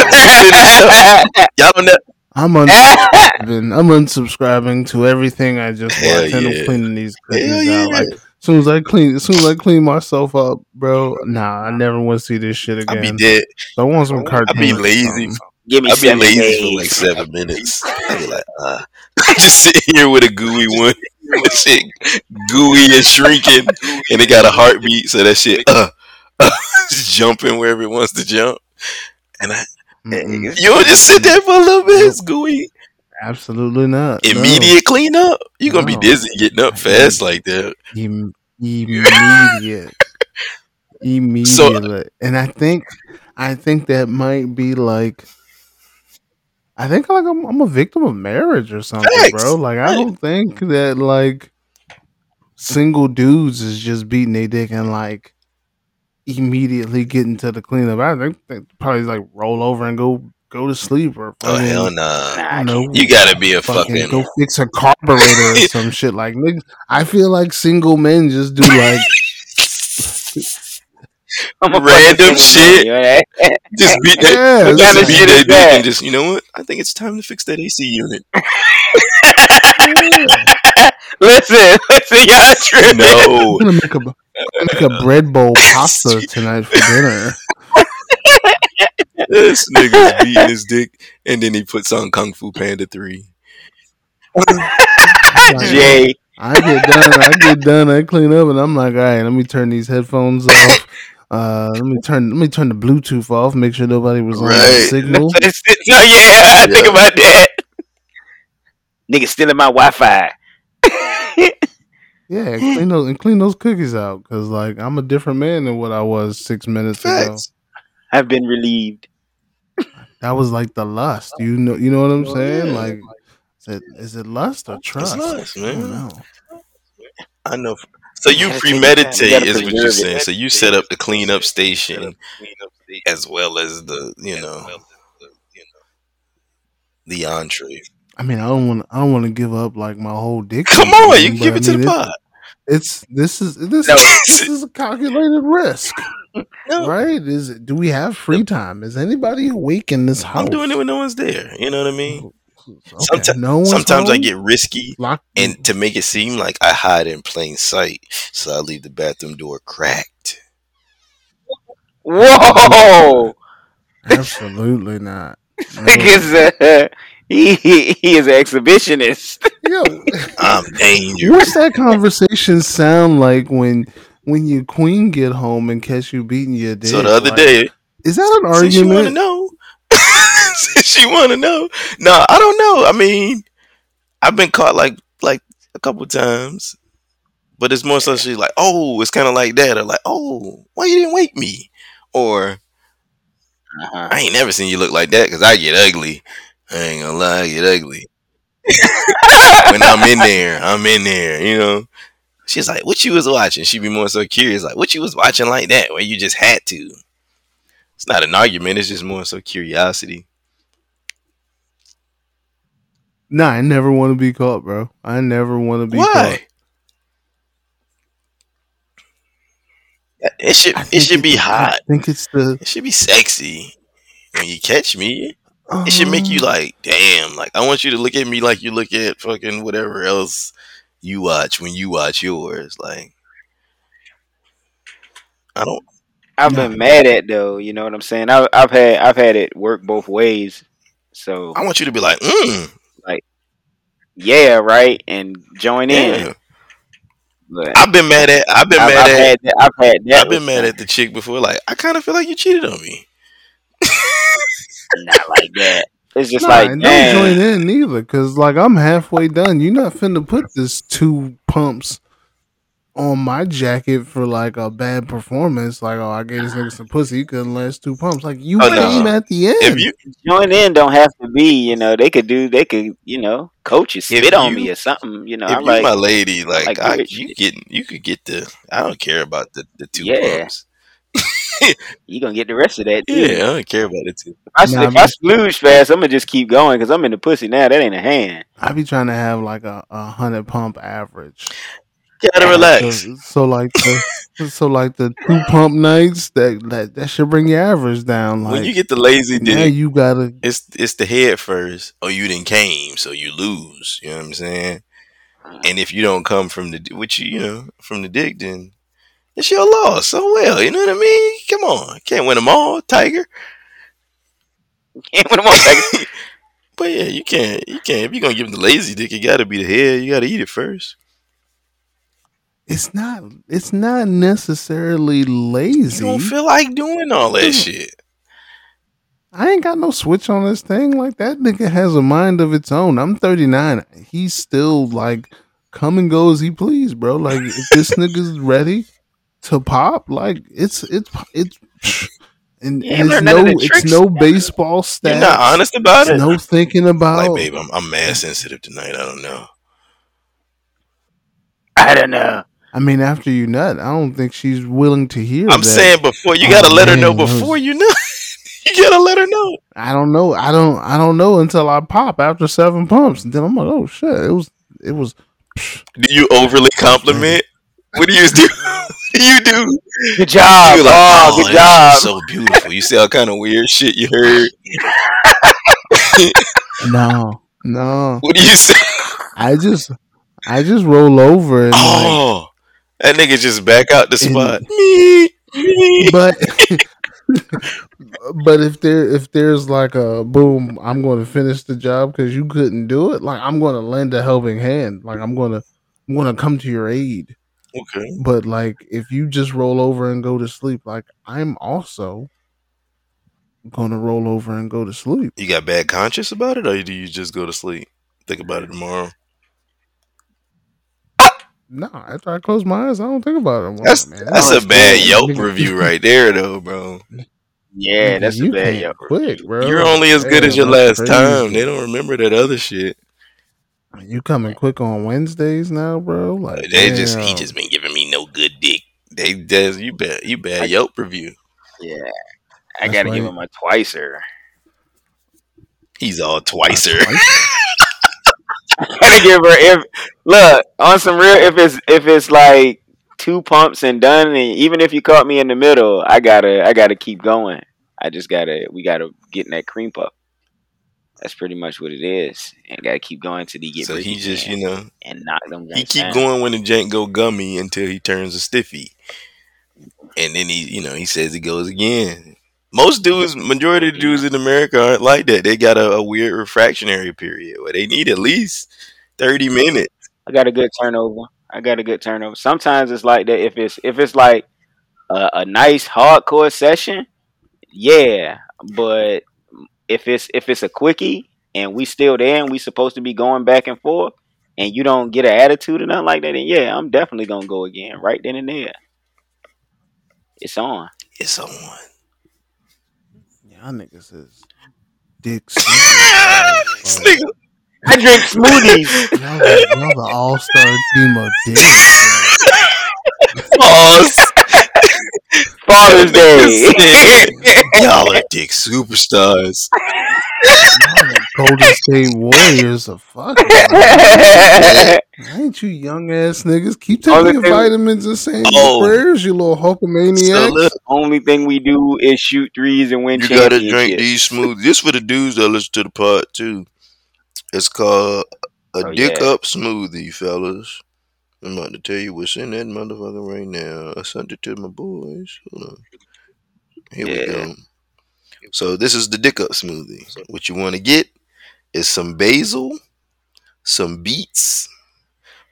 Speaker 2: Y'all don't know.
Speaker 1: I'm unsubscribing <laughs> i'm unsubscribing to everything i just
Speaker 2: Hell
Speaker 1: watched and
Speaker 2: yeah.
Speaker 1: i'm cleaning these cookies
Speaker 2: yeah.
Speaker 1: out like as soon as i clean as soon as i clean myself up bro nah i never want to see this shit
Speaker 2: I be
Speaker 1: again
Speaker 2: dead.
Speaker 1: so i want some cartoons
Speaker 2: I be lazy.
Speaker 3: Give me
Speaker 2: I be
Speaker 3: seven
Speaker 2: lazy
Speaker 3: days.
Speaker 2: for like seven minutes. I be like, uh, <laughs> just sitting here with a gooey one. <laughs> That shit gooey and shrinking, and it got a heartbeat, so that shit uh, uh just jumping wherever it wants to jump. And I,
Speaker 1: Mm-mm.
Speaker 2: you don't just sit there for a little bit. It's gooey.
Speaker 1: absolutely not no.
Speaker 2: Immediate cleanup. You're gonna be dizzy getting up fast like that.
Speaker 1: Im- <laughs> immediate immediate and i think i think that might be like i think like i'm, I'm a victim of marriage or something
Speaker 2: Facts.
Speaker 1: bro like i don't think that like single dudes is just beating their dick and like immediately get into the cleanup. I think they probably like roll over and go go to sleep or
Speaker 2: Oh hell nah.
Speaker 3: Nah,
Speaker 1: you know,
Speaker 2: You gotta be a
Speaker 1: fucking
Speaker 2: fucking
Speaker 1: go fix a carburetor or <laughs> some shit. Like nigga, I feel like single men just do like <laughs>
Speaker 3: I'm a
Speaker 2: Random shit.
Speaker 3: single man, you
Speaker 2: just beat <laughs>
Speaker 1: Yeah,
Speaker 2: that.
Speaker 1: what
Speaker 2: just
Speaker 1: kind
Speaker 2: beat
Speaker 3: shit
Speaker 2: that
Speaker 3: is
Speaker 2: dick and just you know what? I think it's time to fix that AC unit.
Speaker 3: listen, listen, y'all tripping.
Speaker 2: No.
Speaker 1: I'm <laughs> make a bread bowl pasta <laughs> tonight for dinner. <laughs>
Speaker 2: this nigga's beating his dick and then he puts on Kung Fu Panda 3.
Speaker 1: Like,
Speaker 3: Jay,
Speaker 1: I get done, I get done, I clean up, and I'm like, all right, let me turn these headphones off. Uh, let me turn, let me turn the Bluetooth off, make sure nobody was on the
Speaker 2: Right.
Speaker 1: signal.
Speaker 3: so yeah, I think about that. Nigga stealing my Wi-Fi.
Speaker 1: Yeah, and <laughs> clean those and clean those cookies out, cause like I'm a different man than what I was six minutes ago.
Speaker 2: Facts.
Speaker 3: I've been relieved.
Speaker 1: That was like the lust. You know, you know what I'm
Speaker 2: Oh,
Speaker 1: saying?
Speaker 2: yeah.
Speaker 1: Like, is it is it lust or trust?
Speaker 2: It's lust,
Speaker 1: I don't
Speaker 2: man.
Speaker 1: know.
Speaker 2: I know. So you
Speaker 3: gotta take your time. You
Speaker 2: premeditate
Speaker 3: gotta
Speaker 2: is what you're
Speaker 3: preserve it.
Speaker 2: saying. So you set up the cleanup station as well as the, you know, the entree.
Speaker 1: I mean, I don't want, I don't want to give up like my whole dick.
Speaker 2: Come on,
Speaker 1: thing,
Speaker 2: you can
Speaker 1: but
Speaker 2: give
Speaker 1: I
Speaker 2: it to
Speaker 1: mean,
Speaker 2: the pot.
Speaker 1: It's this is this
Speaker 3: No.
Speaker 1: is this is a calculated risk, <laughs>
Speaker 2: No,
Speaker 1: right? Is it, do we have free time? Is anybody awake in this house?
Speaker 2: I'm doing it when no one's there. You know what I mean?
Speaker 1: Okay,
Speaker 2: Someti-
Speaker 1: no one's
Speaker 2: Sometimes I get risky
Speaker 1: locked.
Speaker 2: and to make it seem like I hide in plain sight, so I leave the bathroom door cracked.
Speaker 3: Whoa,
Speaker 1: Absolutely not. <laughs> No.
Speaker 3: Uh, nigga's <laughs> he, he he is an exhibitionist.
Speaker 1: Yo, <laughs>
Speaker 2: I'm dangerous.
Speaker 1: what's that conversation sound like when when your queen get home and catch you beating your dick?
Speaker 2: So the other
Speaker 1: Like,
Speaker 2: day,
Speaker 1: is that an
Speaker 2: since you want to
Speaker 1: argument?
Speaker 2: know, <laughs> she want to know, no, I don't know. I mean, I've been caught like like a couple times, but it's more so she's like, oh, it's kind of like that, or like, oh, why you didn't wake me, or
Speaker 3: Uh-huh.
Speaker 2: I ain't never seen you look like that because I get ugly. I ain't gonna lie, I get ugly. <laughs> when I'm in there, I'm in there, you know. She's like, what you was watching? She'd be more so curious, like, what you was watching like that, where you just had to. It's not an argument, it's just more so curiosity.
Speaker 1: Nah, I never want to be caught, bro. I never want to be caught.
Speaker 2: It should it should be hot.
Speaker 1: I think it's the.
Speaker 2: It should be sexy. When you catch me, it should make you
Speaker 1: um,
Speaker 2: like, damn, like I want you to look at me like you look at fucking whatever else you watch when you watch yours. Like I don't
Speaker 3: I've been mad at though. You know what I'm saying? I, I've had I've had it work both ways. So
Speaker 2: I want you to be like, mm, like,
Speaker 3: yeah, right, and join in. But
Speaker 2: I've been mad at I've been
Speaker 3: I've,
Speaker 2: mad
Speaker 3: I've
Speaker 2: at
Speaker 3: had that, I've had that.
Speaker 2: I've been mad
Speaker 3: some-
Speaker 2: at the chick before. Like I kind of feel like you cheated on me.
Speaker 3: Not like that. It's just
Speaker 1: Nah,
Speaker 3: like
Speaker 1: and don't join in neither, because like I'm halfway done. You're not finna put this two pumps on my jacket for like a bad performance. Like, oh, I gave this nigga some pussy. He couldn't last two pumps. Like, you
Speaker 2: Oh, no.
Speaker 1: came at the end.
Speaker 2: If you
Speaker 3: join in don't have to be, you know, they could do they could, you know, coach you, spit on
Speaker 2: you-
Speaker 3: me or something, you know.
Speaker 2: if
Speaker 3: I'm
Speaker 2: you
Speaker 3: like
Speaker 2: my lady, like,
Speaker 3: like
Speaker 2: I, you get you could get the I don't care about the the two
Speaker 3: Yeah.
Speaker 2: pumps. <laughs>
Speaker 3: you gonna get the rest of that too.
Speaker 2: Yeah, I don't care about the two.
Speaker 3: If I,
Speaker 1: Nah,
Speaker 3: if I
Speaker 1: but-
Speaker 3: splooge fast, I'm gonna just keep going because I'm in the pussy now. That ain't a hand.
Speaker 1: I be trying to have like a, a hundred pump average.
Speaker 2: Gotta
Speaker 3: Yeah,
Speaker 2: relax.
Speaker 1: So, so like the so like the two pump nights that that that should bring your average down. Like
Speaker 2: when you get the lazy
Speaker 1: now
Speaker 2: dick,
Speaker 1: you gotta
Speaker 2: it's it's the head first, or you didn't came, so you lose. You know what I'm saying? And if you don't come from the which you you know from the dick, then it's your loss. So well, you know what I mean? Come on, can't win them all, Tiger. <laughs>
Speaker 3: Can't put 'em on second. <laughs>
Speaker 2: But yeah, you can't. You can't. If you're gonna give him the lazy dick, it gotta be the head. You gotta eat it first.
Speaker 1: it's not it's not necessarily
Speaker 2: You
Speaker 1: lazy.
Speaker 2: don't feel like doing all that shit.
Speaker 1: I ain't got no switch on this thing. Like that nigga has a mind of its own. I'm 39. He's still like come and go as he please, bro. Like if this <laughs> nigga's ready to pop, like it's it's it's <laughs> and,
Speaker 3: You
Speaker 1: and
Speaker 3: ain't
Speaker 1: it's no it's no baseball stats.
Speaker 2: You're not honest about
Speaker 1: It's
Speaker 2: it.
Speaker 1: no thinking about
Speaker 2: Like, babe, I'm I'm mad sensitive tonight. I don't know.
Speaker 3: I don't know.
Speaker 1: I mean, after you nut, I don't think she's willing to hear.
Speaker 2: I'm
Speaker 1: that.
Speaker 2: saying before you
Speaker 1: Oh,
Speaker 2: gotta let her know before
Speaker 1: was-
Speaker 2: you know. <laughs> you gotta let her know.
Speaker 1: I don't know. I don't. I don't know until I pop after seven pumps, and then I'm like, oh shit! It was. It was.
Speaker 2: Do you overly compliment? What do you do? <laughs> what do you do?
Speaker 3: Good job.
Speaker 2: You're like,
Speaker 3: oh, oh
Speaker 2: good
Speaker 3: job.
Speaker 2: is so beautiful. You see all kind of weird shit you heard. <laughs>
Speaker 1: No, no.
Speaker 2: What do you say?
Speaker 1: I just. I just roll over and oh, like,
Speaker 2: Oh, that nigga just back out the
Speaker 1: And-
Speaker 2: spot. Me, <laughs> me.
Speaker 1: but but if there if there's like a boom i'm going to finish the job because you couldn't do it like i'm going to lend a helping hand like i'm going to i'm going to come to your aid
Speaker 2: Okay.
Speaker 1: but like if you just roll over and go to sleep like i'm also going to roll over and go to sleep
Speaker 2: You got bad conscience about it, or do you just go to sleep? Think about it tomorrow.
Speaker 1: no after i close my eyes i don't think about it like,
Speaker 2: That's
Speaker 1: man,
Speaker 2: that's
Speaker 1: this
Speaker 2: a bad
Speaker 1: is-
Speaker 2: Yelp review right there, though, bro.
Speaker 3: Yeah,
Speaker 1: nigga,
Speaker 3: that's a
Speaker 1: you
Speaker 3: bad
Speaker 1: came
Speaker 3: yo.
Speaker 1: quick bro
Speaker 2: You're only as good
Speaker 1: Damn,
Speaker 2: as your last
Speaker 1: crazy.
Speaker 2: time. They don't remember that other shit.
Speaker 1: You coming quick on wednesdays now bro like
Speaker 2: They just he just been giving me no good dick. They does you bet you bad
Speaker 3: I-
Speaker 2: Yelp review.
Speaker 3: Yeah. I
Speaker 1: That's
Speaker 3: gotta give him a twicer.
Speaker 2: He's all twicer. <laughs>
Speaker 3: gotta give her if look on some real if it's if it's like two pumps and done and even if you caught me in the middle i gotta i gotta keep going i just gotta we gotta get in that cream puff that's pretty much what it is and gotta keep going till he get
Speaker 2: so he just you know
Speaker 3: and knock them
Speaker 2: he keep
Speaker 3: down.
Speaker 2: going when the jank go gummy until he turns a stiffy, and then he you know he says he goes again. Most dudes, majority of the dudes in America aren't like that. They got a, a weird refractionary period where they need at least thirty minutes.
Speaker 3: i got a good turnover i got a good turnover sometimes it's like that if it's if it's like a, a nice hardcore session yeah but if it's if it's a quickie and we still there and we supposed to be going back and forth and you don't get an attitude or nothing like that then yeah i'm definitely gonna go again right then and there it's on
Speaker 2: It's on.
Speaker 1: Y'all niggas is dicks.
Speaker 2: This nigga-
Speaker 3: i drink smoothies <laughs>
Speaker 1: Y'all, the- y'all the all star team of dicks.
Speaker 2: Pause.
Speaker 3: Father's <laughs> day <laughs>
Speaker 2: Y'all are dick superstars.
Speaker 1: bro. Golden State Warriors of fuck. <laughs> Ain't you young ass niggas? Keep taking your
Speaker 3: thing-
Speaker 1: vitamins and saying
Speaker 2: Oh.
Speaker 1: your prayers, you little
Speaker 2: So
Speaker 1: Hulkamaniac.
Speaker 2: look,
Speaker 3: only thing we do is shoot threes and win
Speaker 2: you gotta drink these smoothies. This for the dudes that listen to the pod too. It's called a
Speaker 3: Oh,
Speaker 2: dick
Speaker 3: yeah.
Speaker 2: up smoothie, fellas. I'm about to tell you what's in that motherfucker right now. I sent it to my boys. Hold on. Here we go. So this is the dick up smoothie. What you want to get is some basil, some beets,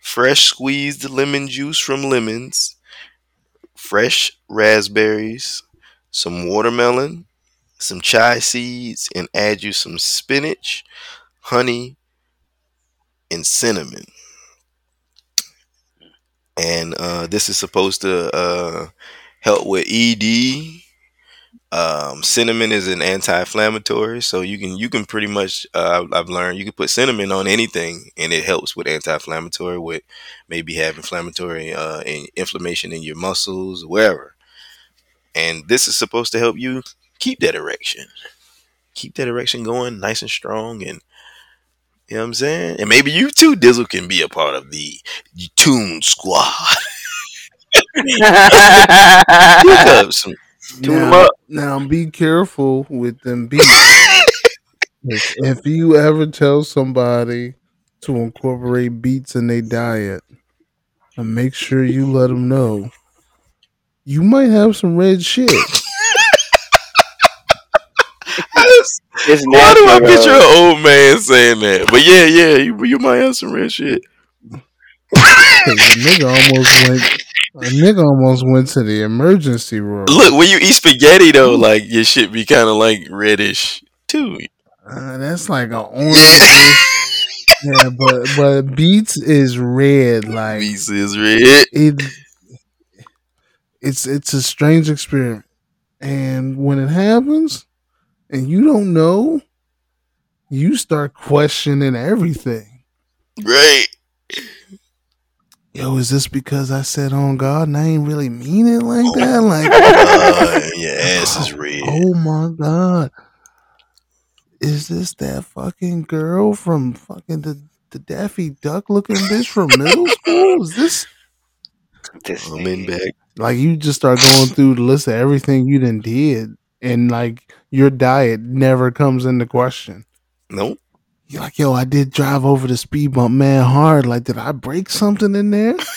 Speaker 2: fresh squeezed lemon juice from lemons, fresh raspberries, some watermelon, some chai seeds, and add you some spinach, honey, and cinnamon. And uh, this is supposed to uh, help with ED. Um, cinnamon is an anti-inflammatory, so you can you can pretty much uh, I've- learned you can put cinnamon on anything, and it helps with anti-inflammatory, with maybe have inflammatory uh, in, inflammation in your muscles, wherever. And this is supposed to help you keep that erection, keep that erection going nice and strong, and you know what I'm saying. And maybe you too, Dizzle, can be a part of the Tune Squad. <laughs> Pick up some
Speaker 1: now,
Speaker 3: up.
Speaker 1: now be careful with them beets. if, <laughs> if you ever tell somebody to incorporate beets in their diet, and make sure you let them know you might have some red shit.
Speaker 3: It's
Speaker 2: Why do I
Speaker 3: natural.
Speaker 2: picture an old man saying that? But yeah, yeah, you, you might have some real shit.
Speaker 1: a nigga almost went. A nigga almost went to the emergency room.
Speaker 2: Look, when you eat spaghetti though, like your shit be kind of like reddish too.
Speaker 1: Uh, that's like an orange. yeah, but but beets is red. Like
Speaker 2: Beast is red.
Speaker 1: it. It's it's a strange experiment, and when it happens, and you don't know, you start questioning everything.
Speaker 2: Right.
Speaker 1: yo, is this because I said on God and I ain't really mean it like that? Like,
Speaker 2: Uh, <laughs> your ass is red.
Speaker 1: oh my God. Is this that fucking girl from fucking the, the Daffy Duck looking bitch from middle <laughs> school? Is this
Speaker 3: This
Speaker 2: Coming
Speaker 3: nigga.
Speaker 2: back.
Speaker 1: like you just start going through the list of everything you done did and like your diet never comes into question.
Speaker 2: Nope.
Speaker 1: You're like, yo, I did drive over the speed bump man hard. Like, did I break something in there? <laughs>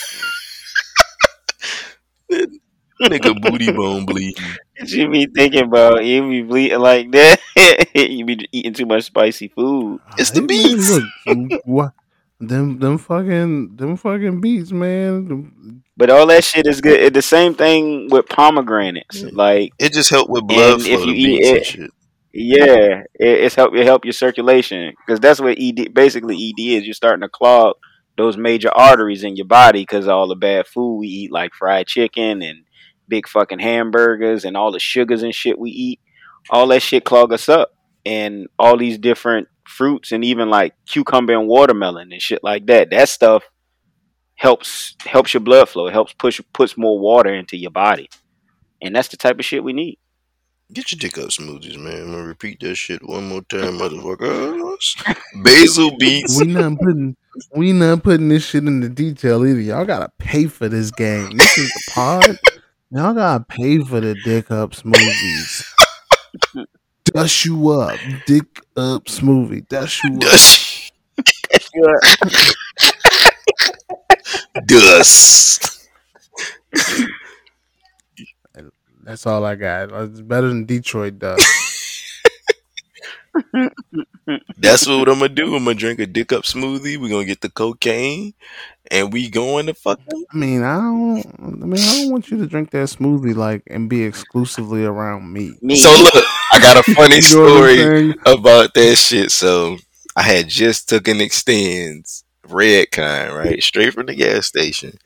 Speaker 2: Nigga booty bone bleeding. <laughs>
Speaker 3: You be thinking about you be bleeding like that. <laughs> you be eating too much spicy food.
Speaker 2: It's the beans.
Speaker 1: look, what them them fucking them fucking beets, man.
Speaker 3: But all that shit is good. It's the same thing with pomegranates. Like
Speaker 2: It just helped with blood
Speaker 3: And
Speaker 2: flow.
Speaker 3: if you eat
Speaker 2: beets and
Speaker 3: it-
Speaker 2: shit.
Speaker 3: yeah, it, it's help it help your circulation because that's what ED basically ED is. You're starting to clog those major arteries in your body because all the bad food we eat, like fried chicken and big fucking hamburgers and all the sugars and shit we eat. All that shit clog us up, and all these different fruits and even like cucumber and watermelon and shit like that. That stuff helps helps your blood flow. It helps push puts more water into your body, and that's the type of shit we need.
Speaker 2: Get your dick up smoothies, man. I'm gonna repeat that shit one more time, motherfuckers. <laughs> Basil beets.
Speaker 1: we not putting we not putting this shit in the detail either. Y'all gotta pay for this game. This is the pod. <laughs> Y'all gotta pay for the dick up smoothies. <laughs> Dust you up, dick up smoothie. Dust you up.
Speaker 2: Dust. <laughs>
Speaker 1: That's all I got. It's better than Detroit does.
Speaker 2: That's what I'm gonna do. I'm gonna drink a dick up smoothie. We're gonna get the cocaine, and we going to fucking.
Speaker 1: I mean, I don't. I mean, I don't want you to drink that smoothie like and be exclusively around me.
Speaker 3: Me.
Speaker 2: So look, I got a funny <laughs>
Speaker 1: You know
Speaker 2: story about that shit. So I had just took an Extenze red kind, right, straight from the gas station.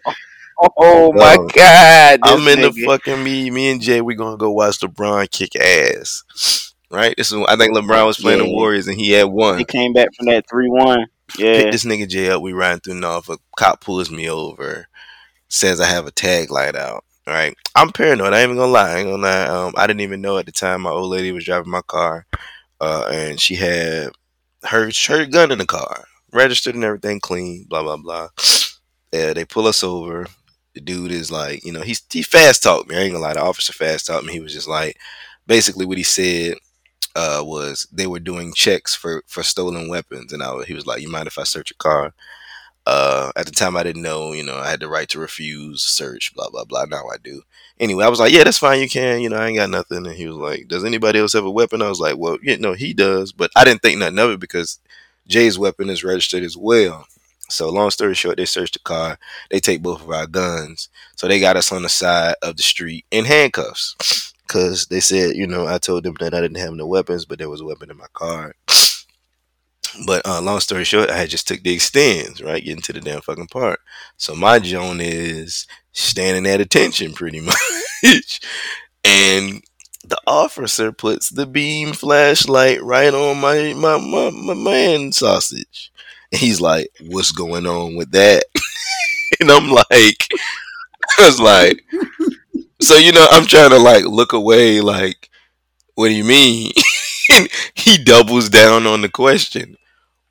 Speaker 3: Oh, oh
Speaker 2: my
Speaker 3: god!
Speaker 2: I'm in the fucking me, me and Jay. We gonna go watch LeBron kick ass, right? This is I think LeBron was playing the Warriors and he had one.
Speaker 3: He came back from that three one.
Speaker 2: Pick
Speaker 3: Yeah,
Speaker 2: this nigga Jay up. We riding through Norfolk. Cop pulls me over, says I have a tag light out. All right, I'm paranoid. I ain't even gonna lie. I ain't gonna lie. Um, I didn't even know at the time my old lady was driving my car, uh, and she had her her gun in the car, registered and everything clean. Blah blah blah. <sniffs> Yeah, they pull us over. The dude is like, you know, he's he fast talked me. I ain't gonna lie. The officer fast talked me. He was just like, basically what he said uh, was they were doing checks for for stolen weapons, and I he was like, "You mind if I search your car?" Uh, at the time, I didn't know, you know, I had the right to refuse search, blah blah blah. Now I do. Anyway, I was like, "Yeah, that's fine. You can. You know, I ain't got nothing." And he was like, "Does anybody else have a weapon?" I was like, "Well, you know, he does," but I didn't think nothing of it because Jay's weapon is registered as well. So, long story short, they searched the car. They take both of our guns. So they got us on the side of the street in handcuffs because they said, you know, I told them that I didn't have no weapons, but there was a weapon in my car. But uh, long story short, I just took the Extenze, right, getting to the damn fucking part. So my Joan is standing at attention pretty <laughs> much, and the officer puts the beam flashlight right on my my my, my man sausage, and he's like, "What's going on with that?" <laughs> and I'm like, <laughs> I was like, so you know, I'm trying to like look away, like, what do you mean? <laughs> he doubles down on the question,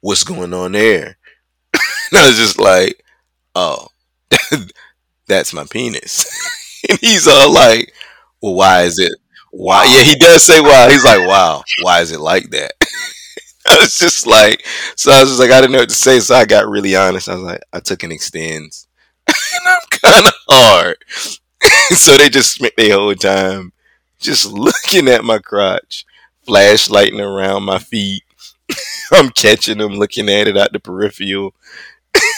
Speaker 2: what's going on there? <laughs> and I was just like, oh, <laughs> that's my penis. and he's all like, well, why is it? Why? Yeah, he does say why. He's like, wow, why is it like that? I was just like, so I was just like, I didn't know what to say, so I got really honest. I was like, I took an Extenze, and I'm kind of hard. <laughs> so they just spent their whole time just looking at my crotch, flashlighting around my feet. <laughs> I'm catching them, looking at it out the peripheral.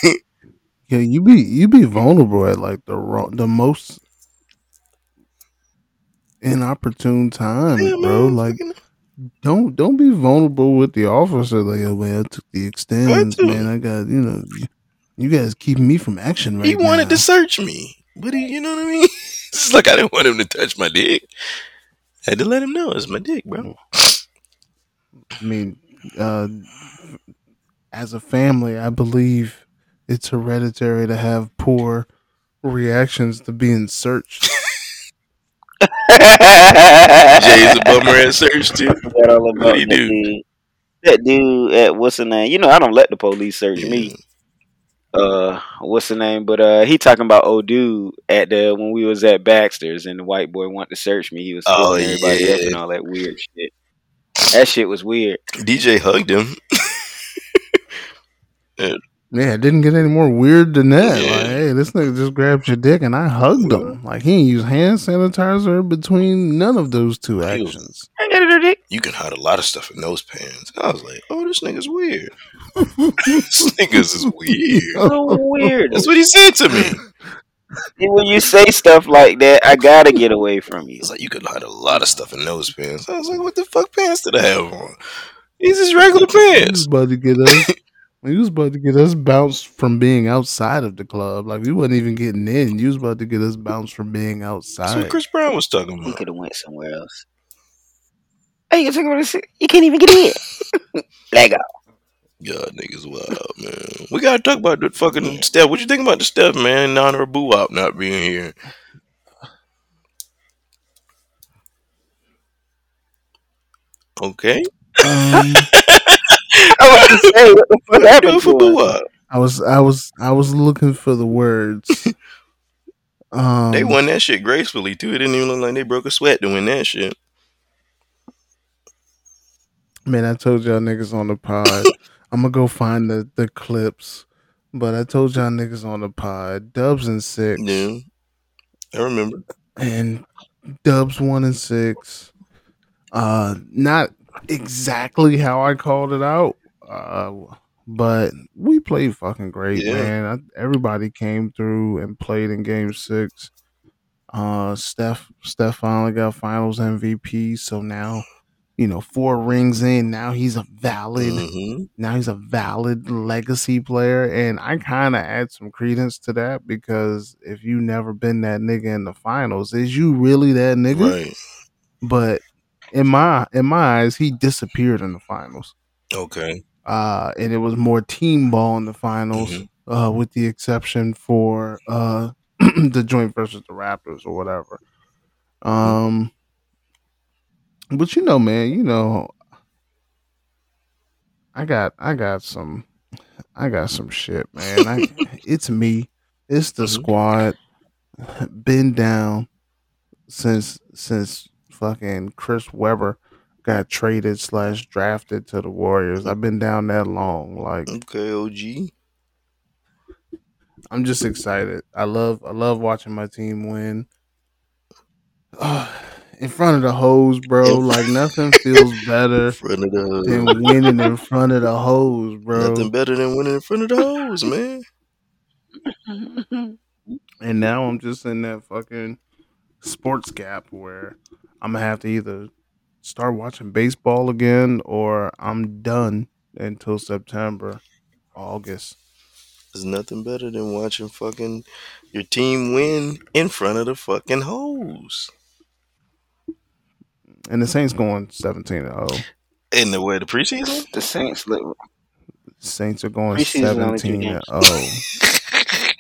Speaker 2: <laughs>
Speaker 1: Yeah, you be you be vulnerable at like the wrong, the most inopportune time,
Speaker 2: Yeah,
Speaker 1: bro.
Speaker 2: man,
Speaker 1: Like, don't don't be vulnerable with the officer. Like, oh man, I took the
Speaker 2: Extenze,
Speaker 1: man. I got you know, you, guys keeping me from action right
Speaker 2: he wanted
Speaker 1: now.
Speaker 2: to search me, but he, you know what I mean. <laughs> it's like I didn't want him to touch my dick. I Had to let him know it's my dick, bro.
Speaker 1: I mean, uh, as a family, I believe it's hereditary to have poor reactions to being searched. <laughs>
Speaker 2: Jay's a bummer at search too.
Speaker 3: Forgot all about
Speaker 2: What'd he
Speaker 3: that
Speaker 2: do?
Speaker 3: dude. That dude at what's the name? You know, I don't let the police search me. Uh, what's the name? But uh, he talking about old dude at the when we was at Baxter's and the white boy wanted to search me. He was
Speaker 2: Oh,
Speaker 3: filming everybody up and all that weird shit. That shit was weird.
Speaker 2: DJ hugged him.
Speaker 1: Yeah, it didn't get any more weird than that.
Speaker 2: Yeah.
Speaker 1: Like, hey, this nigga just grabbed your dick and I hugged him. Like he didn't use hand sanitizer between none of those two actions.
Speaker 2: You can hide a lot of stuff in those pants. I was like, oh, this nigga's weird. This nigga's is weird. <laughs>
Speaker 3: So weird.
Speaker 2: That's what he said to me.
Speaker 3: See, when you say stuff like that, I gotta get away from you.
Speaker 2: He's like, you could hide a lot of stuff in those pants. I was like, what the fuck pants did I have on? These is regular pants.
Speaker 1: about to get us. <laughs> He was about to get us bounced from being outside of the club. Like we wasn't even getting in. You was about to get us bounced from being
Speaker 2: That's
Speaker 1: outside.
Speaker 2: what Chris Brown was talking
Speaker 3: about.
Speaker 2: about.
Speaker 3: could have went somewhere else. Hey, you talking about this? shit? You can't even get in. <laughs> Let go.
Speaker 2: God, niggas wild, man. We gotta talk about the fucking Steph. What you think about the Steph, man, in honor of Boo Wop not being here? Okay.
Speaker 1: Um, <laughs>
Speaker 3: I was to say, what the fuck
Speaker 2: What you doing
Speaker 3: happened
Speaker 2: for Boo? Wop?
Speaker 1: I was I was I was looking for the words. <laughs> Um,
Speaker 2: They won that shit gracefully too. It didn't even look like they broke a sweat to win that shit.
Speaker 1: Man, I told y'all niggas on the <laughs> pod. I'm gonna go find the, the clips. But I told y'all niggas on the pod. Dubs and six.
Speaker 2: Yeah. I remember.
Speaker 1: And Dubs one and six. Uh not exactly how I called it out. Uh but we played fucking great,
Speaker 2: Yeah.
Speaker 1: man. I, everybody came through and played in game six. Uh Steph Steph finally got finals MVP. So now, you know, four rings in, now he's a valid
Speaker 2: hmm
Speaker 1: now he's a valid legacy player and i kind of add some credence to that because if you never been that nigga in the finals is you really that nigga
Speaker 2: Right.
Speaker 1: but in my in my eyes he disappeared in the finals
Speaker 2: Okay.
Speaker 1: uh and it was more team ball in the finals
Speaker 2: Mhm.
Speaker 1: uh with the exception for uh <clears throat> the joint versus the raptors or whatever um but you know man you know I got I got some I got some shit, man. I, <laughs> it's me. It's the
Speaker 2: Mhm.
Speaker 1: squad. Been down since since fucking Chris Webber got traded slash drafted to the Warriors. I've been down that long. Like
Speaker 2: Okay, OG.
Speaker 1: I'm just excited. I love I love watching my team win. <sighs> <sighs> in front of the hose, bro. Like <laughs> nothing feels better
Speaker 2: In front of the
Speaker 1: than winning in front of the hose, bro.
Speaker 2: nothing better than winning in front of the hoes, man. <laughs>
Speaker 1: And now I'm just in that fucking sports gap where I'm gonna have to either start watching baseball again or I'm done until September, August.
Speaker 2: There's nothing better than watching fucking your team win in front of the fucking hoes.
Speaker 1: And the Saints going 17 0.
Speaker 2: In the way the preseason?
Speaker 3: The Saints look.
Speaker 1: Saints are going
Speaker 3: Preseason
Speaker 1: 17
Speaker 3: games.
Speaker 1: 0 <laughs>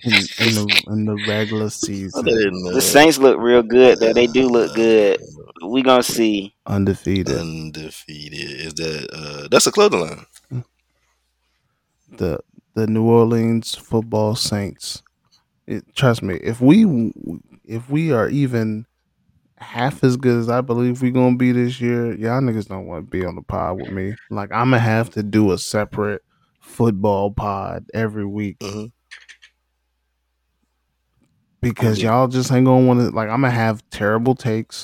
Speaker 1: in, in the in the regular season.
Speaker 3: The Saints look real good. Though they do look good. We gonna see.
Speaker 1: Undefeated.
Speaker 2: undefeated. Is that uh that's a clothing line.
Speaker 1: the the New Orleans Football Saints. It, trust me, if we if we are even half as good as I believe we gonna be this year, y'all niggas don't want to be on the pod with me. Like I'm gonna have to do a separate football pod every week
Speaker 2: Mhm.
Speaker 1: because y'all just ain't gonna want to. Like I'm gonna have terrible takes.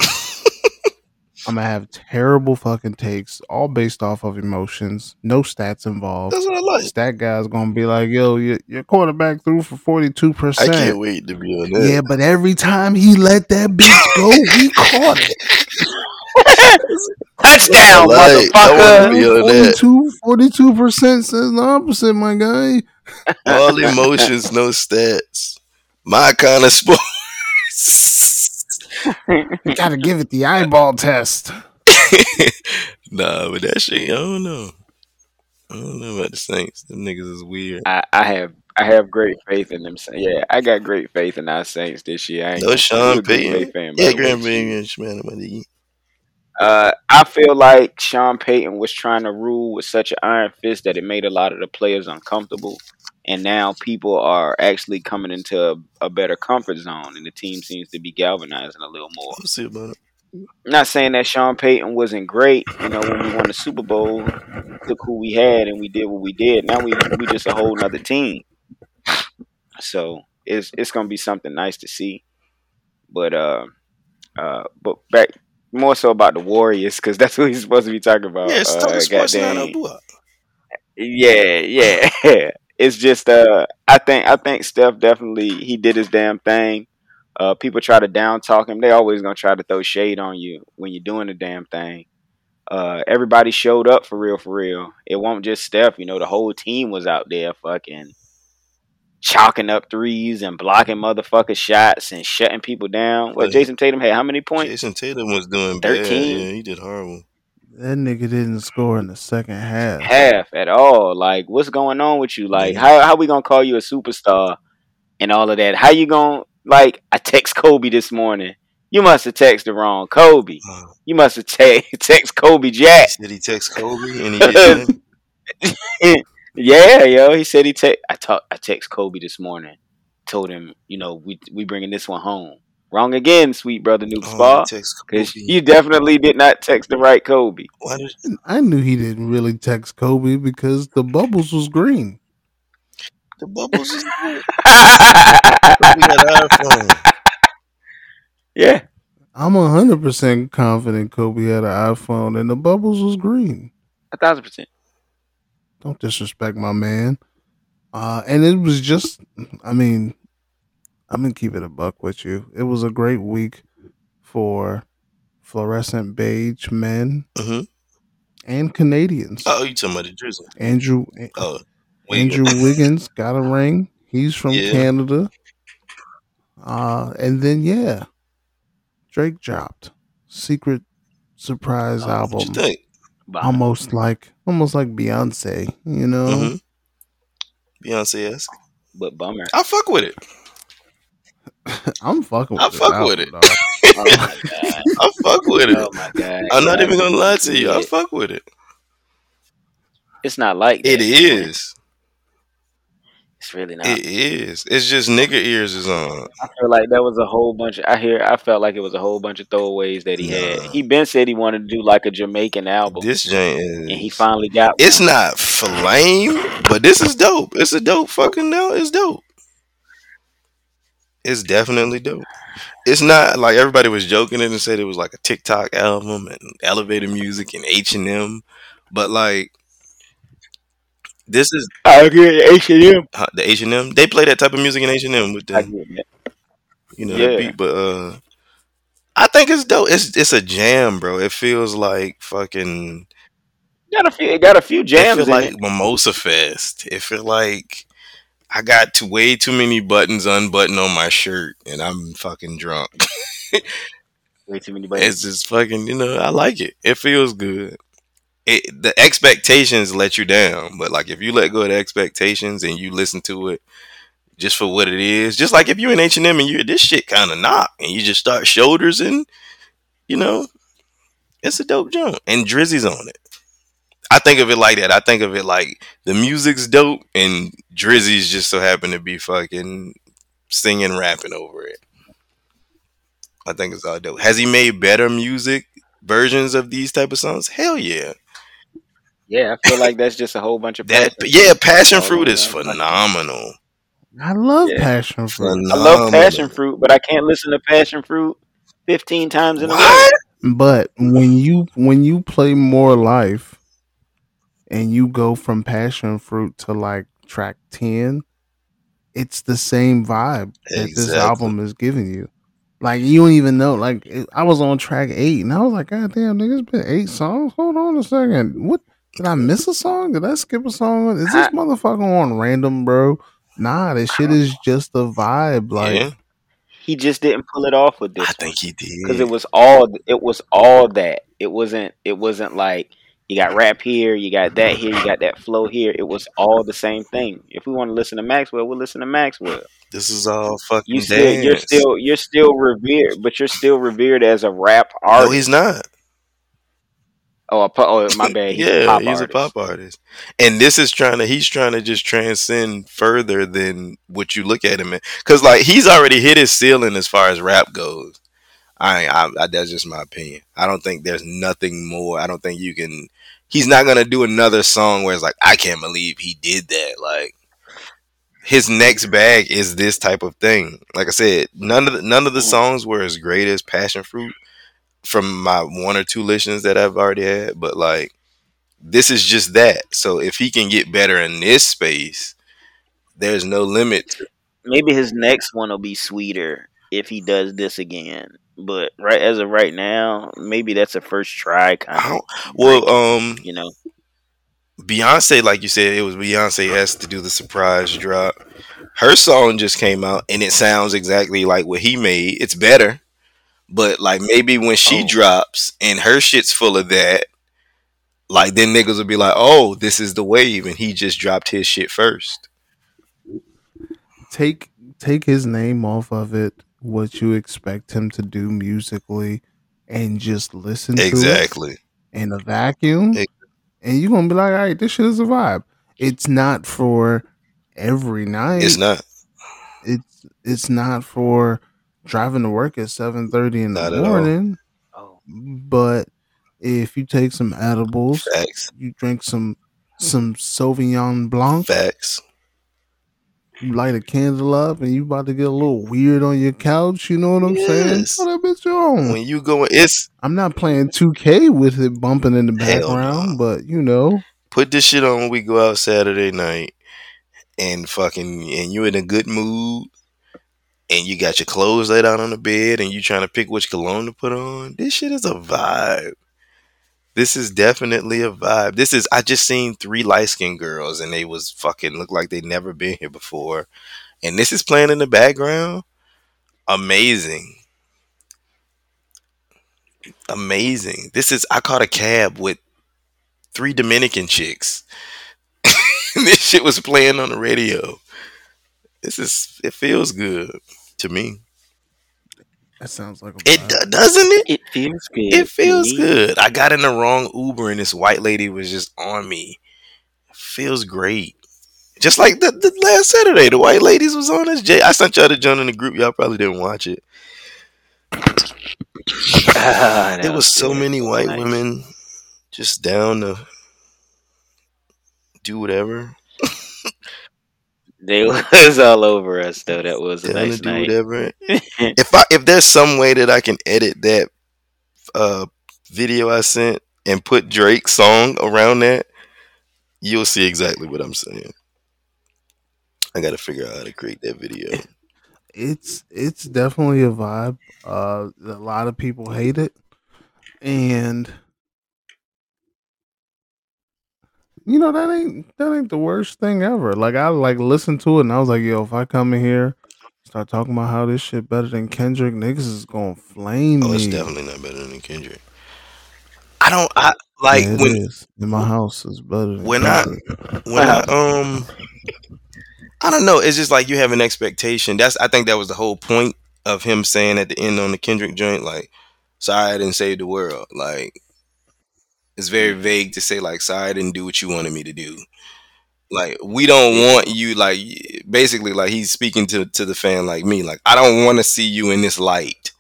Speaker 1: I'm gonna have terrible fucking takes, all based off of emotions, no stats involved.
Speaker 2: That's what I like.
Speaker 1: Stat guy's gonna be like, "Yo, your, your quarterback threw for forty two percent."
Speaker 2: I
Speaker 1: percent."
Speaker 2: can't wait to be on that.
Speaker 1: Yeah, but every time he let that bitch go, he <laughs> caught it. <laughs>
Speaker 3: Touchdown,
Speaker 2: Like,
Speaker 3: motherfucker!
Speaker 2: be on that.
Speaker 1: 42 percent says the opposite, my guy.
Speaker 2: All emotions, no stats. My kind of <laughs> sports. <laughs>
Speaker 1: You gotta give it the eyeball test. <laughs>
Speaker 2: nah, but that shit, I don't know. I don't know about the Saints. Them niggas is weird.
Speaker 3: I, I have I have great faith in them. Yeah, I got great faith in our Saints this year. I ain't
Speaker 2: No
Speaker 3: gonna-
Speaker 2: Sean
Speaker 3: a Green Bay
Speaker 2: Payton.
Speaker 3: fan,
Speaker 2: Yeah,
Speaker 3: by the way,
Speaker 2: Green
Speaker 3: Chief.
Speaker 2: Bay, man, man, man.
Speaker 3: Uh, I feel like Sean Payton was trying to rule with such an iron fist that it made a lot of the players uncomfortable. And now people are actually coming into a, a better comfort zone, and the team seems to be galvanizing a little more.
Speaker 2: We'll see about it.
Speaker 3: not saying that Sean Payton wasn't great. You know, when we won the Super Bowl, look who we had, and we did what we did. Now we we just a whole nother team. So it's it's gonna be something nice to see. But uh, uh, but back more so about the Warriors because that's what he's supposed to be talking about.
Speaker 2: Yeah, it's
Speaker 3: uh,
Speaker 2: talking sports now.
Speaker 3: goddamn. Yeah, yeah. <laughs> it's just uh I think I think Steph definitely he did his damn thing. Uh people try to down talk him. They always gonna try to throw shade on you when you're doing the damn thing. Uh everybody showed up for real for real. It won't just Steph, you know, the whole team was out there fucking chalking up threes and blocking motherfucker shots and shutting people down.
Speaker 2: Well,
Speaker 3: Jayson Tatum had how many points?
Speaker 2: Jayson Tatum was doing.
Speaker 3: 13?
Speaker 2: Yeah, he did horrible.
Speaker 1: That nigga didn't score in the second half.
Speaker 3: half at all. Like, what's going on with you? Like,
Speaker 2: Yeah.
Speaker 3: how how we gonna call you a superstar and all of that? How you gonna like? I text Kobe this morning. You must have texted the wrong Kobe.
Speaker 2: Uh,
Speaker 3: You must have te- <laughs> text Kobe Jack.
Speaker 2: said he text Kobe and he <laughs> didn't.
Speaker 3: yeah, yo. He said he text. I talk. I text Kobe this morning. Told him, you know, we we bringing this one home. Wrong again, sweet brother Nuke
Speaker 2: Oh,
Speaker 3: Spa.
Speaker 2: he text
Speaker 3: Because you definitely did not text the right Kobe.
Speaker 2: Why
Speaker 1: I knew he didn't really text Kobe because the bubbles was green.
Speaker 2: the bubbles is <laughs> Kobe got an iPhone?
Speaker 3: yeah,
Speaker 1: I'm hundred percent confident Kobe had an iPhone and the bubbles was green.
Speaker 3: a thousand percent.
Speaker 1: Don't disrespect my man. Uh, and it was just, I mean, I'm gonna keep it a buck with you. It was a great week for fluorescent beige men
Speaker 2: Mhm.
Speaker 1: and Canadians.
Speaker 2: Oh, you talking about the drizzle?
Speaker 1: Andrew
Speaker 2: Oh, wait.
Speaker 1: Andrew Wiggins got a ring. He's from
Speaker 2: Yeah.
Speaker 1: Canada. Uh, and then yeah, Drake dropped secret surprise
Speaker 2: Oh,
Speaker 1: album,
Speaker 2: What you think?
Speaker 3: Wow.
Speaker 1: almost like almost like Beyonce. You know,
Speaker 2: hmm Beyonce esque.
Speaker 3: But bummer.
Speaker 2: I fuck with it. <laughs>
Speaker 1: I'm fucking. With
Speaker 2: I fuck
Speaker 1: album,
Speaker 2: with it.
Speaker 1: dog. <laughs>
Speaker 3: Oh my god.
Speaker 2: I fuck with it.
Speaker 3: Oh my god.
Speaker 2: I'm not even gonna lie to you. I fuck with it.
Speaker 3: It's not like that.
Speaker 2: It is.
Speaker 3: It's really not.
Speaker 2: It is. It's just nigga ears is on.
Speaker 3: I feel like that was a whole bunch. Of, I hear. I felt like it was a whole bunch of throwaways that he had. He been said he wanted to do like a Jamaican album,
Speaker 2: This joint
Speaker 3: and he finally got.
Speaker 2: It's
Speaker 3: one.
Speaker 2: not flame, but this is dope. It's a dope fucking no. It's dope. It's definitely dope. It's not like everybody was joking it and said it was like a TikTok album and elevator music and H and M, but like this is
Speaker 3: I get H and M.
Speaker 2: the H and M. They play that type of music in H and M with the you know
Speaker 3: Yeah.
Speaker 2: beat, but uh, I think it's dope. It's it's a jam, bro. It feels like fucking.
Speaker 3: Got a few. It got a few jams.
Speaker 2: It
Speaker 3: feel
Speaker 2: like
Speaker 3: it.
Speaker 2: Mimosa Fest. It feel like I got too, way too many buttons unbuttoned on my shirt, and I'm fucking drunk. <laughs>
Speaker 3: Way too many buttons.
Speaker 2: it's just fucking, you know, I like it. It feels good. It, the expectations let you down, but like if you let go of the expectations and you listen to it just for what it is, just like if you're in H and M and you're this shit kind of knock, and you just start shoulders and you know, it's a dope joint, and Drizzy's on it. I think of it like that. I think of it like the music's dope, and Drizzy's just so happen to be fucking singing, rapping over it. I think it's all dope. Has he made better music versions of these type of songs? Hell yeah.
Speaker 3: Yeah, I feel like that's just a whole bunch of
Speaker 2: That
Speaker 3: passion
Speaker 2: yeah, passion fruit is phenomenal.
Speaker 1: I love
Speaker 3: Yeah.
Speaker 1: passion fruit,
Speaker 3: I love passion fruit, but I can't listen to passion fruit fifteen times in a row.
Speaker 1: But when you when you play more life, and you go from passion fruit to like track ten, it's the same vibe that this album is giving you. Like you don't even know. Like I was on track eight, and I was like, "God damn, nigga, it's been eight songs. Hold on a second. What did I miss a song? Did I skip a song? Is this
Speaker 3: I-
Speaker 1: motherfucker on random, bro? Nah, this shit is just the vibe. Like
Speaker 2: yeah,
Speaker 3: He just didn't pull it off with this
Speaker 2: I
Speaker 3: one
Speaker 2: think he did because
Speaker 3: it was all it was all that. It wasn't it wasn't like You got rap here, you got that here, you got that flow here. It was all the same thing. If we want to listen to Maxwell, we'll listen to Maxwell.
Speaker 2: This is all fucking
Speaker 3: You still, you're still, you're still revered, but you're still revered as a rap artist.
Speaker 2: no, he's not.
Speaker 3: oh, a, po- oh, my bad. He's
Speaker 2: yeah,
Speaker 3: a pop
Speaker 2: he's
Speaker 3: artist.
Speaker 2: a pop artist, and this is trying to. He's trying to just transcend further than what you look at him in, because like he's already hit his ceiling as far as rap goes. I, I, I that's just my opinion. I don't think there's nothing more. I don't think you can. He's not gonna do another song where it's like I can't believe he did that. Like his next bag is this type of thing. Like I said, none of the, none of the mm-hmm. songs were as great as Passion Fruit from my one or two listens that I've already had, but like this is just that. So if he can get better in this space, there's no limit.
Speaker 3: Maybe his next one will be sweeter if he does this again. But right as of right now, maybe that's a first try kind
Speaker 2: I
Speaker 3: of.
Speaker 2: don't- well, um,
Speaker 3: you know,
Speaker 2: Beyonce, like you said, it was Beyonce has to do the surprise drop. Her song just came out and it sounds exactly like what he made. It's better, but like maybe when she
Speaker 3: Oh.
Speaker 2: drops and her shit's full of that, like then niggas will be like, "Oh, this is the wave," and he just dropped his shit first.
Speaker 1: take take his name off of it. What you expect him to do musically, and just listen to
Speaker 2: Exactly.
Speaker 1: in a vacuum,
Speaker 2: Ex-
Speaker 1: and you're gonna be like, "All right, this shit is a vibe." It's not for every night.
Speaker 2: It's not.
Speaker 1: It's it's not for driving to work at seven thirty in the
Speaker 2: Not at all.
Speaker 1: morning.
Speaker 3: oh,
Speaker 1: But if you take some edibles,
Speaker 2: Facts.
Speaker 1: you drink some some Sauvignon Blanc,
Speaker 2: Facts.
Speaker 1: You light a candle up, and you about to get a little weird on your couch. You know what I'm saying?
Speaker 2: Yes.
Speaker 1: Throw that bitch on.
Speaker 2: When you go, it's
Speaker 1: I'm not playing 2K with it bumping in the background,
Speaker 2: no.
Speaker 1: but you know,
Speaker 2: put this shit on when we go out Saturday night and fucking and you're in a good mood and you got your clothes laid out on the bed and you trying to pick which cologne to put on. This shit is a vibe. This is definitely a vibe. This is I just seen three light skinned girls and they was fucking look like they'd never been here before. And this is playing in the background. Amazing. Amazing. This is I caught a cab with three Dominican chicks. <laughs> this shit was playing on the radio. This is it feels good to me.
Speaker 1: That sounds like a
Speaker 2: It
Speaker 1: vibe.
Speaker 2: do- doesn't it?
Speaker 3: it feels good.
Speaker 2: It feels
Speaker 3: me.
Speaker 2: good. I got in the wrong Uber and this white lady was just on me. feels great. Just like the, the last Saturday, the white ladies was on us. Jay, I sent y'all the joint in the group. Y'all probably didn't watch it.
Speaker 3: Ah, that
Speaker 2: There was so
Speaker 3: good.
Speaker 2: many white
Speaker 3: nice.
Speaker 2: women just down to do whatever.
Speaker 3: They <laughs> was all over us though. That was a
Speaker 2: Down
Speaker 3: nice night.
Speaker 2: whatever. <laughs> if I if there's some way that I can edit that uh video I sent and put Drake's song around that, you'll see exactly what I'm saying. I gotta figure out how to create that video. <laughs>
Speaker 1: it's it's definitely a vibe. Uh, a lot of people hate it, and you know that ain't that ain't the worst thing ever. Like I like listened to it, and I was like, yo, if I come in here, start talking about how this shit better than Kendrick, niggas is gonna flame
Speaker 2: Oh,
Speaker 1: me.
Speaker 2: it's definitely not better than Kendrick. I don't I like
Speaker 1: Yeah, it
Speaker 2: when
Speaker 1: is. in my house is better than
Speaker 2: when I-
Speaker 1: Kendrick.
Speaker 2: when I um I don't know, it's just like you have an expectation. That's I think that was the whole point of him saying at the end on the Kendrick joint, like, sorry I didn't save the world. Like it's very mm. vague to say like sorry I didn't do what you wanted me to do. Like we don't want you like basically like he's speaking to to the fan like me. Like I don't want to see you in this light.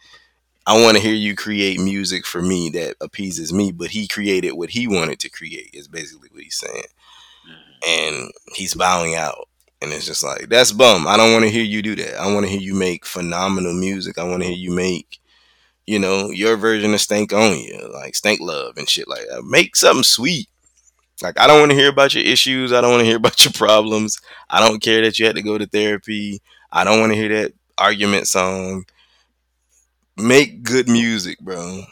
Speaker 2: I want to hear you create music for me that appeases me, but he created what he wanted to create is basically what he's saying. Mm-hmm. And he's bowing out. And it's just like, that's bum. I don't want to hear you do that. I want to hear you make phenomenal music. I want to hear you make, you know, your version of Stank on you, like Stank Love and shit like that. Make something sweet. Like, I don't want to hear about your issues. I don't want to hear <laughs> about your problems. I don't care that you had to go to therapy. I don't want to hear that argument song. Make good music, bro.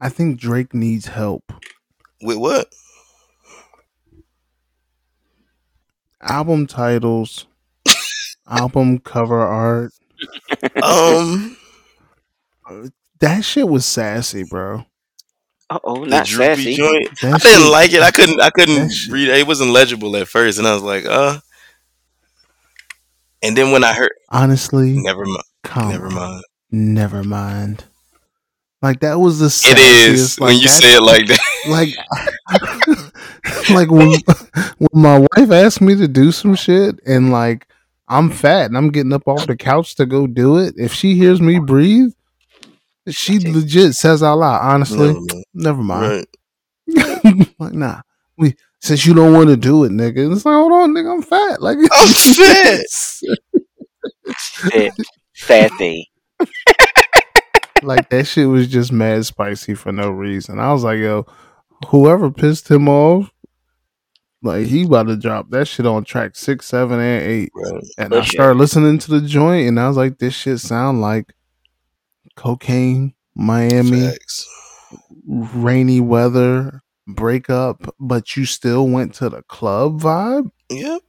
Speaker 1: I think Drake needs help.
Speaker 2: With what?
Speaker 1: Album titles, <laughs> album cover art.
Speaker 2: Um,
Speaker 1: That shit was sassy, bro.
Speaker 3: Uh oh,
Speaker 2: The
Speaker 3: not sassy.
Speaker 2: joint. I didn't
Speaker 1: shit-
Speaker 2: like it. I couldn't. I couldn't read it. It wasn't legible at first, and I was like, uh. And then when I heard,
Speaker 1: Honestly,
Speaker 2: never mind.
Speaker 1: come
Speaker 2: Never mind.
Speaker 1: Never mind. Like that was the
Speaker 2: It is
Speaker 1: sassiest,
Speaker 2: when you say it like that.
Speaker 1: like <laughs> like when when my wife asked me to do some shit and like I'm fat and I'm getting up off the couch to go do it. If she hears me breathe, she legit says out loud, honestly,
Speaker 2: Never mind.
Speaker 1: never mind.
Speaker 2: Right. <laughs>
Speaker 1: like, nah. We since you don't want to do it, nigga. It's like, hold on, nigga, I'm fat. Like <laughs> oh,
Speaker 2: I'm fat.
Speaker 3: Said <laughs> sassy.
Speaker 1: like that shit was just mad spicy for no reason. I was like, yo, whoever pissed him off, like he about to drop that shit on track six, seven, and eight.
Speaker 2: Right.
Speaker 1: And I
Speaker 3: Push it.
Speaker 1: started listening to the joint, and I was like, this shit sound like cocaine, Miami,
Speaker 2: Facts.
Speaker 1: rainy weather, breakup, but you still went to the club vibe.
Speaker 2: Yep.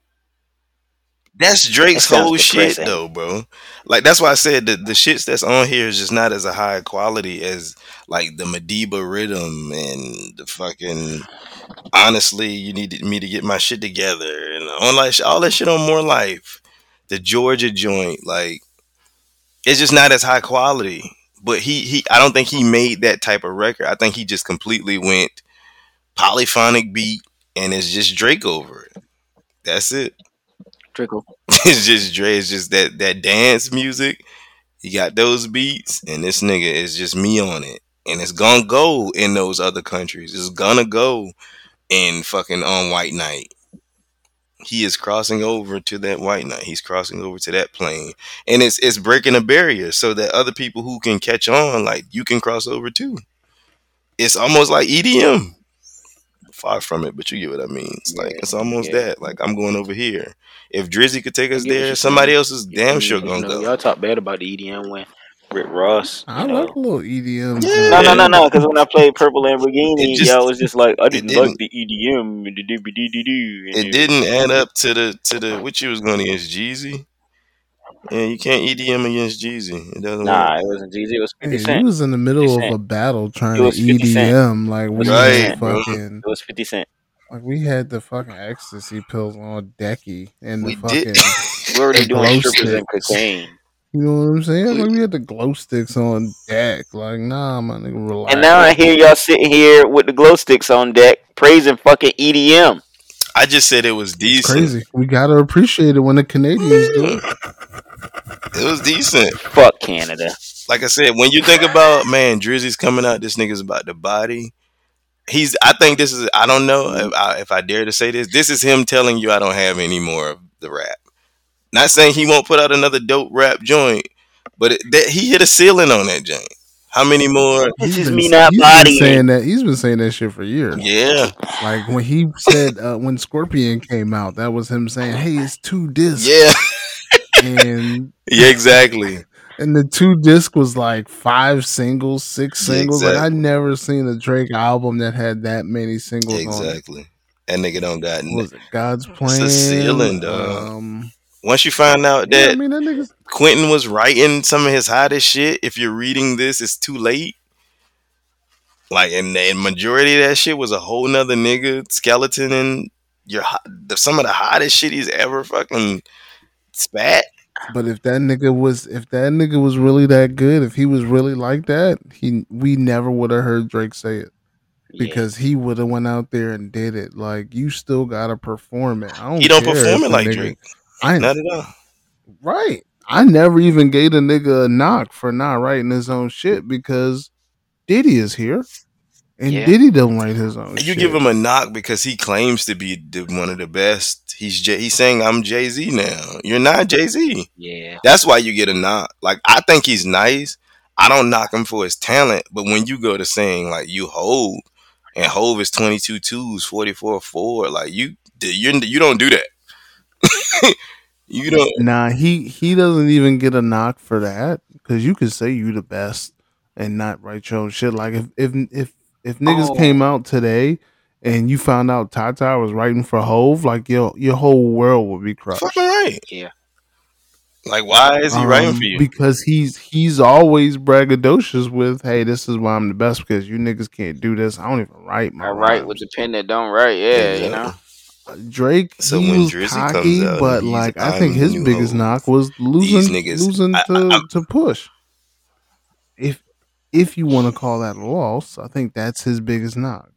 Speaker 2: That's Drake's
Speaker 3: That sounds
Speaker 2: whole shit though, bro. Like that's why I said that the shits that's on here is just not as a high quality as like the Madiba Riddim and the fucking honestly, you needed me to get my shit together and on like all that shit on more life. The Jorja joint, like it's just not as high quality. But he he I don't think he made that type of record. I think he just completely went polyphonic beat and it's just Drake over it. That's it.
Speaker 3: Trickle. <laughs>
Speaker 2: it's just Dre. It's just that that dance music. You got those beats, and this nigga is just me on it, and it's gonna go in those other countries. It's gonna go in fucking on White Night. He is crossing over to that White Night. He's crossing over to that plane, and it's it's breaking a barrier so that other people who can catch on, like you, can cross over too. It's almost like EDM. Far from it, but you get what I mean. It's like it's almost
Speaker 3: Yeah.
Speaker 2: that. Like I'm going over here. If Drizzy could take us
Speaker 3: I get what
Speaker 2: there, somebody else is damn
Speaker 3: You-
Speaker 2: sure gonna
Speaker 3: know,
Speaker 2: go.
Speaker 3: Y'all talk bad about the EDM when Rick Ross.
Speaker 1: I
Speaker 3: know.
Speaker 1: like a little EDM.
Speaker 2: Yeah.
Speaker 3: No, no, no, no. Because when I played Purple Lamborghini,
Speaker 2: It just-
Speaker 3: y'all was just like, I didn't
Speaker 2: didn't-
Speaker 3: like the EDM the.
Speaker 2: It
Speaker 3: you-
Speaker 2: didn't add up to the to the what you was going against Jeezy. Yeah, you can't EDM against Jeezy. It doesn't
Speaker 3: Nah,
Speaker 2: work.
Speaker 3: it wasn't Jeezy. It was
Speaker 1: Hey,
Speaker 3: 50
Speaker 1: he was in the middle of a battle trying to
Speaker 3: was 50
Speaker 1: EDM. Like we
Speaker 2: Right,
Speaker 1: had
Speaker 2: bro.
Speaker 1: fucking
Speaker 3: It was 50 Cent.
Speaker 1: like we had the fucking ecstasy pills on decky and the
Speaker 2: We
Speaker 1: fucking <laughs>
Speaker 2: did.
Speaker 3: We're already doing strippers and cocaine.
Speaker 1: You know what I'm saying? Like we had the glow sticks on deck. Like nah, my nigga, relax.
Speaker 3: And now I hear y'all sitting here with the glow sticks on deck praising fucking EDM.
Speaker 2: I just said it was
Speaker 1: It's
Speaker 2: decent.
Speaker 1: crazy. We gotta appreciate it when the Canadians do it.
Speaker 2: It was decent.
Speaker 3: Fuck Canada.
Speaker 2: Like I said, when you think about man, Drizzy's coming out. This nigga's about the body. He's. I think this is. I don't know if I, if I dare to say this. This is him telling you I don't have any more of the rap. Not saying he won't put out another dope rap joint, but it, that he hit a ceiling on that joint. How many more?
Speaker 3: This is me not
Speaker 1: he's been saying that. He's been saying that shit for years.
Speaker 2: Yeah,
Speaker 1: Like when he said uh, when Scorpion came out, that was him saying, "Hey, it's two discs."
Speaker 2: yeah,
Speaker 1: and <laughs>
Speaker 2: yeah. Exactly. <laughs>
Speaker 1: and the two disc was like five singles, six
Speaker 2: Yeah,
Speaker 1: singles. Like I
Speaker 2: exactly.
Speaker 1: never seen a Drake album that had that many singles on it.
Speaker 2: Exactly. That nigga don't got.
Speaker 1: What Was it God's
Speaker 2: It's
Speaker 1: plan?
Speaker 2: a ceiling, dog.
Speaker 1: Um,
Speaker 2: Once you find out
Speaker 1: yeah,
Speaker 2: that
Speaker 1: I mean that nigga's
Speaker 2: Quentin was writing some of his hottest shit. If you're reading this, it's too late. Like, and the majority of that shit was a whole nother nigga skeleton and your some of the hottest shit he's ever fucking spat.
Speaker 1: But if that nigga was if that nigga was really that good, if he was really like that, he we never would have heard Drake say it
Speaker 3: Yeah.
Speaker 1: because he would have went out there and did it. Like you still gotta perform it. I don't
Speaker 2: He don't perform it like
Speaker 1: nigga-
Speaker 2: Drake.
Speaker 1: I
Speaker 2: Not at all.
Speaker 1: right. I never even gave a nigga a knock for not writing his own shit because Diddy is here, and
Speaker 3: Yeah.
Speaker 1: Diddy don't write his own.
Speaker 2: You
Speaker 1: shit.
Speaker 2: give him a knock because he claims to be the, one of the best. He's J- he's saying I'm Jay Z now. You're not Jay Z.
Speaker 3: yeah.
Speaker 2: That's why you get a knock. Like I think he's nice. I don't knock him for his talent, but when you go to saying like you Hov and Hov is 22 twos, 44 4, like you you you don't do that. <laughs> you don't
Speaker 1: Nah, he he doesn't even get a knock for that because you could say you the best and not write your own shit. Like if if if if niggas
Speaker 3: Oh.
Speaker 1: came out today and you found out Tata was writing for Hov, like your your whole world would be crushed.
Speaker 2: fucking right.
Speaker 3: Yeah.
Speaker 2: Like, why is he writing for
Speaker 1: Um,
Speaker 2: you?
Speaker 1: because he's he's always braggadocious with, "Hey, this is why I'm the best." Because you niggas can't do this. I don't even write my
Speaker 3: I write with the pen that don't write. Yeah, you know.
Speaker 1: Drake,
Speaker 2: So
Speaker 1: he was
Speaker 2: Drizzy
Speaker 1: cocky,
Speaker 2: out,
Speaker 1: but like I think his biggest
Speaker 2: Hov."
Speaker 1: knock was losing losing
Speaker 2: I,
Speaker 1: to
Speaker 2: I, I'm,
Speaker 1: to push. If if you want to call that a loss, I think that's his biggest knock.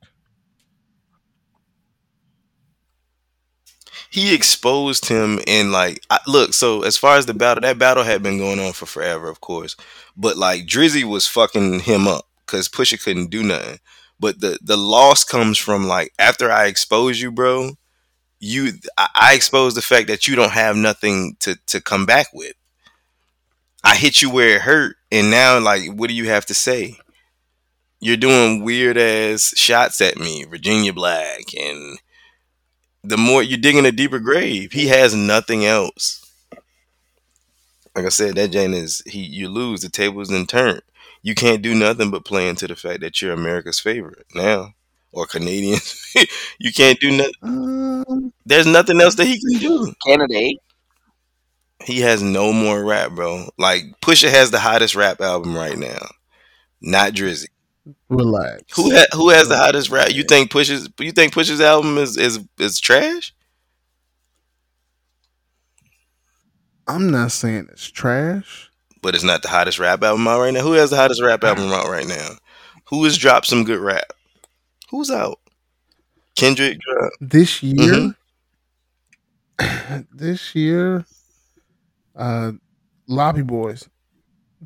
Speaker 2: he exposed him in like I, look so as far as the battle that battle had been going on for forever of course but like drizzy was fucking him up because pusha couldn't do nothing but the the loss comes from like after i expose you bro you i, expose the fact that you don't have nothing to to come back with i hit you where it hurt and now like what do you have to say you're doing weird ass shots at me virginia black and the more you're digging a deeper grave, he has nothing else. Like I said, that Jane is he. You lose. The tables then turn. You can't do nothing but play into the fact that you're America's favorite now, or Canadians. <laughs> you can't do nothing.
Speaker 1: Um,
Speaker 2: There's nothing else that he can do.
Speaker 3: Candidate.
Speaker 2: He has no more rap, bro. Like Pusha has the hottest rap album right now, not Drizzy.
Speaker 1: relax.
Speaker 2: Who ha- who has the hottest rap? You
Speaker 1: man.
Speaker 2: think Pusha's you think Pusha's album is is is trash?
Speaker 1: I'm not saying it's trash.
Speaker 2: but it's not the hottest rap album out right now. Who has the hottest rap album out right now? Who has dropped some good rap? Who's out? Kendrick dropped.
Speaker 1: This year,
Speaker 2: Mm-hmm. <clears throat>
Speaker 1: this year, uh, Lobby Boys,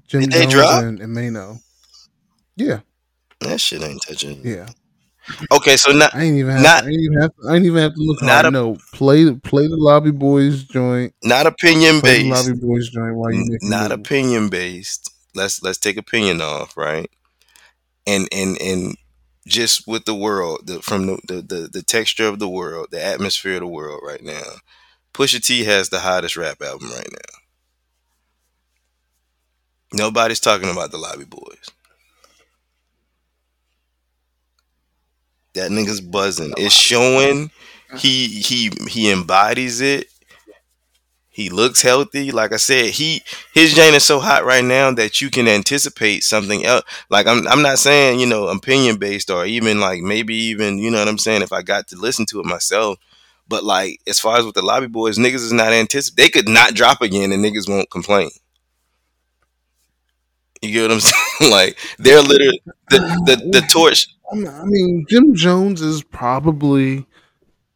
Speaker 1: Jim
Speaker 2: Did they
Speaker 1: Jones
Speaker 2: drop?
Speaker 1: and, and Maino. Yeah,
Speaker 2: That shit ain't touching.
Speaker 1: yeah.
Speaker 2: Okay, so not
Speaker 1: I ain't even have.
Speaker 2: Not-
Speaker 1: to, I ain't even have. To, I ain't even have to look
Speaker 2: Not a-
Speaker 1: no, play play the Lobby Boys joint.
Speaker 2: not opinion
Speaker 1: Play
Speaker 2: based.
Speaker 1: Lobby Boys joint while you
Speaker 2: Not opinion based. Let's let's take opinion off, right? And and and just with the world, the, from the, the the the texture of the world, the atmosphere of the world right now. Pusha T has the hottest rap album right now. Nobody's talking about the Lobby Boys. That nigga's buzzing. It's showing. He he he embodies it. He looks healthy. Like I said, he his Jane is so hot right now that you can anticipate something else. Like I'm I'm not saying, you know, opinion based or even like maybe even, you know what I'm saying, if I got to listen to it myself. But like as far as with the lobby boys, niggas is not anticipate they could not drop again and niggas won't complain. You get what I'm <laughs> saying? like they're literally the, the, the torch
Speaker 1: I mean, Jim Jones is probably.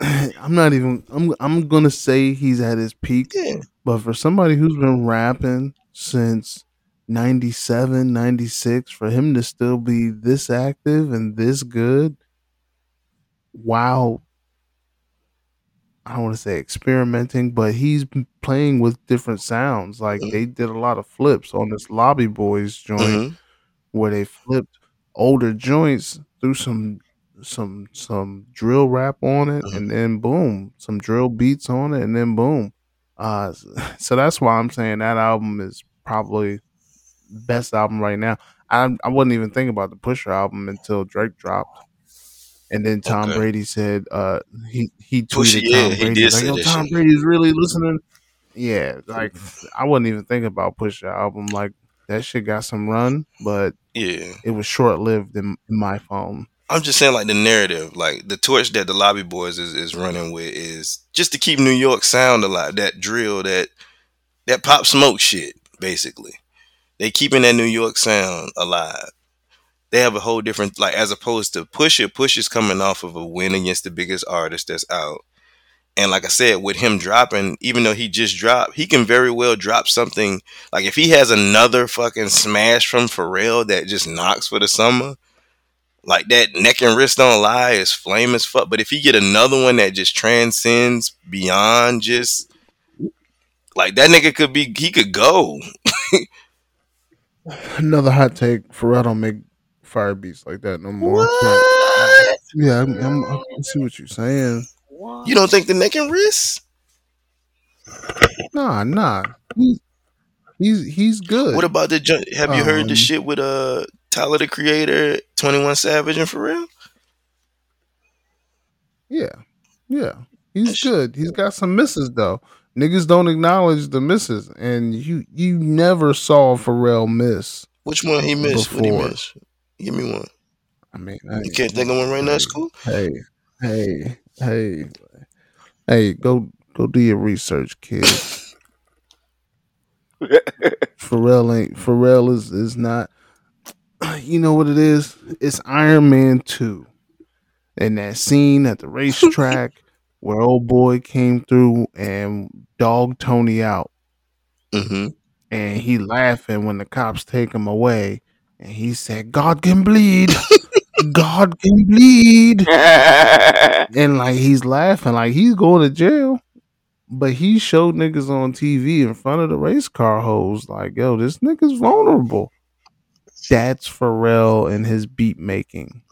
Speaker 1: <clears throat> I'm not even. I'm. I'm gonna say he's at his peak.
Speaker 2: Yeah.
Speaker 1: But for somebody who's been rapping since 97, 96, for him to still be this active and this good, wow. I don't want to say experimenting, but he's playing with different sounds. Like
Speaker 2: Mhm.
Speaker 1: they did a lot of flips on this Lobby Boys joint
Speaker 2: Mhm.
Speaker 1: where they flipped older joints through some some some drill rap on it
Speaker 2: Mhm.
Speaker 1: and then boom some drill beats on it and then boom uh <laughs> so that's why i'm saying that album is probably best album right now i i wasn't even thinking about the Pusha album until drake dropped and then tom
Speaker 2: Okay.
Speaker 1: brady said uh he he tweeted
Speaker 2: yeah,
Speaker 1: tom
Speaker 2: he
Speaker 1: brady
Speaker 2: did
Speaker 1: like yo tom
Speaker 2: shit.
Speaker 1: brady's really listening yeah <laughs> like i wasn't even thinking about Pusha album like that shit got some run but
Speaker 2: Yeah.
Speaker 1: it was short lived in, in my phone.
Speaker 2: I'm just saying, like the narrative, like the torch that the lobby boys is, is running with is just to keep New York sound alive. That drill, that that pop smoke shit, basically. They keeping that New York sound alive. They have a whole different, like as opposed to Pusha. Pusha's coming off of a win against the biggest artist that's out. And like I said, with him dropping, even though he just dropped, he can very well drop something. Like if he has another fucking smash from Pharrell that just knocks for the summer, like that neck and wrist don't lie is flame as fuck. But if he get another one that just transcends beyond just like that nigga could be he could go. <laughs>
Speaker 1: Another hot take: Pharrell don't make fire beats like that no more.
Speaker 2: What?
Speaker 1: yeah, I'm, I'm, I see what you're saying.
Speaker 2: You don't think the neck and wrist?
Speaker 1: Nah, nah, he's he's he's good.
Speaker 2: What about the jo- have you heard the
Speaker 1: Um,
Speaker 2: shit with uh Tyler the Creator, Twenty One Savage, and Pharrell?
Speaker 1: yeah, yeah. He's good. He's got some misses though. Niggas don't acknowledge the misses, and you you never saw Pharrell miss.
Speaker 2: Which one he missed? What he
Speaker 1: Before.
Speaker 2: Give me one.
Speaker 1: I mean,
Speaker 2: You can't think of one right now. It's cool.
Speaker 1: Hey, hey, hey, hey, go go do your research, kid. <laughs> Pharrell ain't Pharrell is is not. <clears throat> You know what it is? It's Iron Man two, and that scene at the racetrack <laughs> where old boy came through and dogged Tony out,
Speaker 2: Mm-hmm.
Speaker 1: and he laughing when the cops take him away, and he said, "God can bleed, <laughs> God can bleed." <laughs> and like he's laughing. Like he's going to jail. But he showed niggas on tv in front of the race car hoes like yo this nigga's vulnerable that's pharrell and his beat making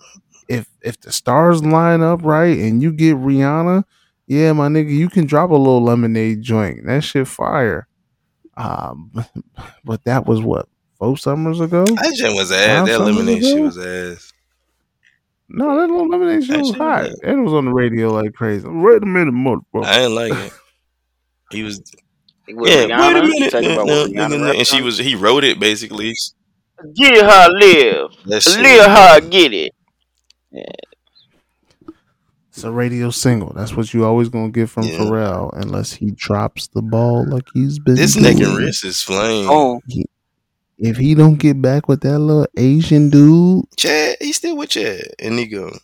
Speaker 1: if if the stars line up right and you get rihanna yeah my nigga you can drop a little lemonade joint that shit fire um <laughs> but that was what four summers ago
Speaker 2: That shit was ass.
Speaker 1: Five
Speaker 2: That lemonade shit was ass.
Speaker 1: no that little lemonade shit
Speaker 2: That
Speaker 1: was
Speaker 2: shit was
Speaker 1: hot
Speaker 2: ass.
Speaker 1: and it was on the radio like crazy wait a minute motherfucker
Speaker 2: I didn't like it. He was yeah.
Speaker 3: Rihanna?
Speaker 2: Wait a minute.
Speaker 3: talking
Speaker 2: no, no, no, no. And she was he wrote it basically.
Speaker 3: Get her live.
Speaker 2: That shit.
Speaker 3: Live her get it.
Speaker 1: It's a radio single. That's what you always gonna get from
Speaker 2: Yeah.
Speaker 1: Pharrell, unless he drops the ball like he's been.
Speaker 2: This neck and
Speaker 1: doing.
Speaker 2: wrist is flame.
Speaker 3: Oh,
Speaker 1: If he don't get back with that little Asian dude,
Speaker 2: Chad, he's still with Chad and Nigo.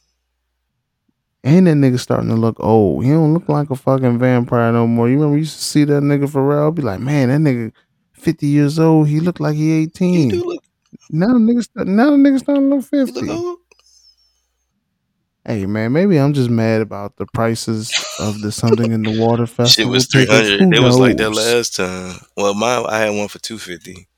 Speaker 1: and that nigga starting to look old. He don't look like a fucking vampire no more. You remember you used to see that nigga Pharrell, be like, man, that nigga fifty years old. He look like he
Speaker 2: He
Speaker 1: eighteen.
Speaker 2: do look,
Speaker 1: Now the nigga, st- now the nigga starting to look
Speaker 2: he look
Speaker 1: fifty. Hey man, maybe I'm just mad about the prices of the something in the water <laughs>
Speaker 2: Shit
Speaker 1: festival.
Speaker 2: was three hundred. It was like that last time. Well, my I had one for two fifty.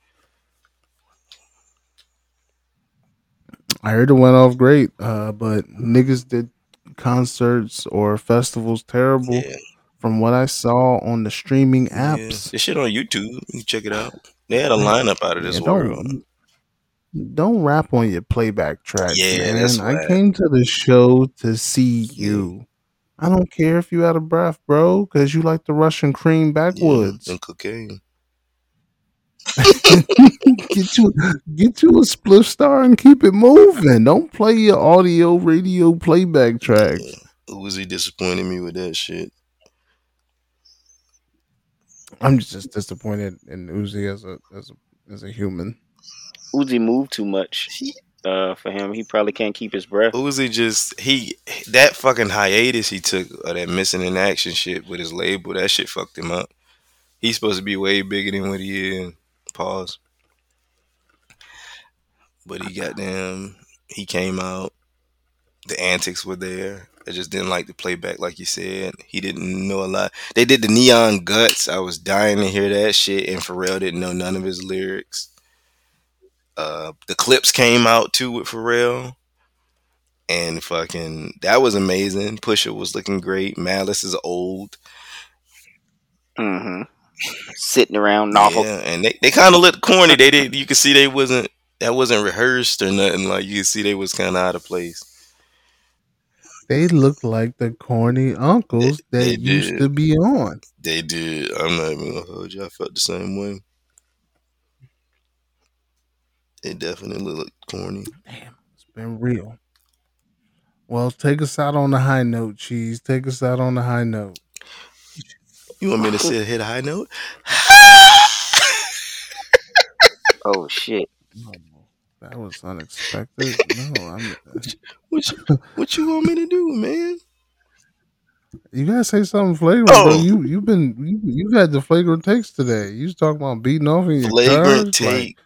Speaker 1: I heard it went off great, uh, but niggas did concerts or festivals terrible.
Speaker 2: Yeah,
Speaker 1: From what I saw on the streaming
Speaker 2: yeah.
Speaker 1: apps,
Speaker 2: This shit on YouTube. You can check it out. They had a lineup out of this
Speaker 1: Yeah,
Speaker 2: world.
Speaker 1: Don't rap on your playback track.
Speaker 2: Yeah,
Speaker 1: man. I came to the show to see you. I don't care if you out of breath, bro, because you like the Russian cream
Speaker 2: Yeah,
Speaker 1: backwoods.
Speaker 2: and cocaine. <laughs>
Speaker 1: get you get you a split star and keep it moving. Don't play your audio radio playback track.
Speaker 2: Yeah. Uzi disappointed me with that shit.
Speaker 1: I'm just disappointed in Uzi as a as a as a human.
Speaker 3: Uzi moved too much
Speaker 2: He,
Speaker 3: uh, for him. He probably can't keep his breath.
Speaker 2: Uzi just he that fucking hiatus he took of that missing in action shit with his label. That shit fucked him up. He's supposed to be way bigger than what he is. Pause. But he got them. He came out. The antics were there. I just didn't like the playback, like you said. He didn't know a lot. They did the Neon Guts. I was dying to hear that shit, and Pharrell didn't know none of his lyrics. Uh, the clips came out too with Pharrell, and fucking that was amazing. Pusha was looking great. Malice is old.
Speaker 3: hmm Sitting around novel.
Speaker 2: Yeah, and they, they kind of looked corny. They did. You could see they wasn't that wasn't rehearsed or nothing. Like you could see they was kind of out of place.
Speaker 1: They look like the corny uncles that
Speaker 2: they
Speaker 1: used
Speaker 2: did.
Speaker 1: to be on.
Speaker 2: They did. I'm not even gonna hold you. I felt the same way. They definitely looked corny.
Speaker 1: Damn, it's been real. Well, take us out on the high note, cheese. Take us out on the high note.
Speaker 2: You want me to say hit a high note?
Speaker 3: Oh shit.
Speaker 1: No, that was unexpected. No, I'm. <laughs>
Speaker 2: What you, what you want me to do, man?
Speaker 1: You gotta say something flagrant, bro.
Speaker 2: Oh.
Speaker 1: You you've been you you've had the flagrant takes today. You was talking about beating off in your
Speaker 2: Flagrant
Speaker 1: cars,
Speaker 2: take.
Speaker 1: like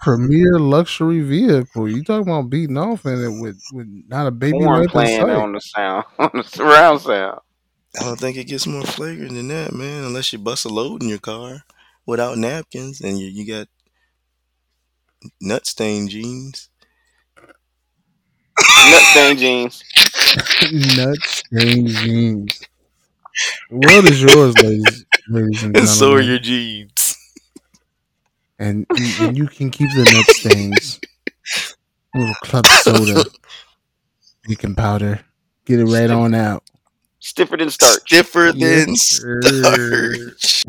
Speaker 1: premier luxury vehicle. You talking about beating off in it with with not a baby
Speaker 3: Horn
Speaker 1: wipe in
Speaker 3: playing
Speaker 1: sight.
Speaker 3: on the sound, <laughs> on the surround sound.
Speaker 2: I don't think it gets more flagrant than that, man. Unless you bust a load in your car without napkins and you, you got nut stain jeans.
Speaker 3: Nut stain jeans. <laughs>
Speaker 1: nut stained jeans. What is yours, ladies, ladies and <laughs>
Speaker 2: And so are your jeans.
Speaker 1: And, and and you can keep the nut stains. A <laughs> little club soda, baking powder. Get it right on out.
Speaker 3: Stiffer than starch.
Speaker 2: Stiffer than
Speaker 1: Yes,
Speaker 2: starch.